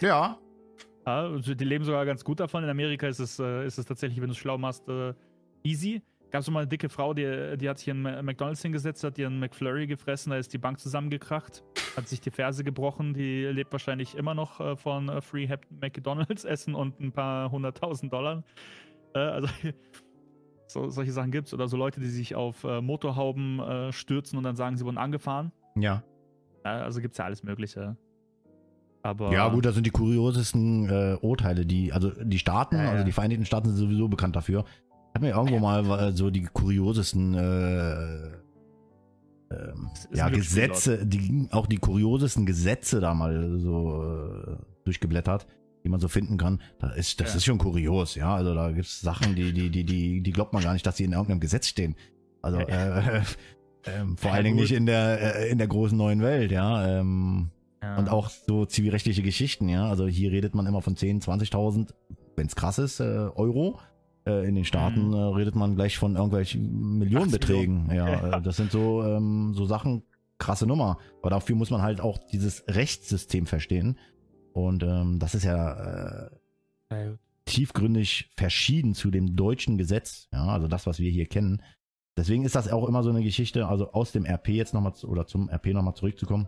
Ja. Ja, also die leben sogar ganz gut davon. In Amerika ist es, äh, ist es tatsächlich, wenn du es schlau machst, äh, easy. Gab es mal eine dicke Frau, die, die hat sich in McDonalds hingesetzt, hat ihren McFlurry gefressen, da ist die Bank zusammengekracht, hat sich die Ferse gebrochen. Die lebt wahrscheinlich immer noch äh, von äh, Free McDonalds Essen und ein paar hunderttausend Dollar. Äh, also so, solche Sachen gibt es. Oder so Leute, die sich auf äh, Motorhauben stürzen und dann sagen, sie wurden angefahren. Ja. Ja, also gibt es ja alles Mögliche. Aber Ja, gut, das sind die kuriosesten äh, Urteile, die, also die Staaten, Ja, ja. also die Vereinigten Staaten sind sowieso bekannt dafür. Hat mir irgendwo mal äh, so die kuriosesten äh, ist ja, Gesetze, die, auch die kuriosesten Gesetze da mal so äh, durchgeblättert, die man so finden kann. Das ist, das Ja. ist schon kurios, ja. Also da gibt es Sachen, die, die, die, die, die glaubt man gar nicht, dass sie in irgendeinem Gesetz stehen. Also Ja, äh, ähm, vor Ja, allen Dingen nicht in der, äh, in der großen neuen Welt, ja. Ähm, Ja. und auch so zivilrechtliche Geschichten, ja. Also hier redet man immer von 10.000, 20.000, wenn es krass ist, äh, Euro. Äh, in den Staaten Mhm. äh, redet man gleich von irgendwelchen Millionenbeträgen. Ja, äh, das sind so, ähm, so Sachen, krasse Nummer. Aber dafür muss man halt auch dieses Rechtssystem verstehen. Und ähm, das ist ja äh, Ja, gut. tiefgründig verschieden zu dem deutschen Gesetz. Ja, also das, was wir hier kennen. Deswegen ist das auch immer so eine Geschichte, also aus dem RP jetzt nochmal oder zum RP nochmal zurückzukommen.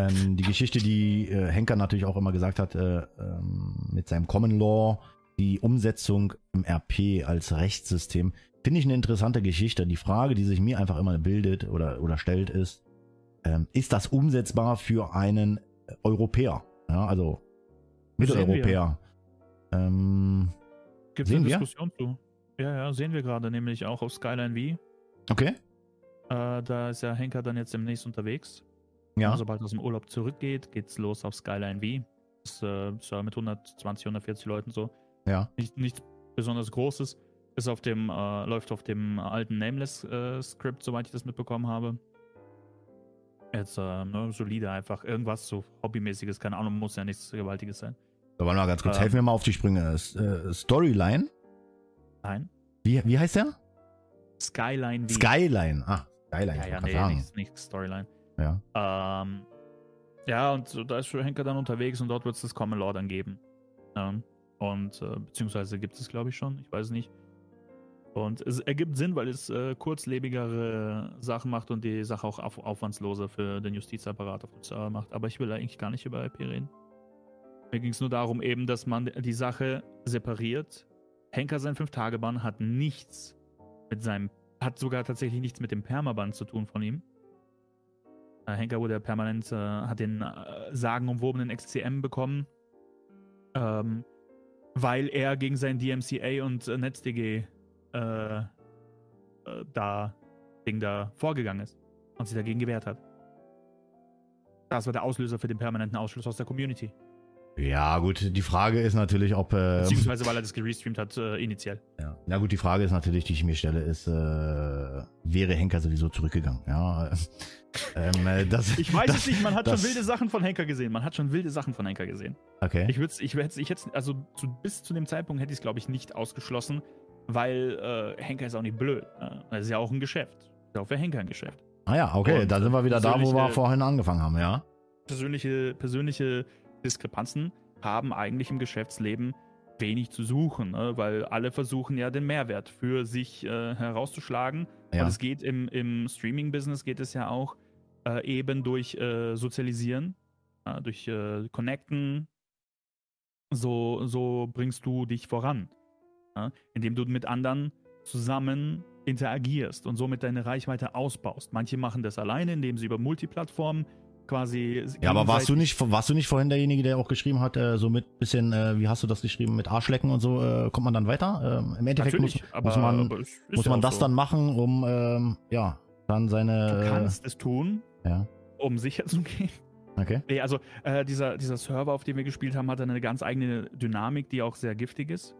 Ähm, die Geschichte, die äh, Henker natürlich auch immer gesagt hat, äh, ähm, mit seinem Common Law, die Umsetzung im RP als Rechtssystem, finde ich eine interessante Geschichte. Die Frage, die sich mir einfach immer bildet oder, oder stellt, ist, ähm, ist das umsetzbar für einen Europäer? Ja, also wir. Mitteleuropäer. Ähm, Gibt Sehen eine wir? Diskussion zu. Ja, ja, sehen wir gerade, nämlich auch auf Skyline V. okay. Äh, da ist ja Henker dann jetzt demnächst unterwegs. Ja. Sobald er aus dem Urlaub zurückgeht, geht's los auf Skyline V. Das äh, mit 120, 140 Leuten so. Ja. Nicht, nichts besonders Großes. Ist auf dem, äh, läuft auf dem alten Nameless-Skript, soweit ich das mitbekommen habe. Jetzt äh, ne, solide einfach. Irgendwas so Hobbymäßiges, keine Ahnung, muss ja nichts Gewaltiges sein. Da wollen wir ganz kurz, Ähm. helfen wir mal auf die Sprünge. Äh, Storyline. Nein. Wie, wie heißt der? Skyline V. Skyline. Ah, Skyline. Ja, ja, nee, nicht, nicht Storyline. Ja. Ähm, ja, und da ist Henker dann unterwegs und dort wird es das Common Law dann geben. Ähm, und äh, beziehungsweise gibt es, glaube ich, schon, ich weiß nicht. Und es ergibt Sinn, weil es äh, kurzlebigere Sachen macht und die Sache auch auf, aufwandsloser für den Justizapparat auf Server macht. Aber ich will eigentlich gar nicht über IP reden. Mir ging es nur darum, eben, dass man die Sache separiert. Henker sein 5-Tage-Bann hat nichts mit seinem, hat sogar tatsächlich nichts mit dem Permaban zu tun von ihm. Äh, Henker wurde permanent, äh, hat den äh, sagenumwobenen XCM bekommen, ähm, weil er gegen sein DMCA und äh, NetzDG äh, äh, da Ding da vorgegangen ist und sich dagegen gewehrt hat. Das war der Auslöser für den permanenten Ausschluss aus der Community. Ja, gut, die Frage ist natürlich, ob. Äh, Beziehungsweise, weil er das gerestreamt hat, äh, initial. Ja. Na gut, die Frage ist natürlich, die ich mir stelle, ist, äh, wäre Henker sowieso zurückgegangen? Ja. ähm, äh, das, Ich weiß das, es nicht, man hat das- schon wilde Sachen von Henker gesehen. Man hat schon wilde Sachen von Henker gesehen. Okay. Ich würde ich hätte ich hätte also zu, bis zu dem Zeitpunkt hätte ich es, glaube ich, nicht ausgeschlossen, weil äh, Henker ist auch nicht blöd. Ne? Das ist ja auch ein Geschäft. Ist ja auch für Henker ein Geschäft. ah ja, okay, Und da sind wir wieder da, wo wir vorhin angefangen haben, ja. Persönliche, persönliche Diskrepanzen haben eigentlich im Geschäftsleben wenig zu suchen, ne? weil alle versuchen ja den Mehrwert für sich äh, herauszuschlagen. Ja. Und es geht im, im Streaming-Business geht es ja auch äh, eben durch äh, Sozialisieren, durch äh, Connecten. So, so bringst du dich voran, ja? indem du mit anderen zusammen interagierst und somit deine Reichweite ausbaust. Manche machen das alleine, indem sie über Multiplattformen quasi. Ja, aber warst du nicht, warst du nicht vorhin derjenige, der auch geschrieben hat, äh, so mit bisschen, äh, wie hast du das geschrieben, mit Arschlecken und so, äh, kommt man dann weiter? Ähm, Im Endeffekt muss, Natürlich, muss man, aber muss ja man das so. dann machen, um, ähm, ja, dann seine. Du kannst es tun, Äh, ja, um sicher zu gehen. okay. Nee, also äh, dieser, dieser Server, auf dem wir gespielt haben, hat eine ganz eigene Dynamik, die auch sehr giftig ist.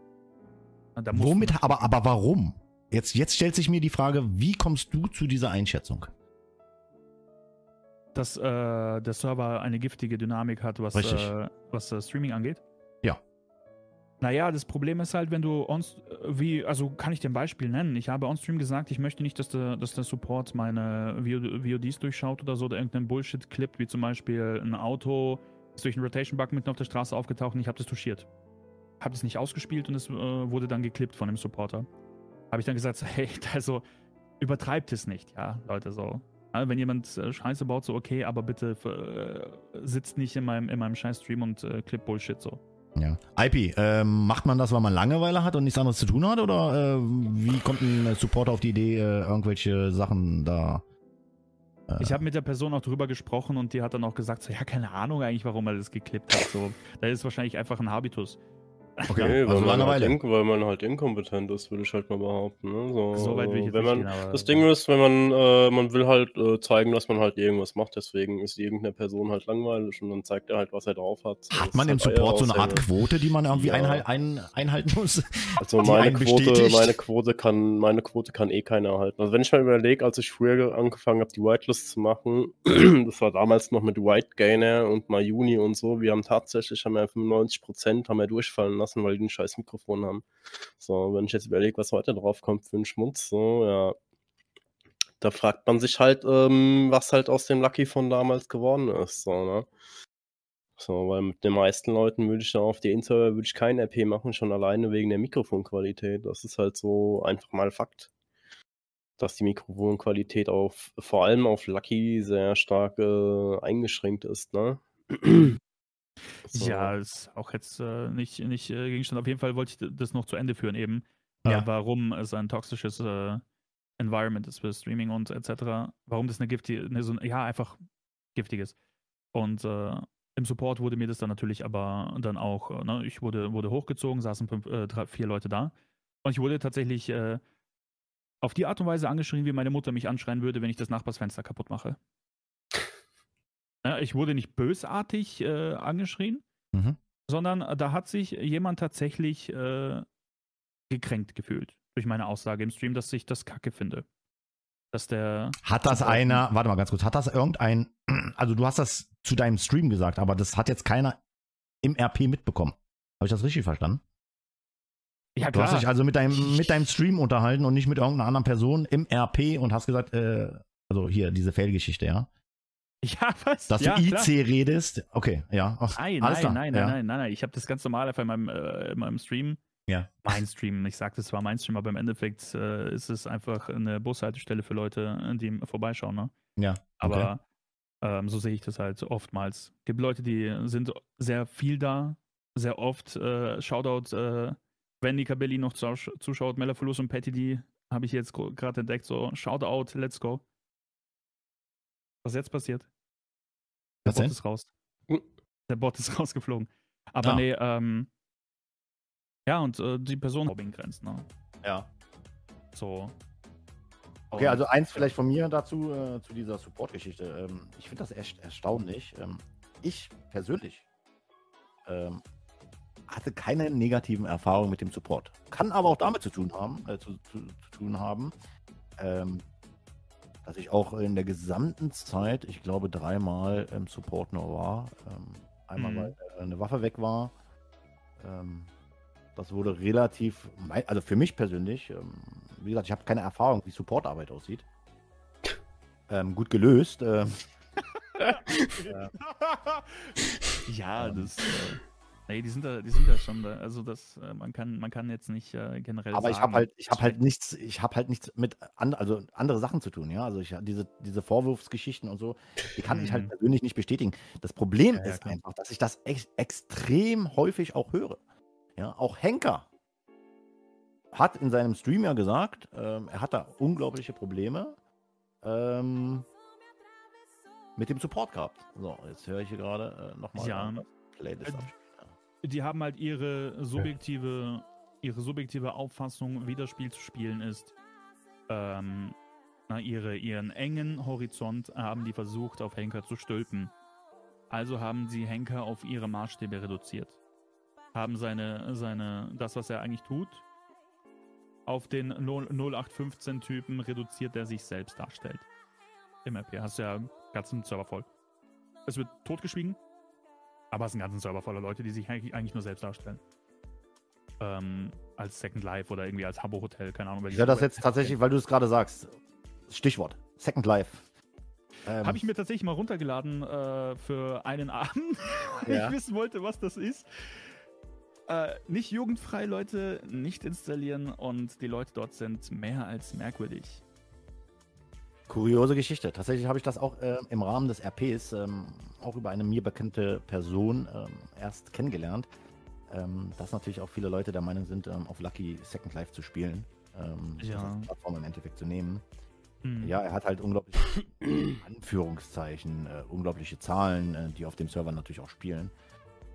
Womit, aber, aber warum? Jetzt, jetzt stellt sich mir die Frage, wie kommst du zu dieser Einschätzung? Dass äh, der Server eine giftige Dynamik hat, was, äh, was äh, Streaming angeht? Ja. Naja, das Problem ist halt, wenn du on, wie, also kann ich dir ein Beispiel nennen. Ich habe on-stream gesagt, ich möchte nicht, dass der, dass der Support meine VOD, VODs durchschaut oder so, oder irgendeinen Bullshit klippt, wie zum Beispiel ein Auto ist durch einen Rotation-Bug mitten auf der Straße aufgetaucht und ich habe das touchiert. Habe das nicht ausgespielt und es äh, wurde dann geklippt von dem Supporter. Habe ich dann gesagt, hey, also übertreibt es nicht, ja, Leute, so. Wenn jemand äh, Scheiße baut, so okay, aber bitte äh, sitzt nicht in meinem, in meinem scheiß Stream und äh, clip Bullshit so. Ja. IP, ähm, macht man das, weil man Langeweile hat und nichts anderes zu tun hat? Oder äh, wie kommt ein Supporter auf die Idee, äh, irgendwelche Sachen da. Äh, Ich habe mit der Person auch drüber gesprochen und die hat dann auch gesagt, so, ja, keine Ahnung eigentlich, warum er das geklippt hat. So, da ist wahrscheinlich einfach ein Habitus. Okay, Nee, weil, also man halt weil man halt inkompetent ist, würde ich halt mal behaupten. Ne? So, So weit will ich jetzt wenn nicht man, gehen, Das Ding ist, wenn man, äh, man will halt äh, zeigen, dass man halt irgendwas macht, deswegen ist irgendeine Person halt langweilig und dann zeigt er halt, was er drauf hat. So, Hat man im halt Support so eine Art. Quote, die man irgendwie Ja. einhal ein, einhalten muss? Also meine Quote, meine Quote kann, meine Quote kann eh keiner erhalten. Also wenn ich mal überlege, als ich früher angefangen habe, die Whitelist zu machen, das war damals noch mit White Gainer und Mayuni und so, wir haben tatsächlich, haben wir 95 Prozent haben wir durchfallen lassen, weil die ein scheiß Mikrofon haben. So, wenn ich jetzt überlege, was heute drauf kommt für einen Schmutz, so, ja. Da fragt man sich halt, ähm, was halt aus dem Lucky von damals geworden ist, so, ne? So, weil mit den meisten Leuten würde ich da auf die Inserver würde ich kein RP machen, schon alleine wegen der Mikrofonqualität. Das ist halt so einfach mal Fakt. Dass die Mikrofonqualität auf, vor allem auf Lucky sehr stark äh, eingeschränkt ist, ne? So. Ja, ist auch jetzt äh, nicht, nicht äh, Gegenstand. Auf jeden Fall wollte ich das noch zu Ende führen eben. Ja. Ja. warum es ein toxisches äh, Environment ist für Streaming und etc. Warum das eine giftige, eine, so, ja, einfach giftiges. Und äh, im Support wurde mir das dann natürlich aber dann auch, äh, ne, ich wurde, wurde hochgezogen, saßen fünf, äh, drei, vier Leute da. Und ich wurde tatsächlich äh, auf die Art und Weise angeschrien, wie meine Mutter mich anschreien würde, wenn ich das Nachbarsfenster kaputt mache. Ja, ich wurde nicht bösartig äh, angeschrien, Mhm. sondern äh, da hat sich jemand tatsächlich äh, gekränkt gefühlt durch meine Aussage im Stream, dass ich das kacke finde. Dass der. Hat das einer, warte mal ganz kurz, hat das irgendein, also du hast das zu deinem Stream gesagt, aber das hat jetzt keiner im RP mitbekommen. Habe ich das richtig verstanden? Ja, Du hast klar. dich also mit deinem, mit deinem Stream unterhalten und nicht mit irgendeiner anderen Person im RP und hast gesagt, äh, also hier, diese Fail-Geschichte, ja? ja, was? Dass ja, du IC klar. redest, okay, ja. Ach, Nein, nein, klar, nein, ja. nein, nein, nein, nein. Ich habe das ganz normal einfach in meinem, äh, in meinem Stream Ja. Mainstream. Ich sagte zwar Mainstream, aber im Endeffekt äh, ist es einfach eine Bushaltestelle für Leute, die vorbeischauen. Ne? Ja. Aber ähm, so sehe ich das halt oftmals. Es gibt Leute, die sind sehr viel da, sehr oft. Äh, Shoutout, äh, wenn Nika Belli noch zusch zuschaut, Melafulus und Patty, die habe ich jetzt gerade entdeckt. So, Shoutout, let's go. Was jetzt passiert? Der Was Bot denn? ist raus. Der Bot ist rausgeflogen. Aber Ah. nee, ähm. Ja, und äh, die Person Mobbing grenzt, ne? Ja. So. Okay, also eins vielleicht von mir dazu, äh, zu dieser Support-Geschichte. Ähm, ich finde das echt erstaunlich. Ähm, ich persönlich ähm, hatte keine negativen Erfahrungen mit dem Support. Kann aber auch damit zu tun haben, äh, zu, zu, zu tun haben, ähm, dass ich auch in der gesamten Zeit, ich glaube, dreimal im Support nur war. Ähm, einmal, Mhm. weil äh, eine Waffe weg war. Ähm, das wurde relativ, also für mich persönlich, ähm, wie gesagt, ich habe keine Erfahrung, wie Supportarbeit aussieht. Ähm, gut gelöst. Ähm, Ja, das. Nee, die sind da, die sind da schon da. Also das, äh, man kann, man kann jetzt nicht äh, generell aber sagen. ich habe halt, ich habe halt nichts, ich habe halt nichts mit, an, also andere Sachen zu tun, ja. Also ich diese, diese Vorwurfsgeschichten und so, die kann ich halt Mhm. persönlich nicht bestätigen. Das Problem Ja, ja, ist klar. einfach, dass ich das ex extrem häufig auch höre. Ja, auch Henker hat in seinem Stream ja gesagt, ähm, er hat da unglaubliche Probleme ähm, mit dem Support gehabt. So, jetzt höre ich hier gerade äh, nochmal Ja. Playlist Äh, abspielen. Die haben halt ihre subjektive, ihre subjektive Auffassung, wie das Spiel zu spielen ist. Ähm, na, ihre, ihren engen Horizont haben die versucht, auf Henker zu stülpen. Also haben sie Henker auf ihre Maßstäbe reduziert. Haben seine, seine, das, was er eigentlich tut, auf den 0 0815-Typen reduziert, der sich selbst darstellt. Im RP hast du ja ganzen Server voll. Es wird totgeschwiegen, aber es ist ein ganzen Server voller Leute, die sich eigentlich nur selbst darstellen. Ähm, als Second Life oder irgendwie als Habbo Hotel, keine Ahnung. Ich höre das jetzt tatsächlich, weil du es gerade sagst. Stichwort. Second Life. Ähm, Habe ich mir tatsächlich mal runtergeladen äh, für einen Abend, weil Ja. ich wissen wollte, was das ist. Äh, nicht jugendfrei, Leute, nicht installieren und die Leute dort sind mehr als merkwürdig. Kuriose Geschichte. Tatsächlich habe ich das auch äh, im Rahmen des RPs ähm, auch über eine mir bekannte Person ähm, erst kennengelernt. Ähm, dass natürlich auch viele Leute der Meinung sind, ähm, auf Lucky Second Life zu spielen. Ähm, Ja. Plattform im Endeffekt zu nehmen. Hm. Ja, er hat halt unglaubliche Anführungszeichen, äh, unglaubliche Zahlen, äh, die auf dem Server natürlich auch spielen.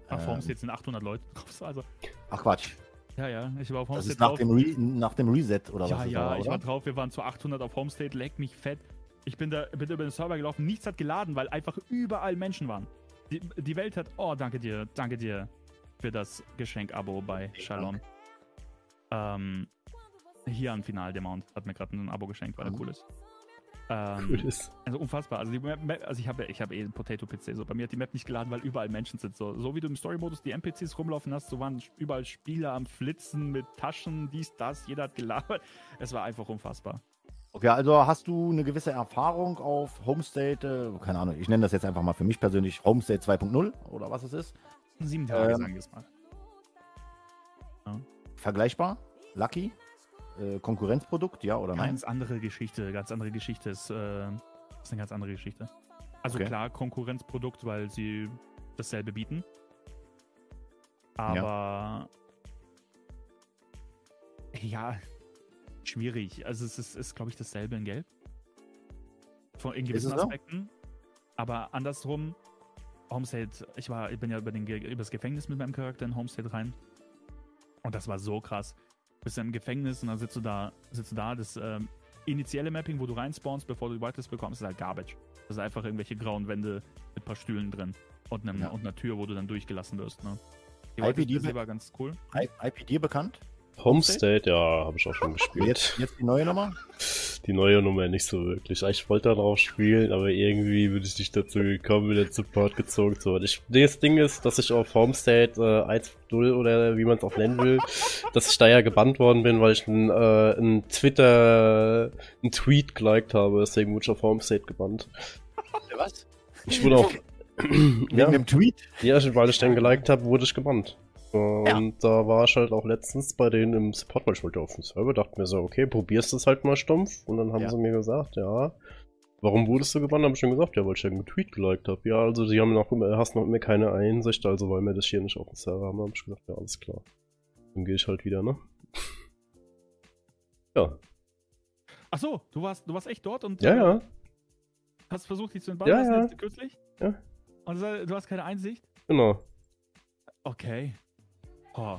Auf Ähm, Homestead sind 800 Leute drauf. Also, Ach Quatsch. Ja, ja, ich war auf Das Homestead ist nach drauf. dem, Re nach dem Reset oder ja, was? ja, war, ich war drauf, wir waren zu 800 auf Homestead, leck mich fett. Ich bin da bin über den Server gelaufen, nichts hat geladen, weil einfach überall Menschen waren. Die, die Welt hat, oh, danke dir, danke dir für das Geschenk-Abo bei Shalom. Ähm, hier an Final, der Mount hat mir gerade ein Abo geschenkt, weil er Mhm. cool ist. Ähm, Cool ist. Also unfassbar. Also, die Map, also ich habe ich hab eh einen Potato-PC. So. Bei mir hat die Map nicht geladen, weil überall Menschen sind. So, so wie du im Story-Modus die NPCs rumlaufen hast, so waren überall Spieler am Flitzen mit Taschen, dies, das. Jeder hat gelabert. Es war einfach unfassbar. Okay, also hast du eine gewisse Erfahrung auf Homestate, äh, keine Ahnung, ich nenne das jetzt einfach mal für mich persönlich Homestate 2.0 oder was es ist. Sieben Tage, Ähm, sagen wir es mal. Vergleichbar? Lucky? Äh, Konkurrenzprodukt, ja oder nein? Ganz andere Geschichte, ganz andere Geschichte ist, äh, ist eine ganz andere Geschichte. Also Okay. klar, Konkurrenzprodukt, weil sie dasselbe bieten. Aber ja, schwierig. Also es ist, ist glaube ich, dasselbe in Gelb. Von, in gewissen es so? Aspekten. Aber andersrum, Homestead, ich war, ich bin ja über, den, über das Gefängnis mit meinem Charakter in Homestead rein. Und das war so krass. Bist du im Gefängnis und dann sitzt du da, sitzt du da, das ähm, initiale Mapping, wo du reinspawnst, bevor du die Whitelist bekommst, ist halt Garbage. Das ist einfach irgendwelche grauen Wände mit ein paar Stühlen drin und, einem, Ja. und einer Tür, wo du dann durchgelassen wirst. Ne? Die IPD war ganz cool. I IP dir bekannt? Homestead, ja, habe ich auch schon gespielt. Jetzt, jetzt die neue Nummer? Die neue Nummer nicht so wirklich. Ich wollte darauf spielen, aber irgendwie bin ich nicht dazu gekommen, wieder Support gezogen zu werden. Ich, das Ding ist, dass ich auf Homestead äh, 1.0 oder wie man es auch nennen will, dass ich da ja gebannt worden bin, weil ich einen äh, Twitter, einen Tweet geliked habe. Deswegen wurde ich auf Homestead gebannt. Was? Ich wurde auch, Wegen ja, dem Tweet? ja, weil ich den geliked habe, wurde ich gebannt. Und da war ich halt auch letztens bei denen im Support, weil ich wollte auf dem Server, dachte mir so, okay, probierst du es halt mal stumpf. Und dann haben Ja. sie mir gesagt, ja, warum wurdest du gebannt? Habe ich schon gesagt, ja, weil ich ja einen Tweet geliked habe. Ja, also sie haben noch, hast noch immer keine Einsicht, also wollen wir das hier nicht auf dem Server haben. Habe ich gesagt, ja, alles klar. Dann gehe ich halt wieder, ne? ja, Ach so, du warst, du warst echt dort und ja, äh, ja, hast versucht, dich zu entbannen Ja, ja. kürzlich? Ja. Und du hast keine Einsicht? genau. Okay. Oh.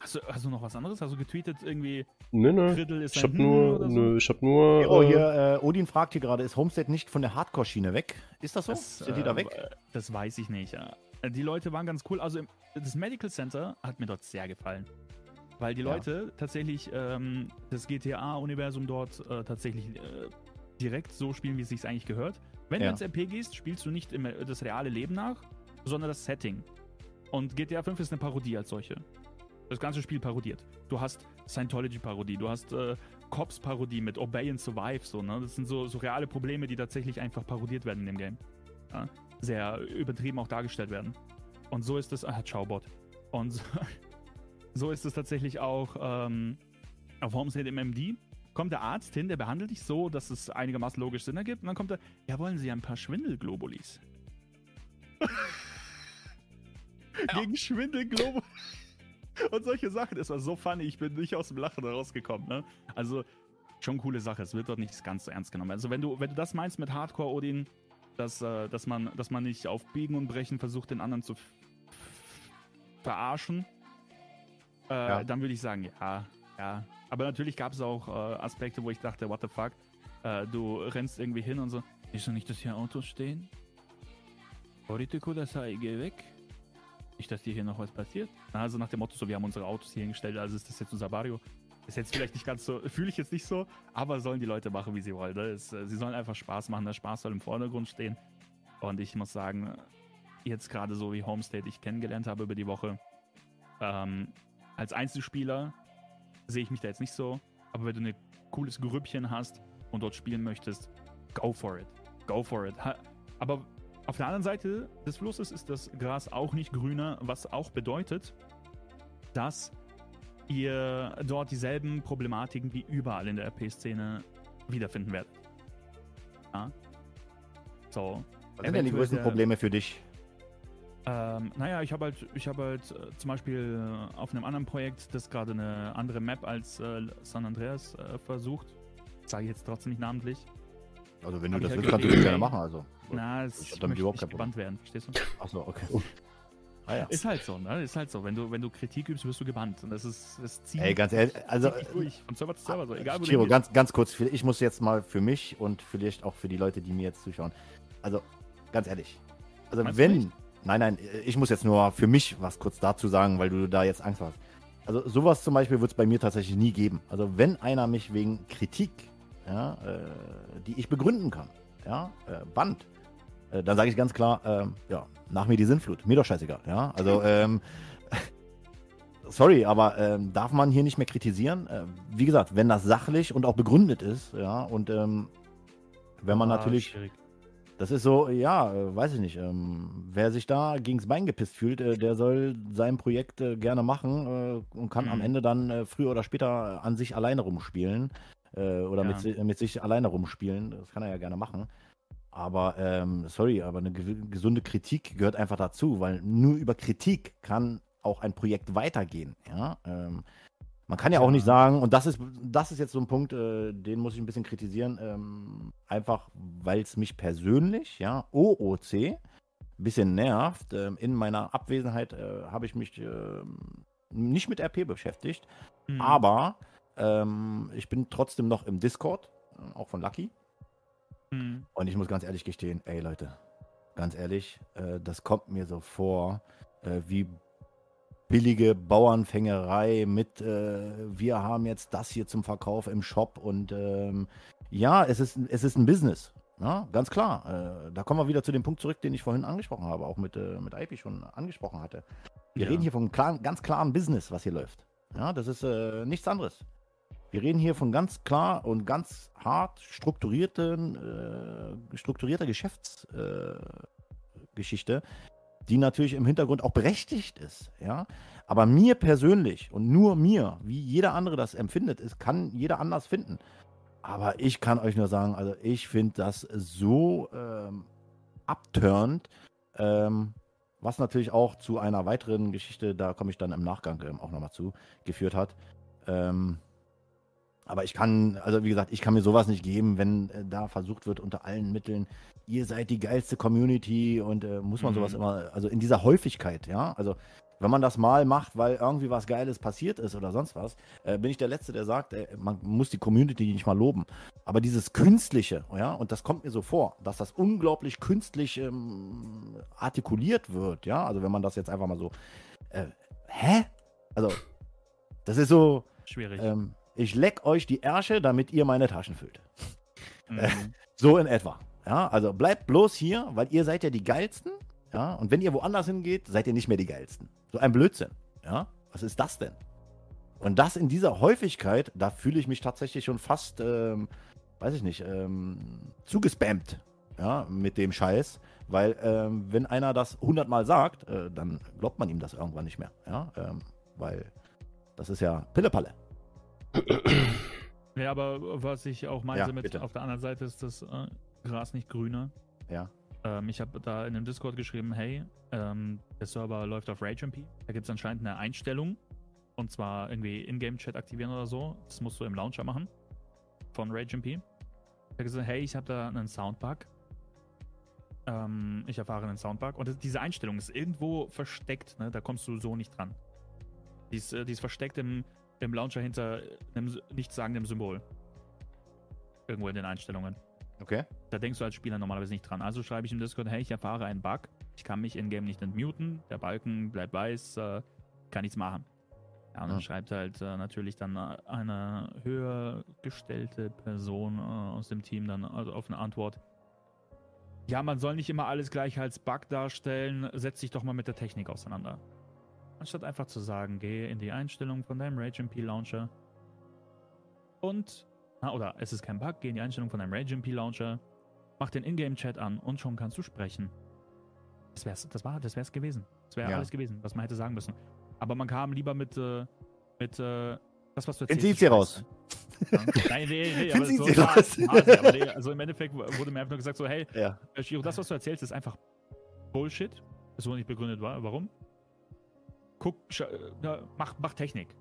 Hast du, hast du noch was anderes? Hast du getweetet irgendwie, Nö, nö. Drittel ist Ich hab Hm nur, so? nö, ich hab nur. Oh, äh, hier, äh, Odin fragt hier gerade, ist Homestead nicht von der Hardcore-Schiene weg? Ist das so? Das, Sind die da äh, weg? Das weiß ich nicht. ja. Die Leute waren ganz cool. Also im, das Medical Center hat mir dort sehr gefallen. Weil die Ja. Leute tatsächlich ähm, das GTA-Universum dort äh, tatsächlich äh, direkt so spielen, wie es sich eigentlich gehört. Wenn Ja. du ins RP gehst, spielst du nicht im, das reale Leben nach, sondern das Setting. Und GTA 5 ist eine Parodie als solche. Das ganze Spiel parodiert. Du hast Scientology-Parodie, du hast äh, Cops-Parodie mit Obey and Survive, so, ne? Das sind so, so reale Probleme, die tatsächlich einfach parodiert werden in dem Game. Ja? Sehr übertrieben auch dargestellt werden. Und so ist es, ah, ciao Bot. Und so, so ist es tatsächlich auch ähm, auf Homestead im MD. Kommt der Arzt hin, der behandelt dich so, dass es einigermaßen logisch Sinn ergibt. Und dann kommt er, ja, wollen Sie ein paar Schwindelglobulis? Gegen Schwindelglobulis. Und solche Sachen. Es war so funny, ich bin nicht aus dem Lachen rausgekommen. Ne? Also, schon coole Sache. Es wird dort nicht ganz so ernst genommen. Also, wenn du, wenn du das meinst mit Hardcore, Odin, dass, äh, dass, man, dass man nicht auf Biegen und Brechen versucht, den anderen zu verarschen, äh, Ja. dann würde ich sagen, ja, ja. Aber natürlich gab es auch äh, Aspekte, wo ich dachte, what the fuck, äh, du rennst irgendwie hin und so, ist doch nicht, dass hier Autos stehen? Politico, das sei, geh weg. Nicht, dass dir hier noch was passiert. Also nach dem Motto, so, wir haben unsere Autos hier hingestellt, also ist das jetzt unser Barrio. Ist jetzt vielleicht nicht ganz so, fühle ich jetzt nicht so, aber sollen die Leute machen, wie sie wollen. Ne? Es, äh, sie sollen einfach Spaß machen, der Spaß soll im Vordergrund stehen. Und ich muss sagen, jetzt gerade so wie Homestead ich kennengelernt habe über die Woche, ähm, als Einzelspieler sehe ich mich da jetzt nicht so, aber wenn du ein cooles Grüppchen hast und dort spielen möchtest, go for it. Go for it. Aber auf der anderen Seite des Flusses ist das Gras auch nicht grüner, was auch bedeutet, dass ihr dort dieselben Problematiken wie überall in der RP-Szene wiederfinden werdet. Ja. So. Was sind denn die größten Probleme für dich? Ähm, naja, ich habe halt, ich habe halt äh, zum Beispiel äh, auf einem anderen Projekt, das gerade eine andere Map als äh, San Andreas äh, versucht. Sage ich jetzt trotzdem nicht namentlich. Also wenn du das ich willst, kannst du das gerne machen. Also. Na, ich es hab damit überhaupt nicht gebannt werden, verstehst du? Achso, okay. Ah, ja. Ist halt so, ne? Ist halt so. Wenn du, wenn du Kritik übst, wirst du gebannt. Und das ist, das zieht, Ey, ganz ehrlich, also durch. Von Server zu Server, so. Egal, wo du Chiro, hingehst. ganz, ganz kurz, ich muss jetzt mal für mich und vielleicht auch für die Leute, die mir jetzt zuschauen. Also, ganz ehrlich. Also, Meinst du wenn. Nein, nein, ich muss jetzt nur für mich was kurz dazu sagen, weil du da jetzt Angst hast. Also, sowas zum Beispiel wird es bei mir tatsächlich nie geben. Also, wenn einer mich wegen Kritik, ja, äh, die ich begründen kann, ja, äh, bannt, äh, dann sage ich ganz klar, ähm, ja, nach mir die Sinnflut. Mir doch scheißegal, ja. Also, ähm, sorry, aber ähm, darf man hier nicht mehr kritisieren? Äh, wie gesagt, wenn das sachlich und auch begründet ist, ja, und ähm, wenn man Ah, natürlich, schwierig. das ist so, ja, äh, weiß ich nicht, ähm, wer sich da gegens Bein gepisst fühlt, äh, der soll sein Projekt äh, gerne machen äh, und kann am Mhm. Ende dann äh, früher oder später an sich alleine rumspielen äh, oder Ja. mit, mit sich alleine rumspielen. Das kann er ja gerne machen. Aber, ähm, sorry, aber eine gesunde Kritik gehört einfach dazu, weil nur über Kritik kann auch ein Projekt weitergehen. Ja? Ähm, man kann ja, auch nicht sagen, und das ist, das ist jetzt so ein Punkt, äh, den muss ich ein bisschen kritisieren, ähm, einfach weil es mich persönlich, ja, OOC, ein bisschen nervt. Ähm, in meiner Abwesenheit äh, habe ich mich ähm, nicht mit RP beschäftigt, Hm. aber ähm, ich bin trotzdem noch im Discord, äh, auch von Lucky. Hm. Und ich muss ganz ehrlich gestehen, ey Leute, ganz ehrlich, äh, das kommt mir so vor, äh, wie billige Bauernfängerei mit, äh, wir haben jetzt das hier zum Verkauf im Shop und ähm, ja, es ist, es ist ein Business. Ja, ganz klar. Äh, da kommen wir wieder zu dem Punkt zurück, den ich vorhin angesprochen habe, auch mit, äh, mit IP schon angesprochen hatte. Wir Ja. reden hier von einem klaren, ganz klaren Business, was hier läuft. Ja, das ist äh, nichts anderes. Wir reden hier von ganz klar und ganz hart strukturierten, äh, strukturierter Geschäftsgeschichte, äh, die natürlich im Hintergrund auch berechtigt ist, ja. Aber mir persönlich und nur mir, wie jeder andere das empfindet, ist, kann jeder anders finden. Aber ich kann euch nur sagen, also ich finde das so ähm, ähm, was natürlich auch zu einer weiteren Geschichte, da komme ich dann im Nachgang ähm, auch nochmal zu, geführt hat. Ähm, aber ich kann, also wie gesagt, ich kann mir sowas nicht geben, wenn äh, da versucht wird, unter allen Mitteln, ihr seid die geilste Community und äh, muss man Mhm. sowas immer, also in dieser Häufigkeit, ja, also wenn man das mal macht, weil irgendwie was Geiles passiert ist oder sonst was, äh, bin ich der Letzte, der sagt, äh, man muss die Community nicht mal loben. Aber dieses Künstliche, ja, und das kommt mir so vor, dass das unglaublich künstlich ähm, artikuliert wird, ja, also wenn man das jetzt einfach mal so, äh, hä? Also, das ist so, Schwierig. ähm, ich leck euch die Ärsche, damit ihr meine Taschen füllt. Mhm. So in etwa. Ja, also bleibt bloß hier, weil ihr seid ja die geilsten. Ja, und wenn ihr woanders hingeht, seid ihr nicht mehr die geilsten. So ein Blödsinn. Ja, was ist das denn? Und das in dieser Häufigkeit, da fühle ich mich tatsächlich schon fast, ähm, weiß ich nicht, ähm, zugespammt. Ja, mit dem Scheiß. Weil, ähm, wenn einer das hundertmal sagt, äh, dann glaubt man ihm das irgendwann nicht mehr. Ja, ähm, weil das ist ja Pillepalle. Ja, aber was ich auch meinte Ja, mit bitte. auf der anderen Seite ist das äh, Gras nicht grüner. Ja. Ähm, ich habe da in dem Discord geschrieben, hey, ähm, der Server läuft auf RageMP. Da gibt es anscheinend eine Einstellung. Und zwar irgendwie Ingame-Chat aktivieren oder so. Das musst du im Launcher machen. Von RageMP. Ich habe gesagt, hey, ich habe da einen Soundbug. Ähm, ich erfahre einen Soundbug. Und diese Einstellung ist irgendwo versteckt. Ne? Da kommst du so nicht dran. Die ist, äh, die ist versteckt im, im Launcher hinter einem nichtssagenden Symbol. Irgendwo in den Einstellungen. Okay. Da denkst du als Spieler normalerweise nicht dran. Also schreibe ich im Discord, hey, ich erfahre einen Bug. Ich kann mich in-game nicht entmuten. Der Balken bleibt weiß. Äh, kann nichts machen. Ja, und dann Ja. schreibt halt äh, natürlich dann äh, eine höher gestellte Person äh, aus dem Team dann also auf eine Antwort. Ja, man soll nicht immer alles gleich als Bug darstellen. Setz dich doch mal mit der Technik auseinander. Anstatt einfach zu sagen, geh in die Einstellung von deinem RageMP Launcher und Ah, oder es ist kein Bug, geh in die Einstellung von deinem RageMP Launcher, mach den Ingame-Chat an und schon kannst du sprechen. Das wär's, das war, das wär's gewesen. Das wäre Ja. alles gewesen, was man hätte sagen müssen. Aber man kam lieber mit, äh, mit, äh, das, was du erzählst. Sie hier scheiße. Ja. Nein, nee, nee, aber Sie so, sie raus. quasi, aber nee, also im Endeffekt wurde mir einfach nur gesagt so, hey, Ja. Shiro, das, was du erzählst, ist einfach Bullshit. Das wurde nicht begründet war. Warum? Guck, äh, mach, mach Technik.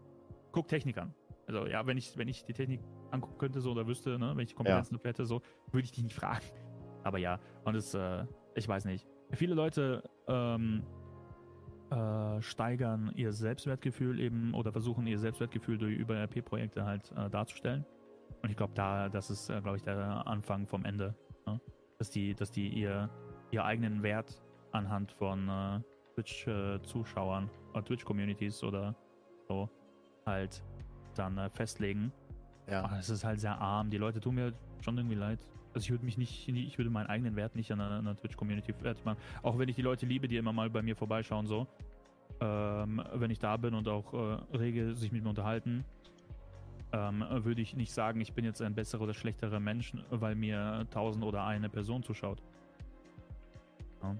Guck Technik an. Also ja, wenn ich, wenn ich die Technik angucken könnte so oder wüsste, ne, wenn ich die Kompetenzen dafür hätte, so, würde ich dich nicht fragen. Aber ja, und es, äh, ich weiß nicht. Viele Leute ähm, äh, steigern ihr Selbstwertgefühl eben oder versuchen ihr Selbstwertgefühl durch über RP-Projekte halt äh, darzustellen. Und ich glaube, da, das ist, äh, glaube ich, der Anfang vom Ende. Ne? Dass die, dass die ihr, ihr eigenen Wert anhand von äh, Twitch-Zuschauern Twitch-Communities oder so halt dann äh, festlegen. Ja. Aber es ist halt sehr arm. Die Leute tun mir schon irgendwie leid. Also ich würde mich nicht, ich würde meinen eigenen Wert nicht an einer, einer Twitch-Community fertig machen. Auch wenn ich die Leute liebe, die immer mal bei mir vorbeischauen, so. Ähm, wenn ich da bin und auch äh, rege sich mit mir unterhalten, ähm, würde ich nicht sagen, ich bin jetzt ein besserer oder schlechterer Mensch, weil mir tausend oder eine Person zuschaut. Ja,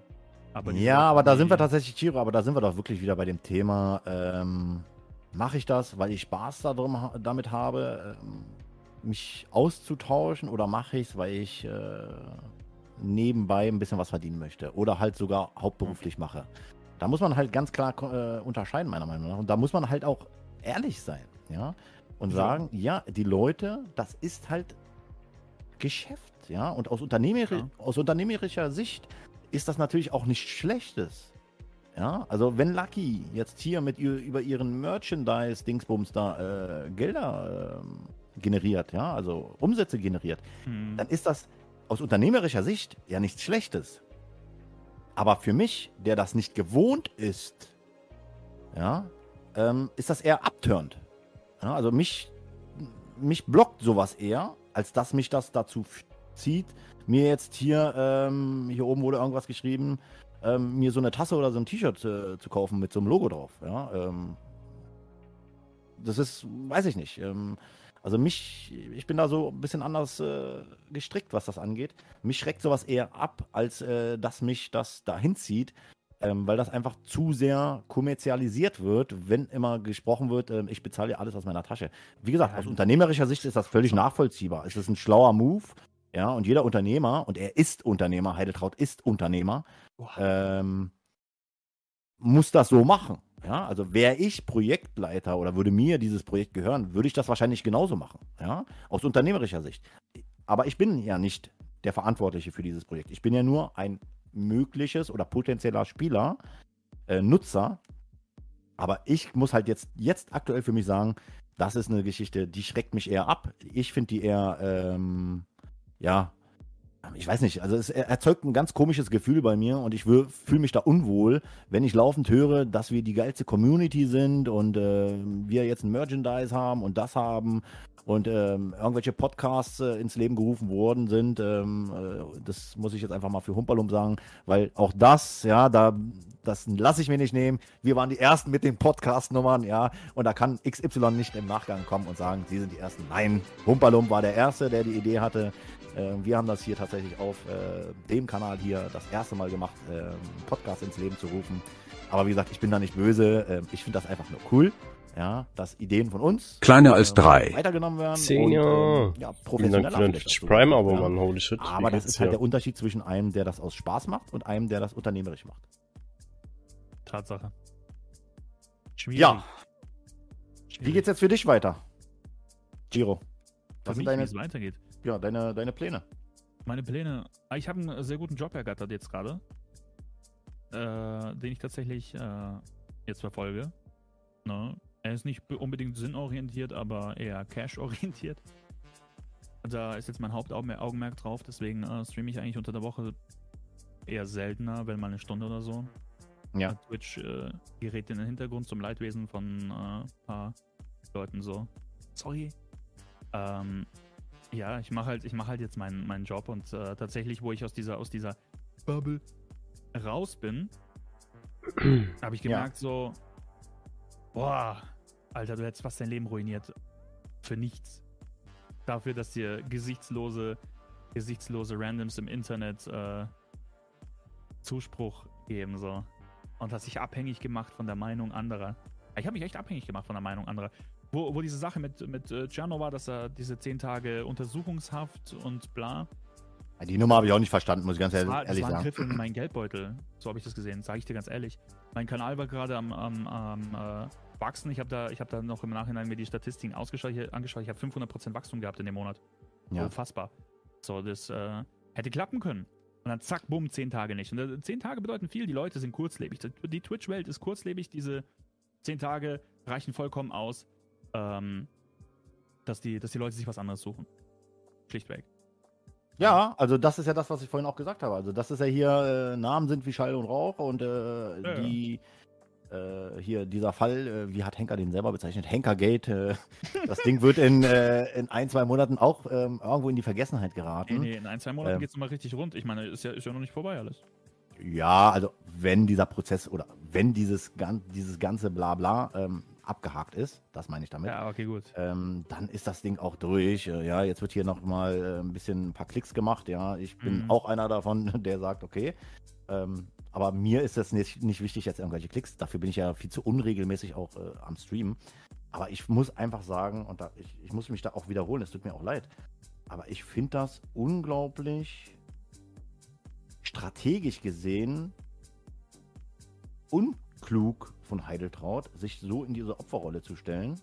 aber ja, aber da sind wir tatsächlich, Chiro, aber da sind wir doch wirklich wieder bei dem Thema, ähm, mache ich das, weil ich Spaß darum, damit habe, ähm, mich auszutauschen oder mache ich es, weil ich äh, nebenbei ein bisschen was verdienen möchte oder halt sogar hauptberuflich mache. Da muss man halt ganz klar äh, unterscheiden, meiner Meinung nach. Und da muss man halt auch ehrlich sein, ja, und Ja. sagen, ja, die Leute, das ist halt Geschäft, ja, und aus, unternehmeri Ja. aus unternehmerischer Sicht ist das natürlich auch nichts Schlechtes. Ja, also wenn Lucky jetzt hier mit ihr, über ihren Merchandise-Dingsbums da äh, Gelder ähm, generiert, ja, also Umsätze generiert, Hm. dann ist das aus unternehmerischer Sicht ja nichts Schlechtes. Aber für mich, der das nicht gewohnt ist, ja, ähm, ist das eher abturnt. Ja, also mich, mich blockt sowas eher, als dass mich das dazu zieht, mir jetzt hier, ähm, hier oben wurde irgendwas geschrieben, ähm, mir so eine Tasse oder so ein T-Shirt äh, zu kaufen mit so einem Logo drauf. Ja, ähm, das ist, weiß ich nicht. Ähm, also mich, ich bin da so ein bisschen anders äh, gestrickt, was das angeht. Mich schreckt sowas eher ab, als äh, dass mich das dahin zieht, ähm, weil das einfach zu sehr kommerzialisiert wird, wenn immer gesprochen wird, ähm, ich bezahle alles aus meiner Tasche. Wie gesagt, aus unternehmerischer Sicht ist das völlig nachvollziehbar. Es ist ein schlauer Move, ja, und jeder Unternehmer, und er ist Unternehmer, Heideltraut ist Unternehmer, ähm, muss das so machen. Ja, also wäre ich Projektleiter oder würde mir dieses Projekt gehören, würde ich das wahrscheinlich genauso machen. Ja, aus unternehmerischer Sicht. Aber ich bin ja nicht der Verantwortliche für dieses Projekt. Ich bin ja nur ein mögliches oder potenzieller Spieler, äh, Nutzer. Aber ich muss halt jetzt, jetzt aktuell für mich sagen, das ist eine Geschichte, die schreckt mich eher ab. Ich finde die eher, ähm, ja, ich weiß nicht, also es er- erzeugt ein ganz komisches Gefühl bei mir und ich fühle mich da unwohl, wenn ich laufend höre, dass wir die geilste Community sind und äh, wir jetzt ein Merchandise haben und das haben und ähm, irgendwelche Podcasts äh, ins Leben gerufen worden sind. Ähm, äh, das muss ich jetzt einfach mal für Humperlum sagen, weil auch das, ja, da das lasse ich mir nicht nehmen. Wir waren die Ersten mit den Podcast-Nummern, ja, und da kann XY nicht im Nachgang kommen und sagen, Sie sind die Ersten. Nein, Humperlum war der Erste, der die Idee hatte. Äh, wir haben das hier tatsächlich auf äh, dem Kanal hier das erste Mal gemacht, äh, einen Podcast ins Leben zu rufen. Aber wie gesagt, ich bin da nicht böse. Äh, ich finde das einfach nur cool, ja, dass Ideen von uns Kleiner als drei. weitergenommen werden. Zehn, und, ja. ähm, professioneller für Prime-Abo, ja. Mann. Holy shit. Aber Wie das ist halt der Unterschied zwischen einem, der das aus Spaß macht und einem, der das unternehmerisch macht. Tatsache. Schwierig. Ja, Schwierig. wie geht's jetzt für dich weiter? Giro. Für Was sind mich, wie deine, es weitergeht? Ja, deine, deine Pläne? Meine Pläne. Ah, Ich habe einen sehr guten Job ergattert jetzt gerade, äh, den ich tatsächlich äh, jetzt verfolge. Ne? Er ist nicht be- unbedingt sinnorientiert, aber eher cash-orientiert. Da ist jetzt mein Hauptaugenmerk drauf, deswegen äh, streame ich eigentlich unter der Woche eher seltener, wenn mal eine Stunde oder so. Ja. Twitch äh, gerät in den Hintergrund zum Leidwesen von äh, ein paar Leuten so. Sorry. Ähm, ja, ich mache halt, ich mache halt jetzt meinen, meinen Job und äh, tatsächlich, wo ich aus dieser, aus dieser Bubble raus bin, habe ich Ja. gemerkt so, boah, Alter, du hättest fast dein Leben ruiniert. Für nichts. Dafür, dass dir gesichtslose, gesichtslose Randoms im Internet äh, Zuspruch geben so. Und hast dich abhängig gemacht von der Meinung anderer. Ich habe mich echt abhängig gemacht von der Meinung anderer. Wo, wo diese Sache mit, mit äh, Gianno war, dass er diese 10 Tage Untersuchungshaft und bla. Die Nummer habe ich auch nicht verstanden, muss ich ganz Das ehrlich, war, das ehrlich war ein sagen. Griff in meinen Geldbeutel. So habe ich das gesehen, sage ich dir ganz ehrlich. Mein Kanal war gerade am, am, am äh, wachsen. Ich habe da, ich hab da noch im Nachhinein mir die Statistiken angeschaut. Ich habe 500% Wachstum gehabt in dem Monat. Ja. Unfassbar. So, das äh, hätte klappen können. Und dann zack, bumm, 10 Tage nicht. Und äh, 10 Tage bedeuten viel, die Leute sind kurzlebig. Die Twitch-Welt ist kurzlebig. Diese 10 Tage reichen vollkommen aus, ähm, dass, die, dass die Leute sich was anderes suchen. Schlichtweg. Ja, also das ist ja das, was ich vorhin auch gesagt habe. Also das ist ja hier, äh, Namen sind wie Schall und Rauch und äh, Ja, die äh, hier dieser Fall, äh, wie hat Henker den selber bezeichnet? Henkergate, äh, das Ding wird in, äh, in ein, zwei Monaten auch ähm, irgendwo in die Vergessenheit Nee, geraten. nee, in ein, zwei Monaten Ähm. geht's nochmal richtig rund. Ich meine, ist ja, ist ja noch nicht vorbei alles. Ja, also wenn dieser Prozess oder wenn dieses, dieses ganze Blabla ähm, abgehakt ist, das meine ich damit, Ja, okay, gut. ähm, dann ist das Ding auch durch. Äh, ja, jetzt wird hier noch mal äh, ein bisschen ein paar Klicks gemacht. Ja, ich bin Mhm. auch einer davon, der sagt, okay. Ähm, aber mir ist das nicht, nicht wichtig, jetzt irgendwelche Klicks. Dafür bin ich ja viel zu unregelmäßig auch äh, am Streamen. Aber ich muss einfach sagen, und da, ich, ich muss mich da auch wiederholen, es tut mir auch leid. Aber ich finde das unglaublich strategisch gesehen unklug von Heideltraut, sich so in diese Opferrolle zu stellen,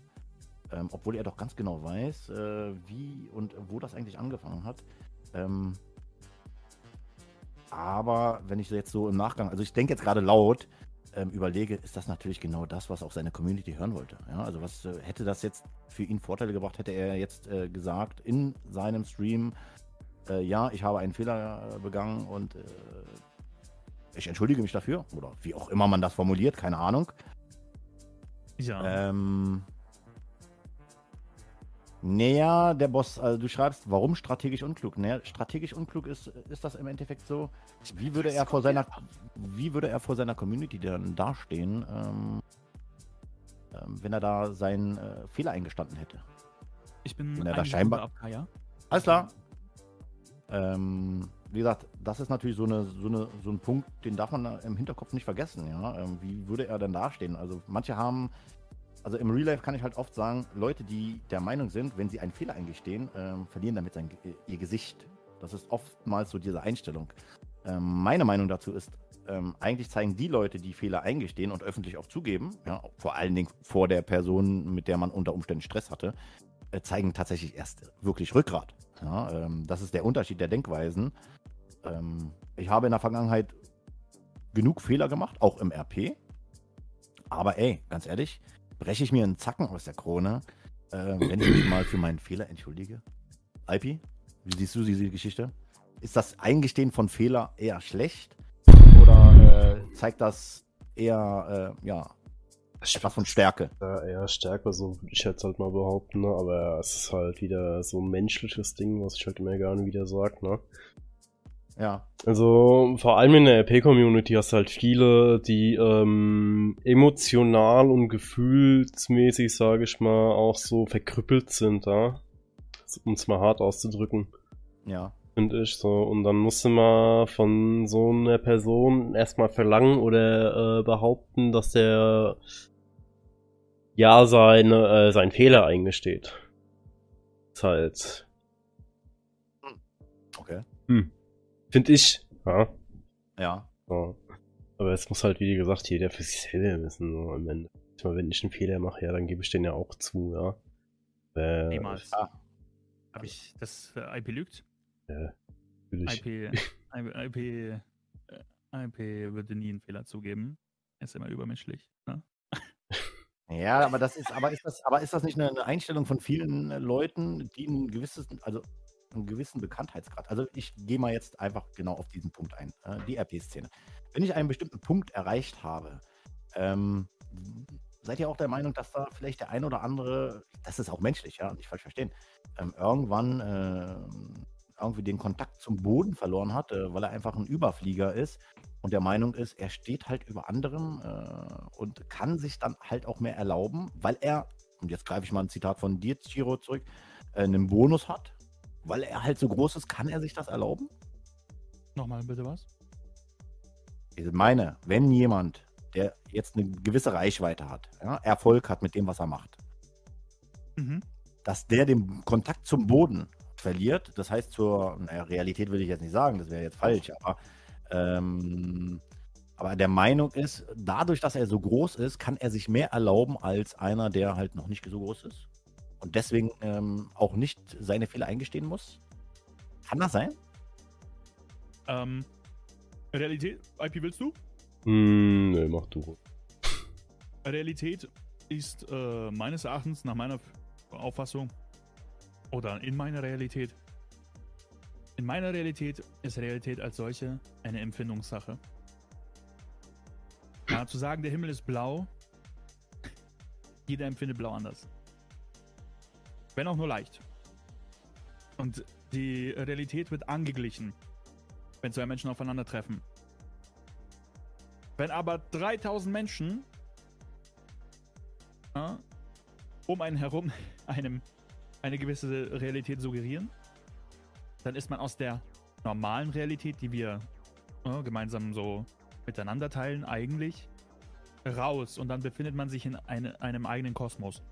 ähm, obwohl er doch ganz genau weiß, äh, wie und wo das eigentlich angefangen hat. Ähm, aber wenn ich jetzt so im Nachgang, also ich denke jetzt gerade laut, ähm, überlege, ist das natürlich genau das, was auch seine Community hören wollte. Ja, also was äh, hätte das jetzt für ihn Vorteile gebracht, hätte er jetzt äh, gesagt in seinem Stream, äh, ja, ich habe einen Fehler äh, begangen und äh, ich entschuldige mich dafür oder wie auch immer man das formuliert, keine Ahnung. Ja. Ähm, naja, der Boss, also du schreibst, warum strategisch unklug? Naja, strategisch unklug ist, ist das im Endeffekt so. Wie würde er vor seiner, wie würde er vor seiner Community dann dastehen, ähm, ähm, wenn er da seinen äh, Fehler eingestanden hätte? ich bin wenn er da scheinbar- ab, ja? Alles klar. Ähm, wie gesagt, das ist natürlich so, eine, so, eine, so ein Punkt, den darf man im Hinterkopf nicht vergessen. Ja? Ähm, wie würde er denn dastehen? Also manche haben, also im Real Life kann ich halt oft sagen, Leute, die der Meinung sind, wenn sie einen Fehler eingestehen, ähm, verlieren damit sein, ihr Gesicht. Das ist oftmals so diese Einstellung. Ähm, meine Meinung dazu ist, ähm, eigentlich zeigen die Leute, die Fehler eingestehen und öffentlich auch zugeben, ja, vor allen Dingen vor der Person, mit der man unter Umständen Stress hatte, äh, zeigen tatsächlich erst wirklich Rückgrat. Ja, ähm, das ist der Unterschied der Denkweisen. Ähm, ich habe in der Vergangenheit genug Fehler gemacht, auch im RP. Aber ey, ganz ehrlich, breche ich mir einen Zacken aus der Krone, äh, wenn ich mich mal für meinen Fehler entschuldige? Alpi, wie siehst du diese Geschichte? Ist das Eingestehen von Fehler eher schlecht? Oder äh, zeigt das eher äh, ja, etwas von Stärke? Ja, eher Stärke, so würde ich jetzt halt mal behaupten, ne? aber es ist halt wieder so ein menschliches Ding, was ich halt immer gerne wieder sage, ne? Ja. Also vor allem in der RP-Community hast du halt viele, die ähm, emotional und gefühlsmäßig, sage ich mal, auch so verkrüppelt sind, da. Um es mal hart auszudrücken. Ja. Finde ich so. Und dann musste man von so einer Person erstmal verlangen oder äh, behaupten, dass der ja seine, äh, seinen Fehler eingesteht. Ist halt. Okay. Hm. Finde ich. Ja. Ja. ja. Aber es muss halt, wie gesagt, jeder für sich selber wissen, so am Ende. Meine, wenn ich einen Fehler mache, ja, dann gebe ich den ja auch zu, ja. Äh, Niemals. Ah. Habe ich das äh, IP lügt? Ja. IP, IP, IP, IP würde nie einen Fehler zugeben. Er ist immer übermenschlich. Ne? Ja, aber das ist, aber ist das, aber ist das nicht eine Einstellung von vielen Leuten, die ein gewisses, also einen gewissen Bekanntheitsgrad. Also ich gehe mal jetzt einfach genau auf diesen Punkt ein, äh, die RP-Szene. Wenn ich einen bestimmten Punkt erreicht habe, ähm, seid ihr auch der Meinung, dass da vielleicht der ein oder andere, das ist auch menschlich, ja, nicht falsch verstehen, ähm, irgendwann äh, irgendwie den Kontakt zum Boden verloren hat, äh, weil er einfach ein Überflieger ist und der Meinung ist, er steht halt über anderem äh, und kann sich dann halt auch mehr erlauben, weil er, und jetzt greife ich mal ein Zitat von dir, Chiro, zurück, äh, einen Bonus hat, weil er halt so groß ist, kann er sich das erlauben? Nochmal bitte was? Ich meine, wenn jemand, der jetzt eine gewisse Reichweite hat, ja, Erfolg hat mit dem, was er macht, mhm. dass der den Kontakt zum Boden verliert, das heißt zur naja, Realität will ich jetzt nicht sagen, das wäre jetzt falsch, aber ähm, aber der Meinung ist, dadurch, dass er so groß ist, kann er sich mehr erlauben als einer, der halt noch nicht so groß ist und deswegen ähm, auch nicht seine Fehler eingestehen muss? Kann das sein? Ähm, Realität, IP willst du? Mm, nee, mach du. Realität ist äh, meines Erachtens, nach meiner Auffassung, oder in meiner Realität, in meiner Realität ist Realität als solche eine Empfindungssache. Ja, zu sagen, der Himmel ist blau, jeder empfindet blau anders. Wenn auch nur leicht. Und die Realität wird angeglichen, wenn zwei Menschen aufeinandertreffen. Wenn aber 3000 Menschen ja, um einen herum einem eine gewisse Realität suggerieren, dann ist man aus der normalen Realität, die wir ja, gemeinsam so miteinander teilen, eigentlich raus und dann befindet man sich in eine, einem eigenen Kosmos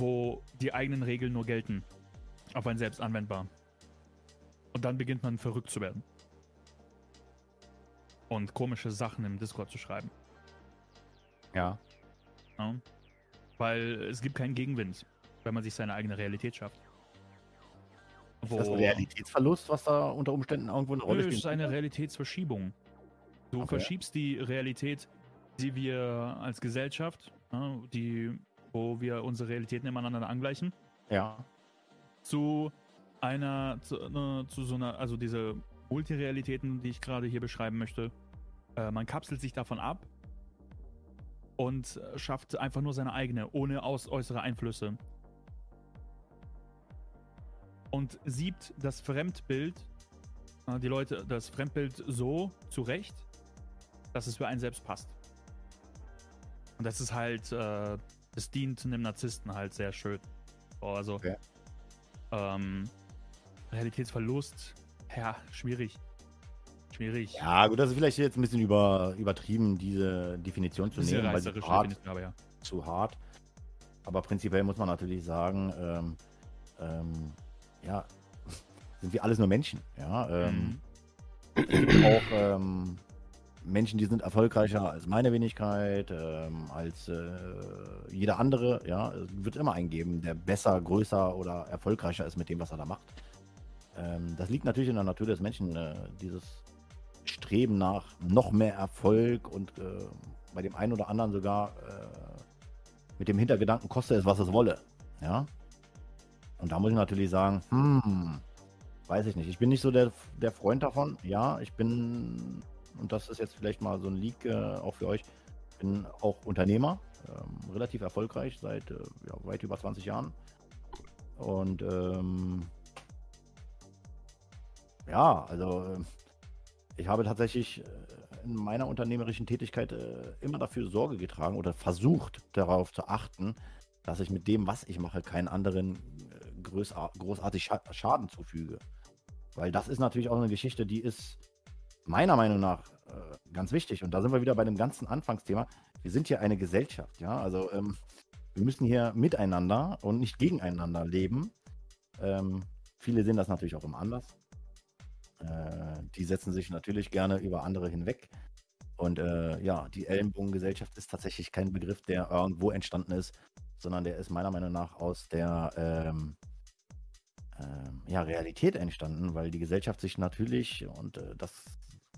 wo die eigenen Regeln nur gelten. Auf einen selbst anwendbar. Und dann beginnt man verrückt zu werden. Und komische Sachen im Discord zu schreiben. Ja. ja. Weil es gibt keinen Gegenwind, wenn man sich seine eigene Realität schafft. Wo ist das ein Realitätsverlust, was da unter Umständen irgendwo eine Rolle spielt? Ist eine Realitätsverschiebung. Du okay. verschiebst die Realität, die wir als Gesellschaft, die wo wir unsere Realitäten nebeneinander angleichen. Ja. Zu einer, zu, ne, zu so einer, also diese Multirealitäten, die ich gerade hier beschreiben möchte. Äh, man kapselt sich davon ab und schafft einfach nur seine eigene, ohne aus äußere Einflüsse. Und siebt das Fremdbild, äh, die Leute, das Fremdbild so zurecht, dass es für einen selbst passt. Und das ist halt äh, es dient einem Narzissten halt sehr schön. Oh, also, okay. ähm, Realitätsverlust Ja, schwierig. Schwierig. Ja, gut, das ist vielleicht jetzt ein bisschen über, übertrieben, diese Definition zu nehmen, weil sie hart, Definition, aber ja. zu hart. Aber prinzipiell muss man natürlich sagen, ähm, ähm, ja, sind wir alles nur Menschen. Ja, ähm, Mhm. auch ähm, Menschen, die sind erfolgreicher als meine Wenigkeit, ähm, als äh, jeder andere. Ja, es wird immer einen geben, der besser, größer oder erfolgreicher ist mit dem, was er da macht. Ähm, das liegt natürlich in der Natur des Menschen, äh, dieses Streben nach noch mehr Erfolg und äh, bei dem einen oder anderen sogar äh, mit dem Hintergedanken, koste es, was es wolle. Ja. Und da muss ich natürlich sagen, hm, weiß ich nicht. Ich bin nicht so der, der Freund davon. Ja, ich bin, und das ist jetzt vielleicht mal so ein Leak äh, auch für euch, bin auch Unternehmer, ähm, relativ erfolgreich seit äh, ja, weit über 20 Jahren. Und ähm, ja, also äh, ich habe tatsächlich äh, in meiner unternehmerischen Tätigkeit äh, immer dafür Sorge getragen oder versucht darauf zu achten, dass ich mit dem, was ich mache, keinen anderen größar großartig scha Schaden zufüge. Weil das ist natürlich auch eine Geschichte, die ist meiner Meinung nach äh, ganz wichtig. Und da sind wir wieder bei dem ganzen Anfangsthema. Wir sind hier eine Gesellschaft, ja. Also ähm, wir müssen hier miteinander und nicht gegeneinander leben. Ähm, viele sehen das natürlich auch immer anders. Äh, die setzen sich natürlich gerne über andere hinweg. Und äh, ja, die Ellenbogengesellschaft ist tatsächlich kein Begriff, der irgendwo entstanden ist, sondern der ist meiner Meinung nach aus der ähm, ähm, ja, Realität entstanden, weil die Gesellschaft sich natürlich, und äh, das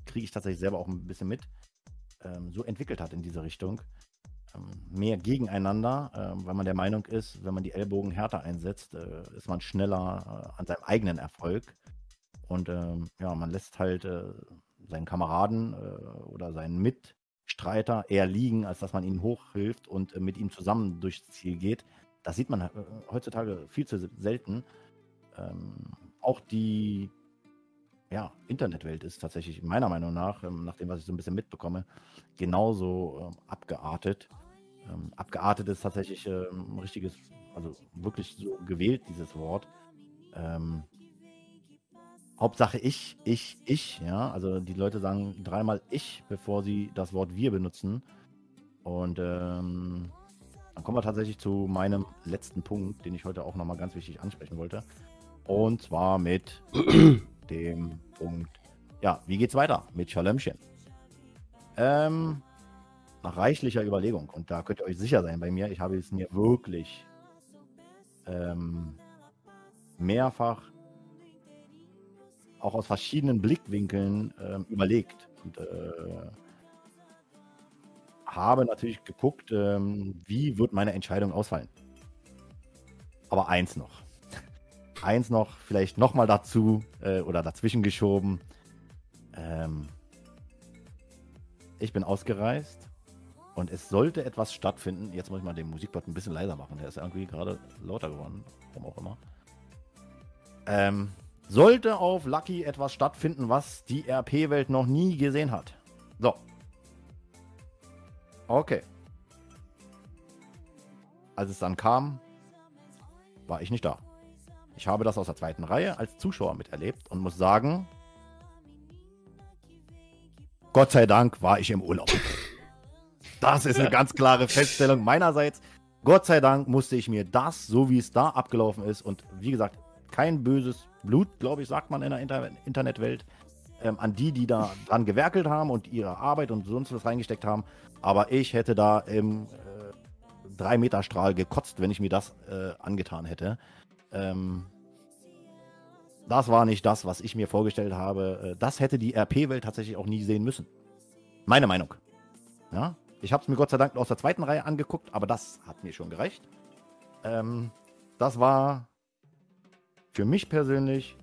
kriege ich tatsächlich selber auch ein bisschen mit, ähm, so entwickelt hat in diese Richtung. Ähm, mehr gegeneinander, ähm, weil man der Meinung ist, wenn man die Ellbogen härter einsetzt, äh, ist man schneller äh, an seinem eigenen Erfolg. Und ähm, ja, man lässt halt äh, seinen Kameraden äh, oder seinen Mitstreiter eher liegen, als dass man ihnen hochhilft und äh, mit ihm zusammen durchs Ziel geht. Das sieht man äh, heutzutage viel zu selten. Ähm, auch die ja, Internetwelt ist tatsächlich meiner Meinung nach, ähm, nach dem, was ich so ein bisschen mitbekomme, genauso ähm, abgeartet. Ähm, abgeartet ist tatsächlich ähm, ein richtiges, also wirklich so gewählt, dieses Wort. Ähm, Hauptsache ich, ich, ich, ja. Also die Leute sagen dreimal ich, bevor sie das Wort wir benutzen. Und ähm, dann kommen wir tatsächlich zu meinem letzten Punkt, den ich heute auch nochmal ganz wichtig ansprechen wollte. Und zwar mit dem Punkt, ja, wie geht's weiter mit Schalömchen? Ähm, nach reichlicher Überlegung, und da könnt ihr euch sicher sein bei mir, ich habe es mir wirklich ähm, mehrfach auch aus verschiedenen Blickwinkeln ähm, überlegt und äh, habe natürlich geguckt, ähm, wie wird meine Entscheidung ausfallen. Aber eins noch. Eins noch, vielleicht nochmal dazu äh, oder dazwischen geschoben. Ähm, ich bin ausgereist und es sollte etwas stattfinden. Jetzt muss ich mal den Musikbot ein bisschen leiser machen. Der ist irgendwie gerade lauter geworden. Warum auch immer. Ähm, sollte auf Lucky etwas stattfinden, was die RP-Welt noch nie gesehen hat. So. Okay. Als es dann kam, war ich nicht da. Ich habe das aus der zweiten Reihe als Zuschauer miterlebt und muss sagen, Gott sei Dank war ich im Urlaub. Das ist eine ganz klare Feststellung meinerseits. Gott sei Dank musste ich mir das, so wie es da abgelaufen ist, und wie gesagt, kein böses Blut, glaube ich, sagt man in der Inter Internetwelt, ähm, an die, die da dran gewerkelt haben und ihre Arbeit und sonst was reingesteckt haben. Aber ich hätte da im äh, 3-Meter-Strahl gekotzt, wenn ich mir das äh, angetan hätte. Ähm, das war nicht das, was ich mir vorgestellt habe. Äh, Das hätte die RP-Welt tatsächlich auch nie sehen müssen. Meine Meinung. Ja, ich habe es mir Gott sei Dank aus der zweiten Reihe angeguckt, aber das hat mir schon gereicht. Ähm, das war für mich persönlich,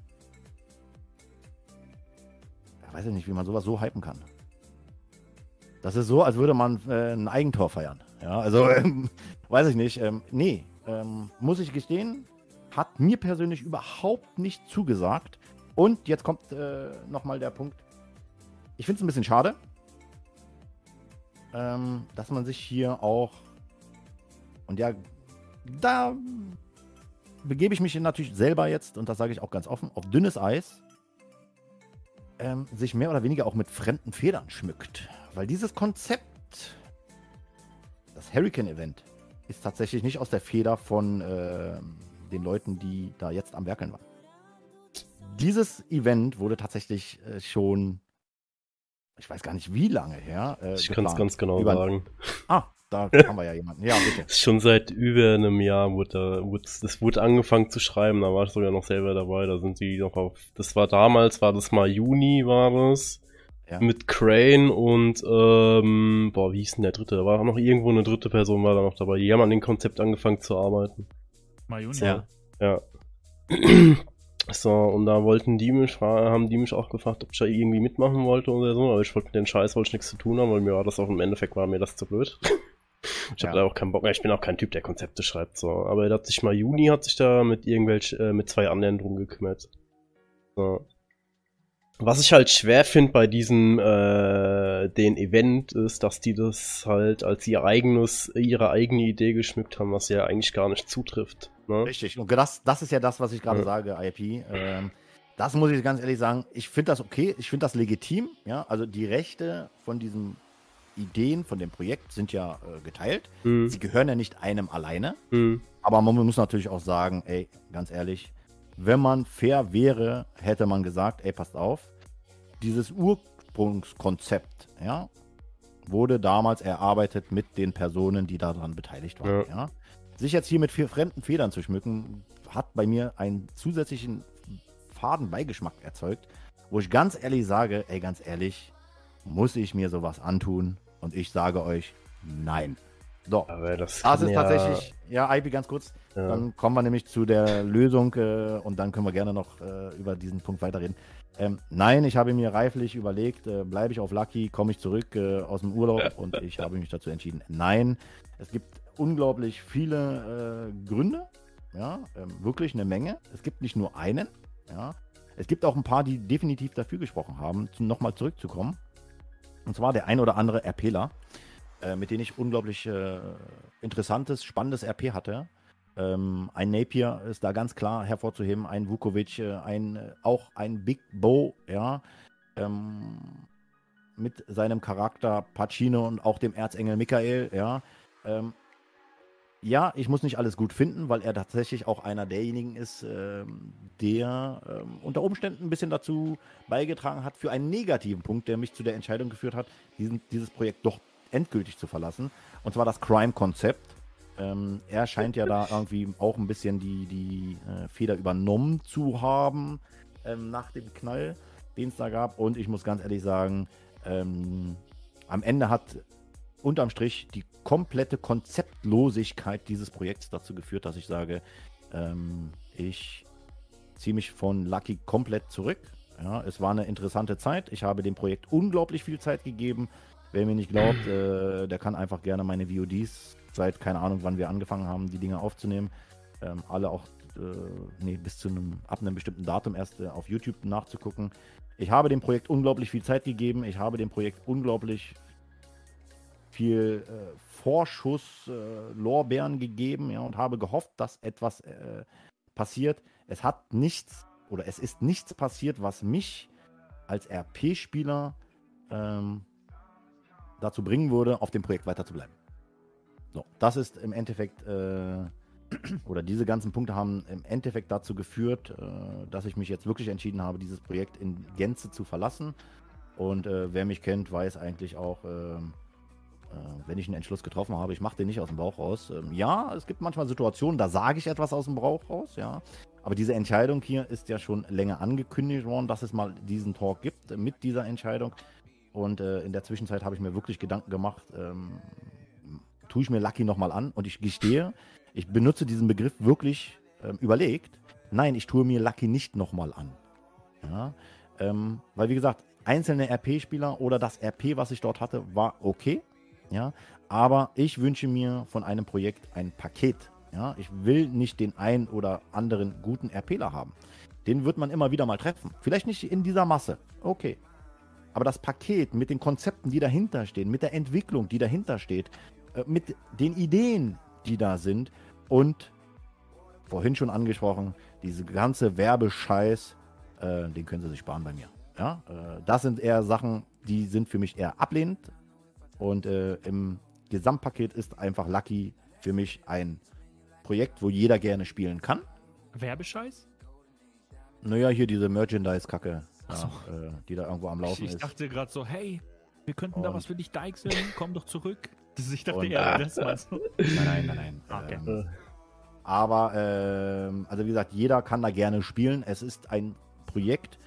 ich weiß nicht, wie man sowas so hypen kann. Das ist so, als würde man äh, ein Eigentor feiern. Ja, also ähm, weiß ich nicht. Ähm, nee, ähm, muss ich gestehen, hat mir persönlich überhaupt nicht zugesagt. Und jetzt kommt äh, nochmal der Punkt. Ich finde es ein bisschen schade, ähm, dass man sich hier auch und ja, da begebe ich mich natürlich selber jetzt, und das sage ich auch ganz offen, auf dünnes Eis, ähm, sich mehr oder weniger auch mit fremden Federn schmückt. Weil dieses Konzept, das Hurricane-Event, ist tatsächlich nicht aus der Feder von äh, den Leuten, die da jetzt am Werkeln waren. Dieses Event wurde tatsächlich äh, schon, ich weiß gar nicht wie lange her. Äh, Ich kann es ganz genau Über- sagen. Ah, da haben wir ja jemanden. Ja, bitte. Schon seit über einem Jahr wurde, da, das wurde angefangen zu schreiben, da war ich sogar noch selber dabei, da sind die noch auf, das war damals, war das mal Juni, war das, Ja. mit Crane und, ähm, boah, wie hieß denn der dritte, da war auch noch irgendwo eine dritte Person war da noch dabei, die haben an dem Konzept angefangen zu arbeiten. Mal Juni. Ja. Ja. So, und da wollten die mich, haben die mich auch gefragt, ob ich da irgendwie mitmachen wollte oder so, aber ich wollte mit den Scheiß wollte ich nichts zu tun haben, weil mir war das auch im Endeffekt war mir das zu blöd. Ich habe Ja. da auch keinen Bock mehr, ich bin auch kein Typ, der Konzepte schreibt, so. Aber er hat sich mal Juni hat sich da mit irgendwelch, äh, mit zwei anderen drum gekümmert. So. Was ich halt schwer finde bei diesem äh, den Event ist, dass die das halt als ihr eigenes, ihre eigene Idee geschmückt haben, was ja eigentlich gar nicht zutrifft. Ne? Richtig. Und das, das ist ja das, was ich gerade Ja. sage, IP. Ähm, das muss ich ganz ehrlich sagen. Ich finde das okay. Ich finde das legitim. Ja, also die Rechte von diesen Ideen, von dem Projekt sind ja äh, geteilt. Hm, Sie gehören ja nicht einem alleine. hm, Aber man muss natürlich auch sagen, ey, ganz ehrlich, wenn man fair wäre, hätte man gesagt, ey, passt auf, dieses Ursprungskonzept, ja, wurde damals erarbeitet mit den Personen, die daran beteiligt waren, ja. Sich jetzt hier mit vier fremden Federn zu schmücken, hat bei mir einen zusätzlichen faden Beigeschmack erzeugt, wo ich ganz ehrlich sage, ey, ganz ehrlich, muss ich mir sowas antun? Und ich sage euch, nein. So, aber das, das kann ist ja, tatsächlich, ja, Ivy, ganz kurz. Ja. Dann kommen wir nämlich zu der Lösung äh, und dann können wir gerne noch äh, über diesen Punkt weiterreden. Ähm, nein, ich habe mir reiflich überlegt, äh, bleibe ich auf Lucky, komme ich zurück äh, aus dem Urlaub und ich habe mich dazu entschieden, nein. Es gibt unglaublich viele äh, Gründe, ja, ähm, wirklich eine Menge. Es gibt nicht nur einen, ja. Es gibt auch ein paar, die definitiv dafür gesprochen haben, zu, nochmal zurückzukommen. Und zwar der ein oder andere RPler, äh, mit denen ich unglaublich äh, interessantes, spannendes RP hatte. Ähm, ein Napier ist da ganz klar hervorzuheben, ein Vukovic, äh, ein, äh, auch ein Big Bow, ja, ähm, mit seinem Charakter Pacino und auch dem Erzengel Michael, ja. Ähm, ja, ich muss nicht alles gut finden, weil er tatsächlich auch einer derjenigen ist, ähm, der ähm, unter Umständen ein bisschen dazu beigetragen hat für einen negativen Punkt, der mich zu der Entscheidung geführt hat, diesen, dieses Projekt doch endgültig zu verlassen. Und zwar das Crime-Konzept. Ähm, er scheint ja da irgendwie auch ein bisschen die, die äh, Feder übernommen zu haben ähm, nach dem Knall, den es da gab. Und ich muss ganz ehrlich sagen, ähm, am Ende hat unterm Strich die komplette Konzeptlosigkeit dieses Projekts dazu geführt, dass ich sage, ähm, ich ziehe mich von Lucky komplett zurück. Ja, es war eine interessante Zeit. Ich habe dem Projekt unglaublich viel Zeit gegeben. Wer mir nicht glaubt, äh, der kann einfach gerne meine VODs seit keine Ahnung, wann wir angefangen haben, die Dinge aufzunehmen. Ähm, alle auch äh, nee, bis zu einem ab einem bestimmten Datum erst äh, auf YouTube nachzugucken. Ich habe dem Projekt unglaublich viel Zeit gegeben. Ich habe dem Projekt unglaublich viel äh, Vorschuss, äh, Lorbeeren gegeben ja, und habe gehofft, dass etwas äh, passiert. Es hat nichts oder es ist nichts passiert, was mich als RP-Spieler ähm, dazu bringen würde, auf dem Projekt weiter zu bleiben. So, das ist im Endeffekt, äh, oder diese ganzen Punkte haben im Endeffekt dazu geführt, äh, dass ich mich jetzt wirklich entschieden habe, dieses Projekt in Gänze zu verlassen. Und äh, wer mich kennt, weiß eigentlich auch, ähm, äh, wenn ich einen Entschluss getroffen habe, ich mache den nicht aus dem Bauch raus. Ähm, ja, es gibt manchmal Situationen, da sage ich etwas aus dem Bauch raus, ja. Aber diese Entscheidung hier ist ja schon länger angekündigt worden, dass es mal diesen Talk gibt äh, mit dieser Entscheidung. Und äh, in der Zwischenzeit habe ich mir wirklich Gedanken gemacht, ähm, tue ich mir Lucky nochmal an und ich gestehe, ich benutze diesen Begriff wirklich ähm, überlegt. Nein, ich tue mir Lucky nicht nochmal an. Ja, ähm, weil wie gesagt, einzelne RP-Spieler oder das RP, was ich dort hatte, war okay. Ja, aber ich wünsche mir von einem Projekt ein Paket. Ja, ich will nicht den einen oder anderen guten RPler haben. Den wird man immer wieder mal treffen. Vielleicht nicht in dieser Masse. Okay. Aber das Paket mit den Konzepten, die dahinter stehen, mit der Entwicklung, die dahinter steht, äh, mit den Ideen, die da sind und vorhin schon angesprochen, diese ganze Werbescheiß, äh, den können sie sich sparen bei mir. Ja, äh, das sind eher Sachen, die sind für mich eher ablehnend. Und äh, im Gesamtpaket ist einfach Lucky für mich ein Projekt, wo jeder gerne spielen kann. Werbescheiß? Naja, hier diese Merchandise-Kacke, so. ja, äh, die da irgendwo am Laufen Ich ist. dachte gerade so, hey, wir könnten da Und- was für dich deichseln, komm doch zurück. Das, ich dachte Und- eher, das meinst du. Nein, nein, nein, nein. Okay. Ähm, aber, ähm, also wie gesagt, jeder kann da gerne spielen. Es ist ein Projekt,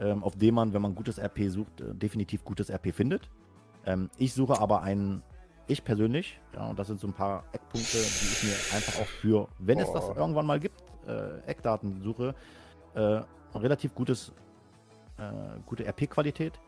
ähm, auf dem man, wenn man gutes RP sucht, äh, definitiv gutes RP findet. Ähm, ich suche aber einen, ich persönlich, ja, und das sind so ein paar Eckpunkte, die ich mir einfach auch für, wenn es das Boah. irgendwann mal gibt, äh, Eckdaten suche, äh, relativ gutes, äh, gute RP-Qualität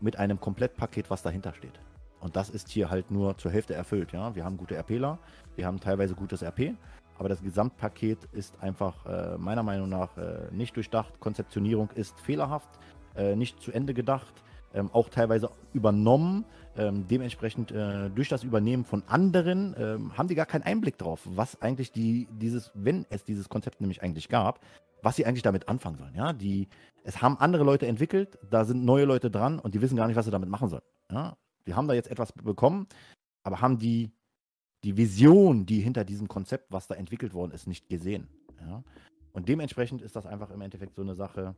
mit einem Komplettpaket, was dahinter steht. Und das ist hier halt nur zur Hälfte erfüllt. Ja? Wir haben gute RPler, wir haben teilweise gutes RP, aber das Gesamtpaket ist einfach äh, meiner Meinung nach äh, nicht durchdacht. Konzeptionierung ist fehlerhaft, äh, nicht zu Ende gedacht, ähm, auch teilweise übernommen. Ähm, dementsprechend äh, durch das Übernehmen von anderen ähm, haben die gar keinen Einblick drauf, was eigentlich die, dieses, wenn es dieses Konzept nämlich eigentlich gab, was sie eigentlich damit anfangen sollen. Ja? Die, es haben andere Leute entwickelt, da sind neue Leute dran und die wissen gar nicht, was sie damit machen sollen. Ja? Die haben da jetzt etwas bekommen, aber haben die, die Vision, die hinter diesem Konzept, was da entwickelt worden ist, nicht gesehen. Ja? Und dementsprechend ist das einfach im Endeffekt so eine Sache,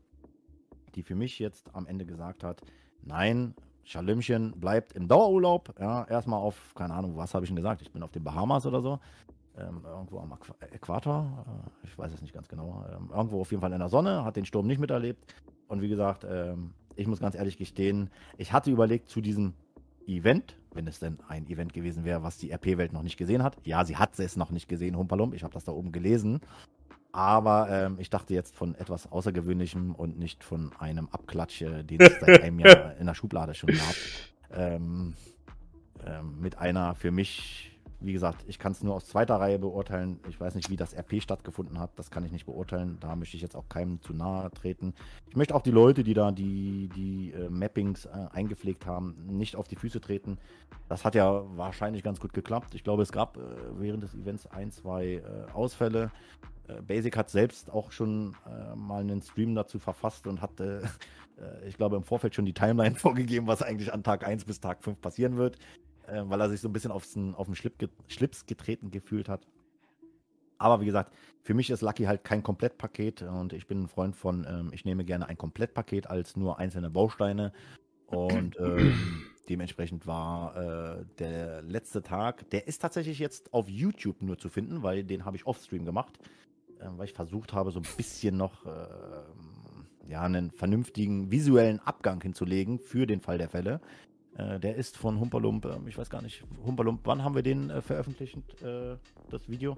die für mich jetzt am Ende gesagt hat, nein, Schalümchen bleibt im Dauerurlaub. Ja, erstmal auf, keine Ahnung, was habe ich denn gesagt? Ich bin auf den Bahamas oder so. Ähm, irgendwo am Äqu Äquator. Äh, ich weiß es nicht ganz genau. Ähm, irgendwo auf jeden Fall in der Sonne, hat den Sturm nicht miterlebt. Und wie gesagt, ähm, ich muss ganz ehrlich gestehen, ich hatte überlegt zu diesem Event, wenn es denn ein Event gewesen wäre, was die RP-Welt noch nicht gesehen hat. Ja, sie hat es noch nicht gesehen, Humpalump. Ich habe das da oben gelesen. Aber ähm, ich dachte jetzt von etwas Außergewöhnlichem und nicht von einem Abklatsch, äh, den es seit einem Jahr in der Schublade schon gab. Ähm, ähm, mit einer für mich, wie gesagt, ich kann es nur aus zweiter Reihe beurteilen. Ich weiß nicht, wie das RP stattgefunden hat. Das kann ich nicht beurteilen. Da möchte ich jetzt auch keinem zu nahe treten. Ich möchte auch die Leute, die da die, die äh, Mappings äh, eingepflegt haben, nicht auf die Füße treten. Das hat ja wahrscheinlich ganz gut geklappt. Ich glaube, es gab äh, während des Events ein, zwei äh, Ausfälle. Äh, Basic hat selbst auch schon äh, mal einen Stream dazu verfasst und hat, ich glaube, im Vorfeld schon die Timeline vorgegeben, was eigentlich an Tag 1 bis Tag 5 passieren wird, äh, weil er sich so ein bisschen aufs, auf den Schlip Schlips getreten gefühlt hat. Aber wie gesagt, für mich ist Lucky halt kein Komplettpaket und ich bin ein Freund von, ähm, ich nehme gerne ein Komplettpaket als nur einzelne Bausteine. Und ähm, dementsprechend war äh, der letzte Tag, der ist tatsächlich jetzt auf YouTube nur zu finden, weil den habe ich offstream gemacht, äh, weil ich versucht habe, so ein bisschen noch äh, ja, einen vernünftigen visuellen Abgang hinzulegen für den Fall der Fälle. Äh, der ist von Humperlump, äh, ich weiß gar nicht, Humperlump, wann haben wir den äh, veröffentlicht, äh, das Video?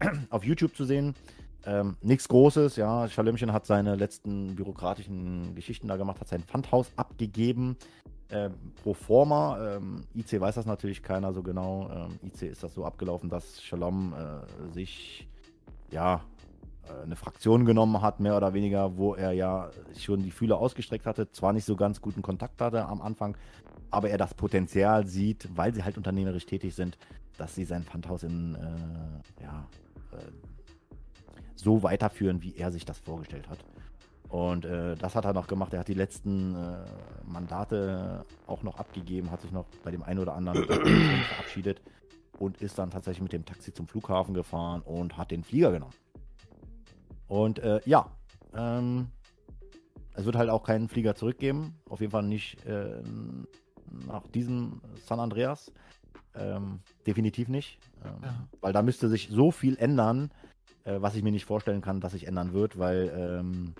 auf YouTube zu sehen. Ähm, nichts Großes, ja. Schalömchen hat seine letzten bürokratischen Geschichten da gemacht, hat sein Pfandhaus abgegeben. Ähm, pro forma, ähm, IC weiß das natürlich keiner so genau. Ähm, IC ist das so abgelaufen, dass Shalom äh, sich ja eine Fraktion genommen hat, mehr oder weniger, wo er ja schon die Fühler ausgestreckt hatte, zwar nicht so ganz guten Kontakt hatte am Anfang, aber er das Potenzial sieht, weil sie halt unternehmerisch tätig sind, dass sie sein Pfandhaus in äh, ja, äh, so weiterführen, wie er sich das vorgestellt hat. Und äh, das hat er noch gemacht. Er hat die letzten äh, Mandate auch noch abgegeben, hat sich noch bei dem einen oder anderen verabschiedet und ist dann tatsächlich mit dem Taxi zum Flughafen gefahren und hat den Flieger genommen. Und äh, ja, ähm, es wird halt auch keinen Flieger zurückgeben. Auf jeden Fall nicht äh, nach diesem San Andreas. Ähm, definitiv nicht. Ähm, Ja. Weil da müsste sich so viel ändern, äh, was ich mir nicht vorstellen kann, dass sich ändern wird, weil ähm,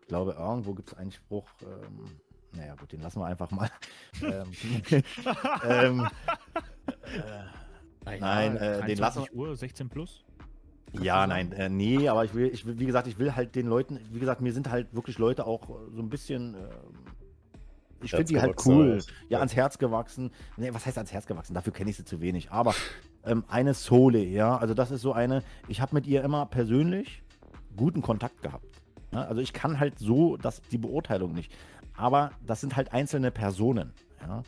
ich glaube, irgendwo gibt es einen Spruch, ähm, naja gut, den lassen wir einfach mal. äh, Nein, äh, den lassen 23 Uhr, 16 plus? Ja, nein, äh, nee, aber ich will, ich will, wie gesagt, ich will halt den Leuten, wie gesagt, mir sind halt wirklich Leute auch äh, so ein bisschen, ähm, ich finde die halt cool, halt. ja, ans Herz gewachsen. Nee, was heißt ans Herz gewachsen? Dafür kenne ich sie zu wenig. Aber ähm, eine Sole, ja, also das ist so eine, ich habe mit ihr immer persönlich guten Kontakt gehabt. Ja, also ich kann halt so das, die Beurteilung nicht. Aber das sind halt einzelne Personen, ja.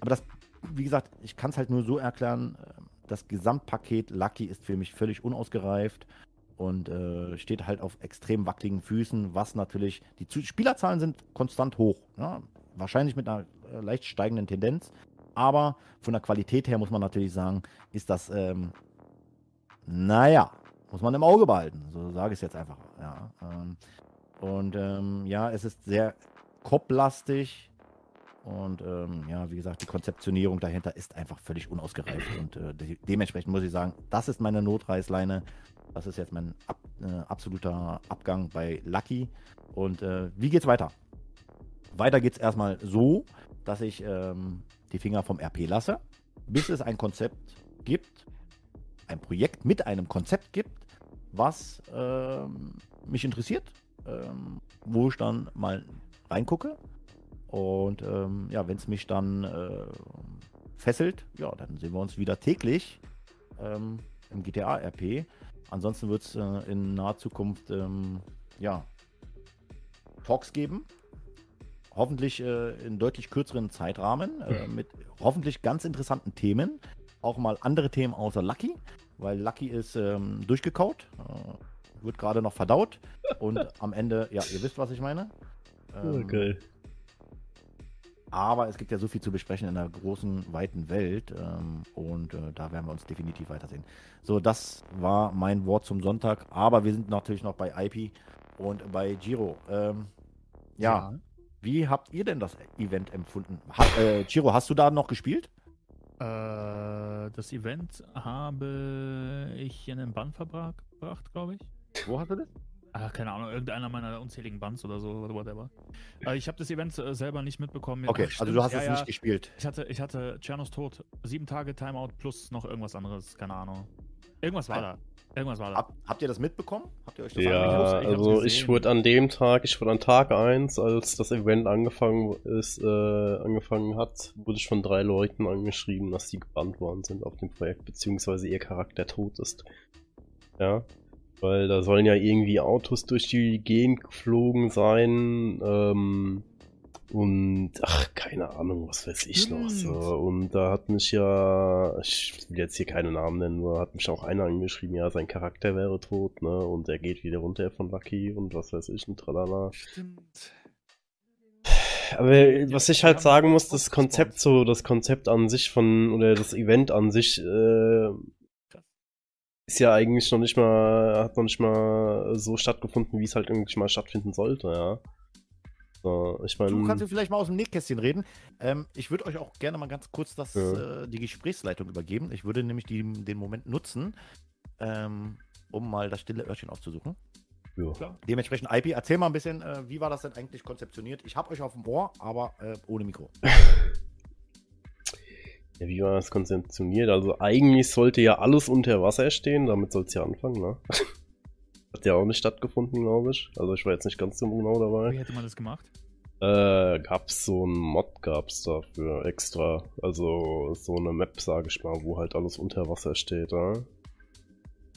Aber das, wie gesagt, ich kann es halt nur so erklären, äh, das Gesamtpaket Lucky ist für mich völlig unausgereift. und äh, steht halt auf extrem wackeligen Füßen, was natürlich, die Zu Spielerzahlen sind konstant hoch. Ne? Wahrscheinlich mit einer äh, leicht steigenden Tendenz. Aber von der Qualität her muss man natürlich sagen, ist das, ähm, naja, muss man im Auge behalten. So sage ich es jetzt einfach. Ja, ähm, und ähm, ja, es ist sehr kopflastig. Und ähm, ja, wie gesagt, die Konzeptionierung dahinter ist einfach völlig unausgereift. Und äh, de dementsprechend muss ich sagen, das ist meine Notreißleine. Das ist jetzt mein ab, äh, absoluter Abgang bei Lucky. Und äh, wie geht's weiter? Weiter geht's erstmal so, dass ich ähm, die Finger vom RP lasse, bis es ein Konzept gibt, ein Projekt mit einem Konzept gibt, was ähm, mich interessiert, ähm, wo ich dann mal reingucke. Und ähm, ja, wenn es mich dann äh, fesselt, ja, dann sehen wir uns wieder täglich ähm, im GTA-RP. Ansonsten wird es äh, in naher Zukunft ähm, ja, Talks geben. Hoffentlich äh, in deutlich kürzeren Zeitrahmen, äh, mit hoffentlich ganz interessanten Themen. Auch mal andere Themen außer Lucky, weil Lucky ist ähm, durchgekaut, äh, wird gerade noch verdaut und am Ende, ja, ihr wisst, was ich meine. Ähm, Okay. Aber es gibt ja so viel zu besprechen in der großen, weiten Welt ähm, und äh, da werden wir uns definitiv weitersehen. So, das war mein Wort zum Sonntag, aber wir sind natürlich noch bei IP und bei Giro. Ähm, ja, wie habt ihr denn das Event empfunden? Ha äh, Giro, hast du da noch gespielt? Äh, das Event habe ich in einem Band verbracht, glaube ich. Wo hast du das? Ach, keine Ahnung, irgendeiner meiner unzähligen Bands oder so, whatever. Äh, ich habe das Event äh, selber nicht mitbekommen. Okay, Ach, also du hast ja, es ja. nicht gespielt. Ich hatte, ich hatte Tschernos Tod. Sieben Tage Timeout plus noch irgendwas anderes, keine Ahnung. Irgendwas war da. Irgendwas war da. Hab, habt ihr das mitbekommen? Habt ihr euch das Ja, hab's also ich wurde an dem Tag, ich wurde an Tag 1, als das Event angefangen ist, äh, angefangen hat, wurde ich von drei Leuten angeschrieben, dass die gebannt worden sind auf dem Projekt, beziehungsweise ihr Charakter tot ist. Ja. Weil da sollen ja irgendwie Autos durch die Gegend geflogen sein, ähm, und ach, keine Ahnung, was weiß ich noch. So. Und da hat mich ja, ich will jetzt hier keine Namen nennen, nur hat mich auch einer angeschrieben, ja, sein Charakter wäre tot, ne? Und er geht wieder runter von Lucky und was weiß ich und tralala. Stimmt. Aber was ich halt sagen muss, das Konzept so, das Konzept an sich von, oder das Event an sich, äh, ist ja eigentlich noch nicht mal, hat noch nicht mal so stattgefunden, wie es halt irgendwie mal stattfinden sollte, ja. So, ich meine. Du kannst ja vielleicht mal aus dem Nähkästchen reden. Ähm, ich würde euch auch gerne mal ganz kurz das, Ja. äh, die Gesprächsleitung übergeben. Ich würde nämlich die, den Moment nutzen, ähm, um mal das stille Örtchen aufzusuchen. ja. Dementsprechend, IP, erzähl mal ein bisschen, äh, wie war das denn eigentlich konzeptioniert? Ich habe euch auf dem Ohr, aber äh, ohne Mikro. Ja, wie war das konzeptioniert? Also eigentlich sollte ja alles unter Wasser stehen, damit soll es ja anfangen, ne? Hat ja auch nicht stattgefunden, glaube ich. Also ich war jetzt nicht ganz so genau Wie dabei. hätte man das gemacht? Äh, gab's so einen Mod, gab's dafür extra. Also so eine Map, sage ich mal, wo halt alles unter Wasser steht, ja?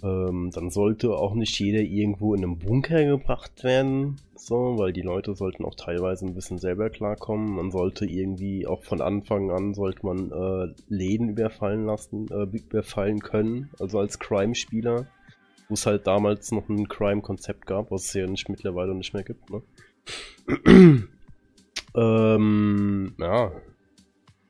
Ähm, dann sollte auch nicht jeder irgendwo in einem Bunker gebracht werden, so, weil die Leute sollten auch teilweise ein bisschen selber klarkommen. Man sollte irgendwie auch von Anfang an sollte man äh, Läden überfallen lassen, äh, überfallen können, also als Crime-Spieler, wo es halt damals noch ein Crime-Konzept gab, was es ja nicht mittlerweile nicht mehr gibt, ne? ähm, ja.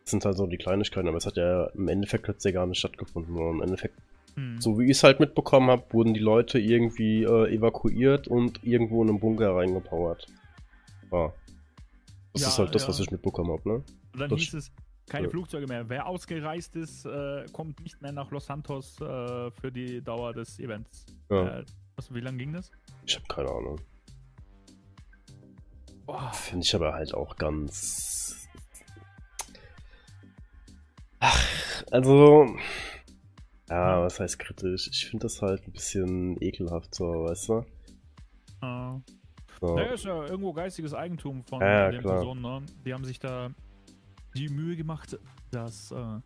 Das sind halt so die Kleinigkeiten, aber es hat ja im Endeffekt hat's ja gar nicht stattgefunden, im Endeffekt Hm. so wie ich es halt mitbekommen habe, wurden die Leute irgendwie äh, evakuiert und irgendwo in einen Bunker reingepowert. Ja. Das Ja, ist halt das, ja. was ich mitbekommen habe, ne? Und dann das- hieß es, keine ja. Flugzeuge mehr. Wer ausgereist ist, äh, kommt nicht mehr nach Los Santos äh, für die Dauer des Events. Ja. Äh, was, wie lange ging das? Ich habe keine Ahnung. Finde ich aber halt auch ganz. Ach, also. Ja, was heißt kritisch? Ich finde das halt ein bisschen ekelhaft, so, weißt du? Äh, So. Naja, ist ja irgendwo geistiges Eigentum von Ja, den klar. Personen. Ne? Die haben sich da die Mühe gemacht, das äh,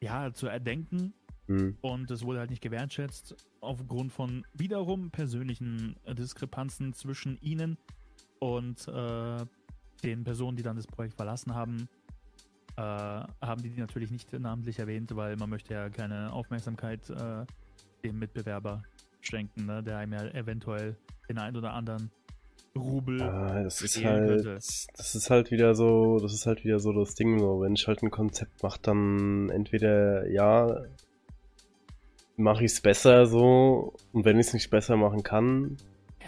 ja, zu erdenken Hm. und es wurde halt nicht gewertschätzt aufgrund von wiederum persönlichen Diskrepanzen zwischen ihnen und äh, den Personen, die dann das Projekt verlassen haben. Äh, haben die die natürlich nicht namentlich erwähnt, weil man möchte ja keine Aufmerksamkeit äh, dem Mitbewerber schenken, ne? der einem ja eventuell den einen oder anderen Rubel. Ah, das ist halt, könnte. das ist halt wieder so, das ist halt wieder so das Ding, so, wenn ich halt ein Konzept mache, dann entweder, ja, mache ich es besser so, und wenn ich es nicht besser machen kann,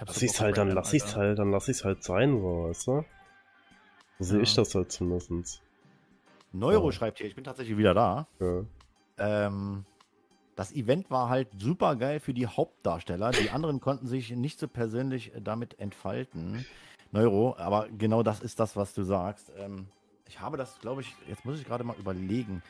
lass ich es auf halt, dann lass ich es halt, dann lass ich es halt sein, so, weißt du? So sehe Ja. ich das halt zumindest. Neuro Oh. schreibt hier, ich bin tatsächlich wieder da. Ja. Ähm, das Event war halt super geil für die Hauptdarsteller. Die anderen konnten sich nicht so persönlich damit entfalten. Neuro, aber genau das ist das, was du sagst. Ähm, ich habe das, glaube ich, jetzt muss ich gerade mal überlegen,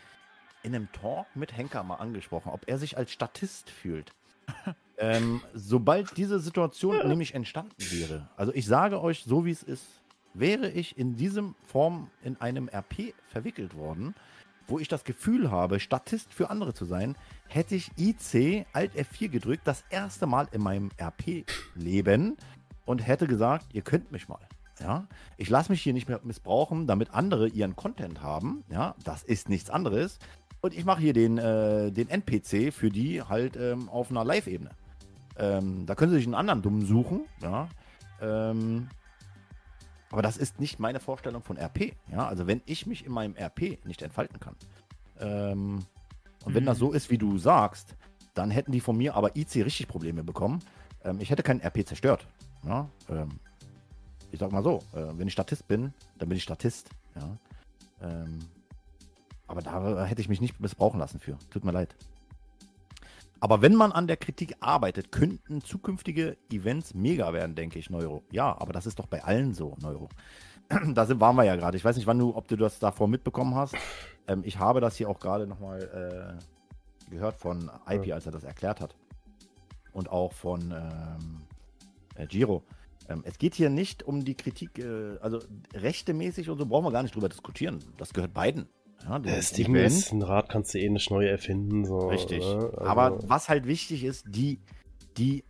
in einem Talk mit Henker mal angesprochen, ob er sich als Statist fühlt. ähm, sobald diese Situation nämlich entstanden wäre, also ich sage euch, so wie es ist, wäre ich in diesem Form in einem RP verwickelt worden, wo ich das Gefühl habe, Statist für andere zu sein, hätte ich IC Alt F4 gedrückt, das erste Mal in meinem RP-Leben und hätte gesagt, ihr könnt mich mal. Ja, ich lasse mich hier nicht mehr missbrauchen, damit andere ihren Content haben. Ja, das ist nichts anderes. Und ich mache hier den, äh, den NPC für die halt ähm, auf einer Live-Ebene. Ähm, da können sie sich einen anderen Dummen suchen. Ja, ähm, aber das ist nicht meine Vorstellung von RP. Ja, also wenn ich mich in meinem RP nicht entfalten kann. Ähm, und wenn Mhm. das so ist, wie du sagst, dann hätten die von mir aber IC richtig Probleme bekommen. Ähm, ich hätte keinen RP zerstört. Ja, ähm, ich sag mal so, äh, wenn ich Statist bin, dann bin ich Statist. Ja, ähm, aber da hätte ich mich nicht missbrauchen lassen für. Tut mir leid. Aber wenn man an der Kritik arbeitet, könnten zukünftige Events mega werden, denke ich, Neuro. Ja, aber das ist doch bei allen so, Neuro. da sind, waren wir ja gerade. Ich weiß nicht, wann du, ob du das davor mitbekommen hast. Ähm, ich habe das hier auch gerade nochmal äh, gehört von IP, als er das erklärt hat. Und auch von ähm, äh, Giro. Ähm, es geht hier nicht um die Kritik, äh, also rechtemäßig und so brauchen wir gar nicht drüber diskutieren. Das gehört beiden. Ja, Das Ding Band- ist, ein Rad kannst du eh nicht neu erfinden, so. Richtig. ne? Also- Aber was halt wichtig ist, die, die,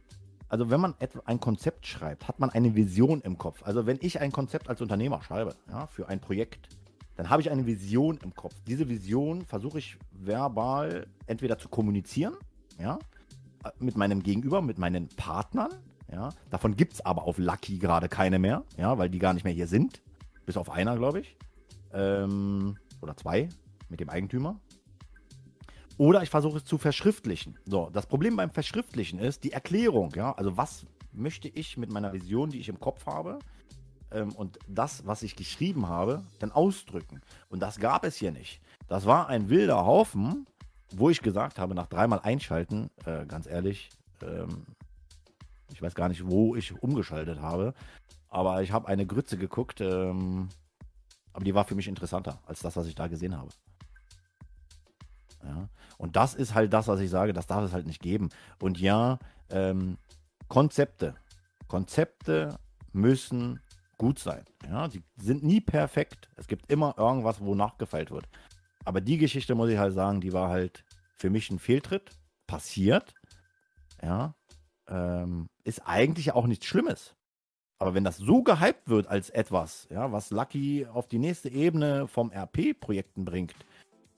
also wenn man ein Konzept schreibt, hat man eine Vision im Kopf. Also wenn ich ein Konzept als Unternehmer schreibe, ja, für ein Projekt, dann habe ich eine Vision im Kopf. Diese Vision versuche ich verbal entweder zu kommunizieren, ja, mit meinem Gegenüber, mit meinen Partnern, ja. Davon gibt es aber auf Lucky gerade keine mehr, ja, weil die gar nicht mehr hier sind. Bis auf einer, glaube ich. Ähm, oder zwei mit dem Eigentümer. Oder ich versuche es zu verschriftlichen. So, das Problem beim Verschriftlichen ist die Erklärung, ja. Also was möchte ich mit meiner Vision, die ich im Kopf habe, ähm, und das, was ich geschrieben habe, dann ausdrücken. Und das gab es hier nicht. Das war ein wilder Haufen, wo ich gesagt habe, nach dreimal einschalten, äh, ganz ehrlich, ähm, ich weiß gar nicht, wo ich umgeschaltet habe, aber ich habe eine Grütze geguckt, ähm, aber die war für mich interessanter als das, was ich da gesehen habe. Ja. Und das ist halt das, was ich sage, das darf es halt nicht geben. Und ja, ähm, Konzepte. Konzepte müssen gut sein. Ja, die sind nie perfekt. Es gibt immer irgendwas, wo nachgefeilt wird. Aber die Geschichte, muss ich halt sagen, die war halt für mich ein Fehltritt. Passiert. Ja. Ähm, ist eigentlich auch nichts Schlimmes. Aber wenn das so gehypt wird als etwas, ja, was Lucky auf die nächste Ebene vom RP-Projekten bringt,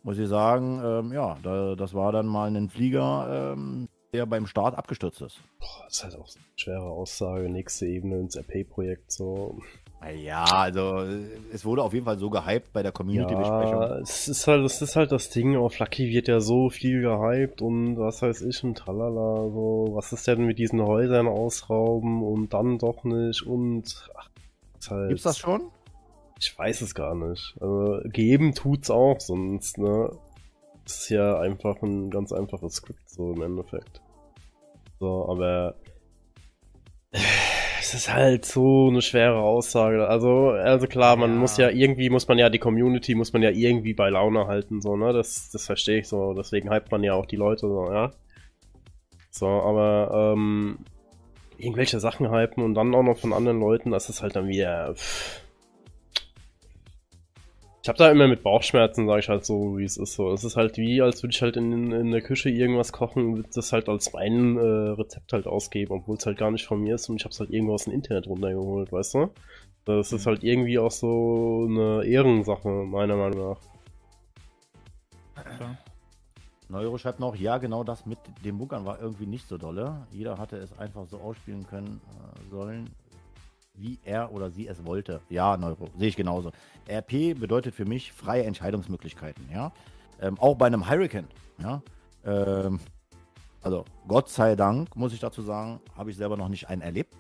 muss ich sagen, ähm, ja, da, das war dann mal ein Flieger, ähm, der beim Start abgestürzt ist. Boah, das ist halt auch eine schwere Aussage, nächste Ebene ins RP-Projekt, so. Ja, also äh, es wurde auf jeden Fall so gehypt bei der Ja, Community-Besprechung. es ist halt, das ist halt das Ding, auf Lucky wird ja so viel gehypt und was weiß ich und tralala, so, was ist denn mit diesen Häusern ausrauben und dann doch nicht und ach, ist halt, Gibt's das schon? Ich weiß es gar nicht. Also, geben tut's auch, sonst, ne? Das ist ja einfach ein ganz einfaches Skript, so im Endeffekt. So, aber es ist halt so eine schwere Aussage. Also, also klar, man Ja. muss ja irgendwie, muss man ja die Community, muss man ja irgendwie bei Laune halten, so, ne? Das, das verstehe ich so. Deswegen hypt man ja auch die Leute, so, ja. So, aber, ähm, irgendwelche Sachen hypen und dann auch noch von anderen Leuten, das ist halt dann wieder, pff. Ich habe da immer mit Bauchschmerzen, sage ich halt so, wie es ist so. Es ist halt wie, als würde ich halt in, in der Küche irgendwas kochen und das halt als mein äh, Rezept halt ausgeben, obwohl es halt gar nicht von mir ist und ich habe es halt irgendwo aus dem Internet runtergeholt, weißt du? Das ist halt irgendwie auch so eine Ehrensache, meiner Meinung nach. Klar. Neuro schreibt noch, ja, genau das mit dem Bunkern war irgendwie nicht so dolle. Jeder hatte es einfach so ausspielen können äh, sollen, wie er oder sie es wollte. Ja, Neuro, sehe ich genauso. RP bedeutet für mich freie Entscheidungsmöglichkeiten, ja. Ähm, auch bei einem Hurricane, ja. Ähm, also Gott sei Dank, muss ich dazu sagen, habe ich selber noch nicht einen erlebt.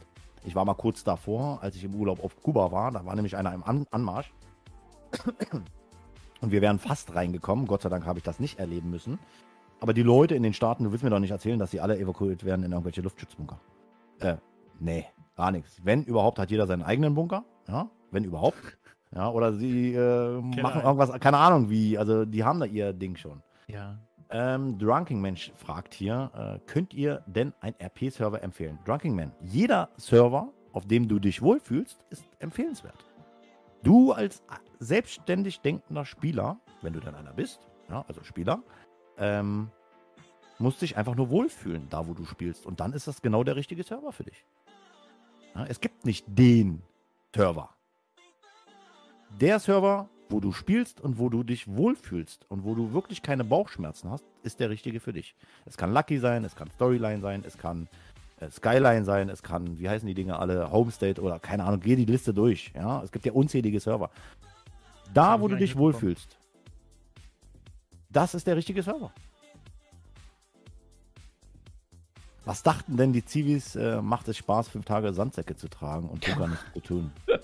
Ich war mal kurz davor, als ich im Urlaub auf Kuba war. Da war nämlich einer im An Anmarsch. Und wir wären fast reingekommen. Gott sei Dank habe ich das nicht erleben müssen. Aber die Leute in den Staaten, du willst mir doch nicht erzählen, dass sie alle evakuiert werden in irgendwelche Luftschutzbunker. Äh, nee, gar nichts. Wenn überhaupt, hat jeder seinen eigenen Bunker. Ja, wenn überhaupt. Ja, oder sie äh, machen irgendwas, keine Ahnung wie. Also, die haben da ihr Ding schon. Ja. Ähm, Drunking Mensch fragt hier, äh, könnt ihr denn ein RP-Server empfehlen? Drunking Man, jeder Server, auf dem du dich wohlfühlst, ist empfehlenswert. Du als selbstständig denkender Spieler, wenn du dann einer bist, ja, also Spieler, ähm, musst dich einfach nur wohlfühlen, da wo du spielst. Und dann ist das genau der richtige Server für dich. Es gibt nicht den Server. Der Server, wo du spielst und wo du dich wohlfühlst und wo du wirklich keine Bauchschmerzen hast, ist der richtige für dich. Es kann Lucky sein, es kann Storyline sein, es kann äh, Skyline sein, es kann, wie heißen die Dinge alle, Homestate oder keine Ahnung, geh die Liste durch. Ja, es gibt ja unzählige Server. Da, wo du dich wohlfühlst, das ist der richtige Server. Was dachten denn die Zivis, äh, macht es Spaß, fünf Tage Sandsäcke zu tragen und Bunker nichts zu tun?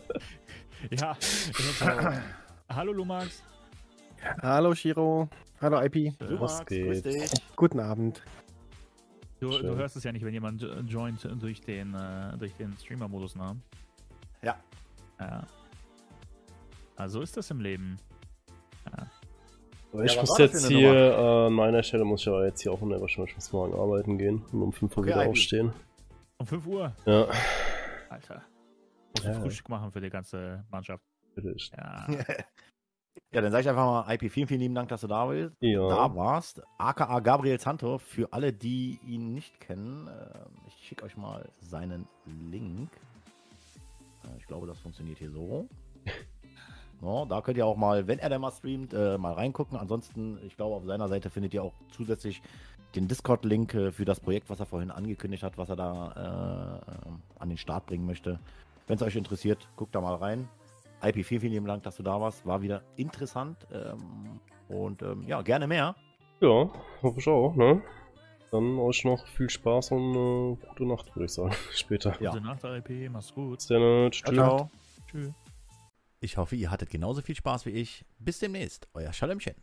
Ja. Hallo Lumax. Hallo Shiro. Hallo IP. Du, Was Max, grüß dich. Guten Abend. Du, du hörst es ja nicht, wenn jemand jo- joint durch den, äh, durch den Streamer-Modus, ne? Ja. Ja. Also ist das im Leben. Aber ich Ja, muss jetzt hier, äh, an meiner Stelle muss ich aber jetzt hier auch in der wahrscheinlich muss morgen arbeiten gehen und um 5 Uhr Okay, wieder Ivy. aufstehen. Um 5 Uhr. Ja, Alter. Musst du Ja. Frühstück machen für die ganze Mannschaft. natürlich. Ja. Ja, dann sage ich einfach mal, IP, vielen, vielen lieben Dank, dass du da, bist, Ja. da warst. AKA Gabriel Santo, für alle, die ihn nicht kennen, äh, ich schicke euch mal seinen Link. Äh, ich glaube, das funktioniert hier so. No, da könnt ihr auch mal, wenn er denn mal streamt, äh, mal reingucken. Ansonsten, ich glaube, auf seiner Seite findet ihr auch zusätzlich den Discord-Link äh, für das Projekt, was er vorhin angekündigt hat, was er da äh, an den Start bringen möchte. Wenn es euch interessiert, guckt da mal rein. IP, vielen, vielen lieben Dank, dass du da warst. War wieder interessant. Ähm, und ähm, ja, gerne mehr. Ja, hoffe ich auch, ne? Dann euch noch viel Spaß und äh, gute Nacht, würde ich sagen. Später. Ja. Gute Nacht, RP. Mach's gut. Bis dann. Ciao, ciao. Tschüss. Ich hoffe, ihr hattet genauso viel Spaß wie ich. Bis demnächst, euer Schallemchen.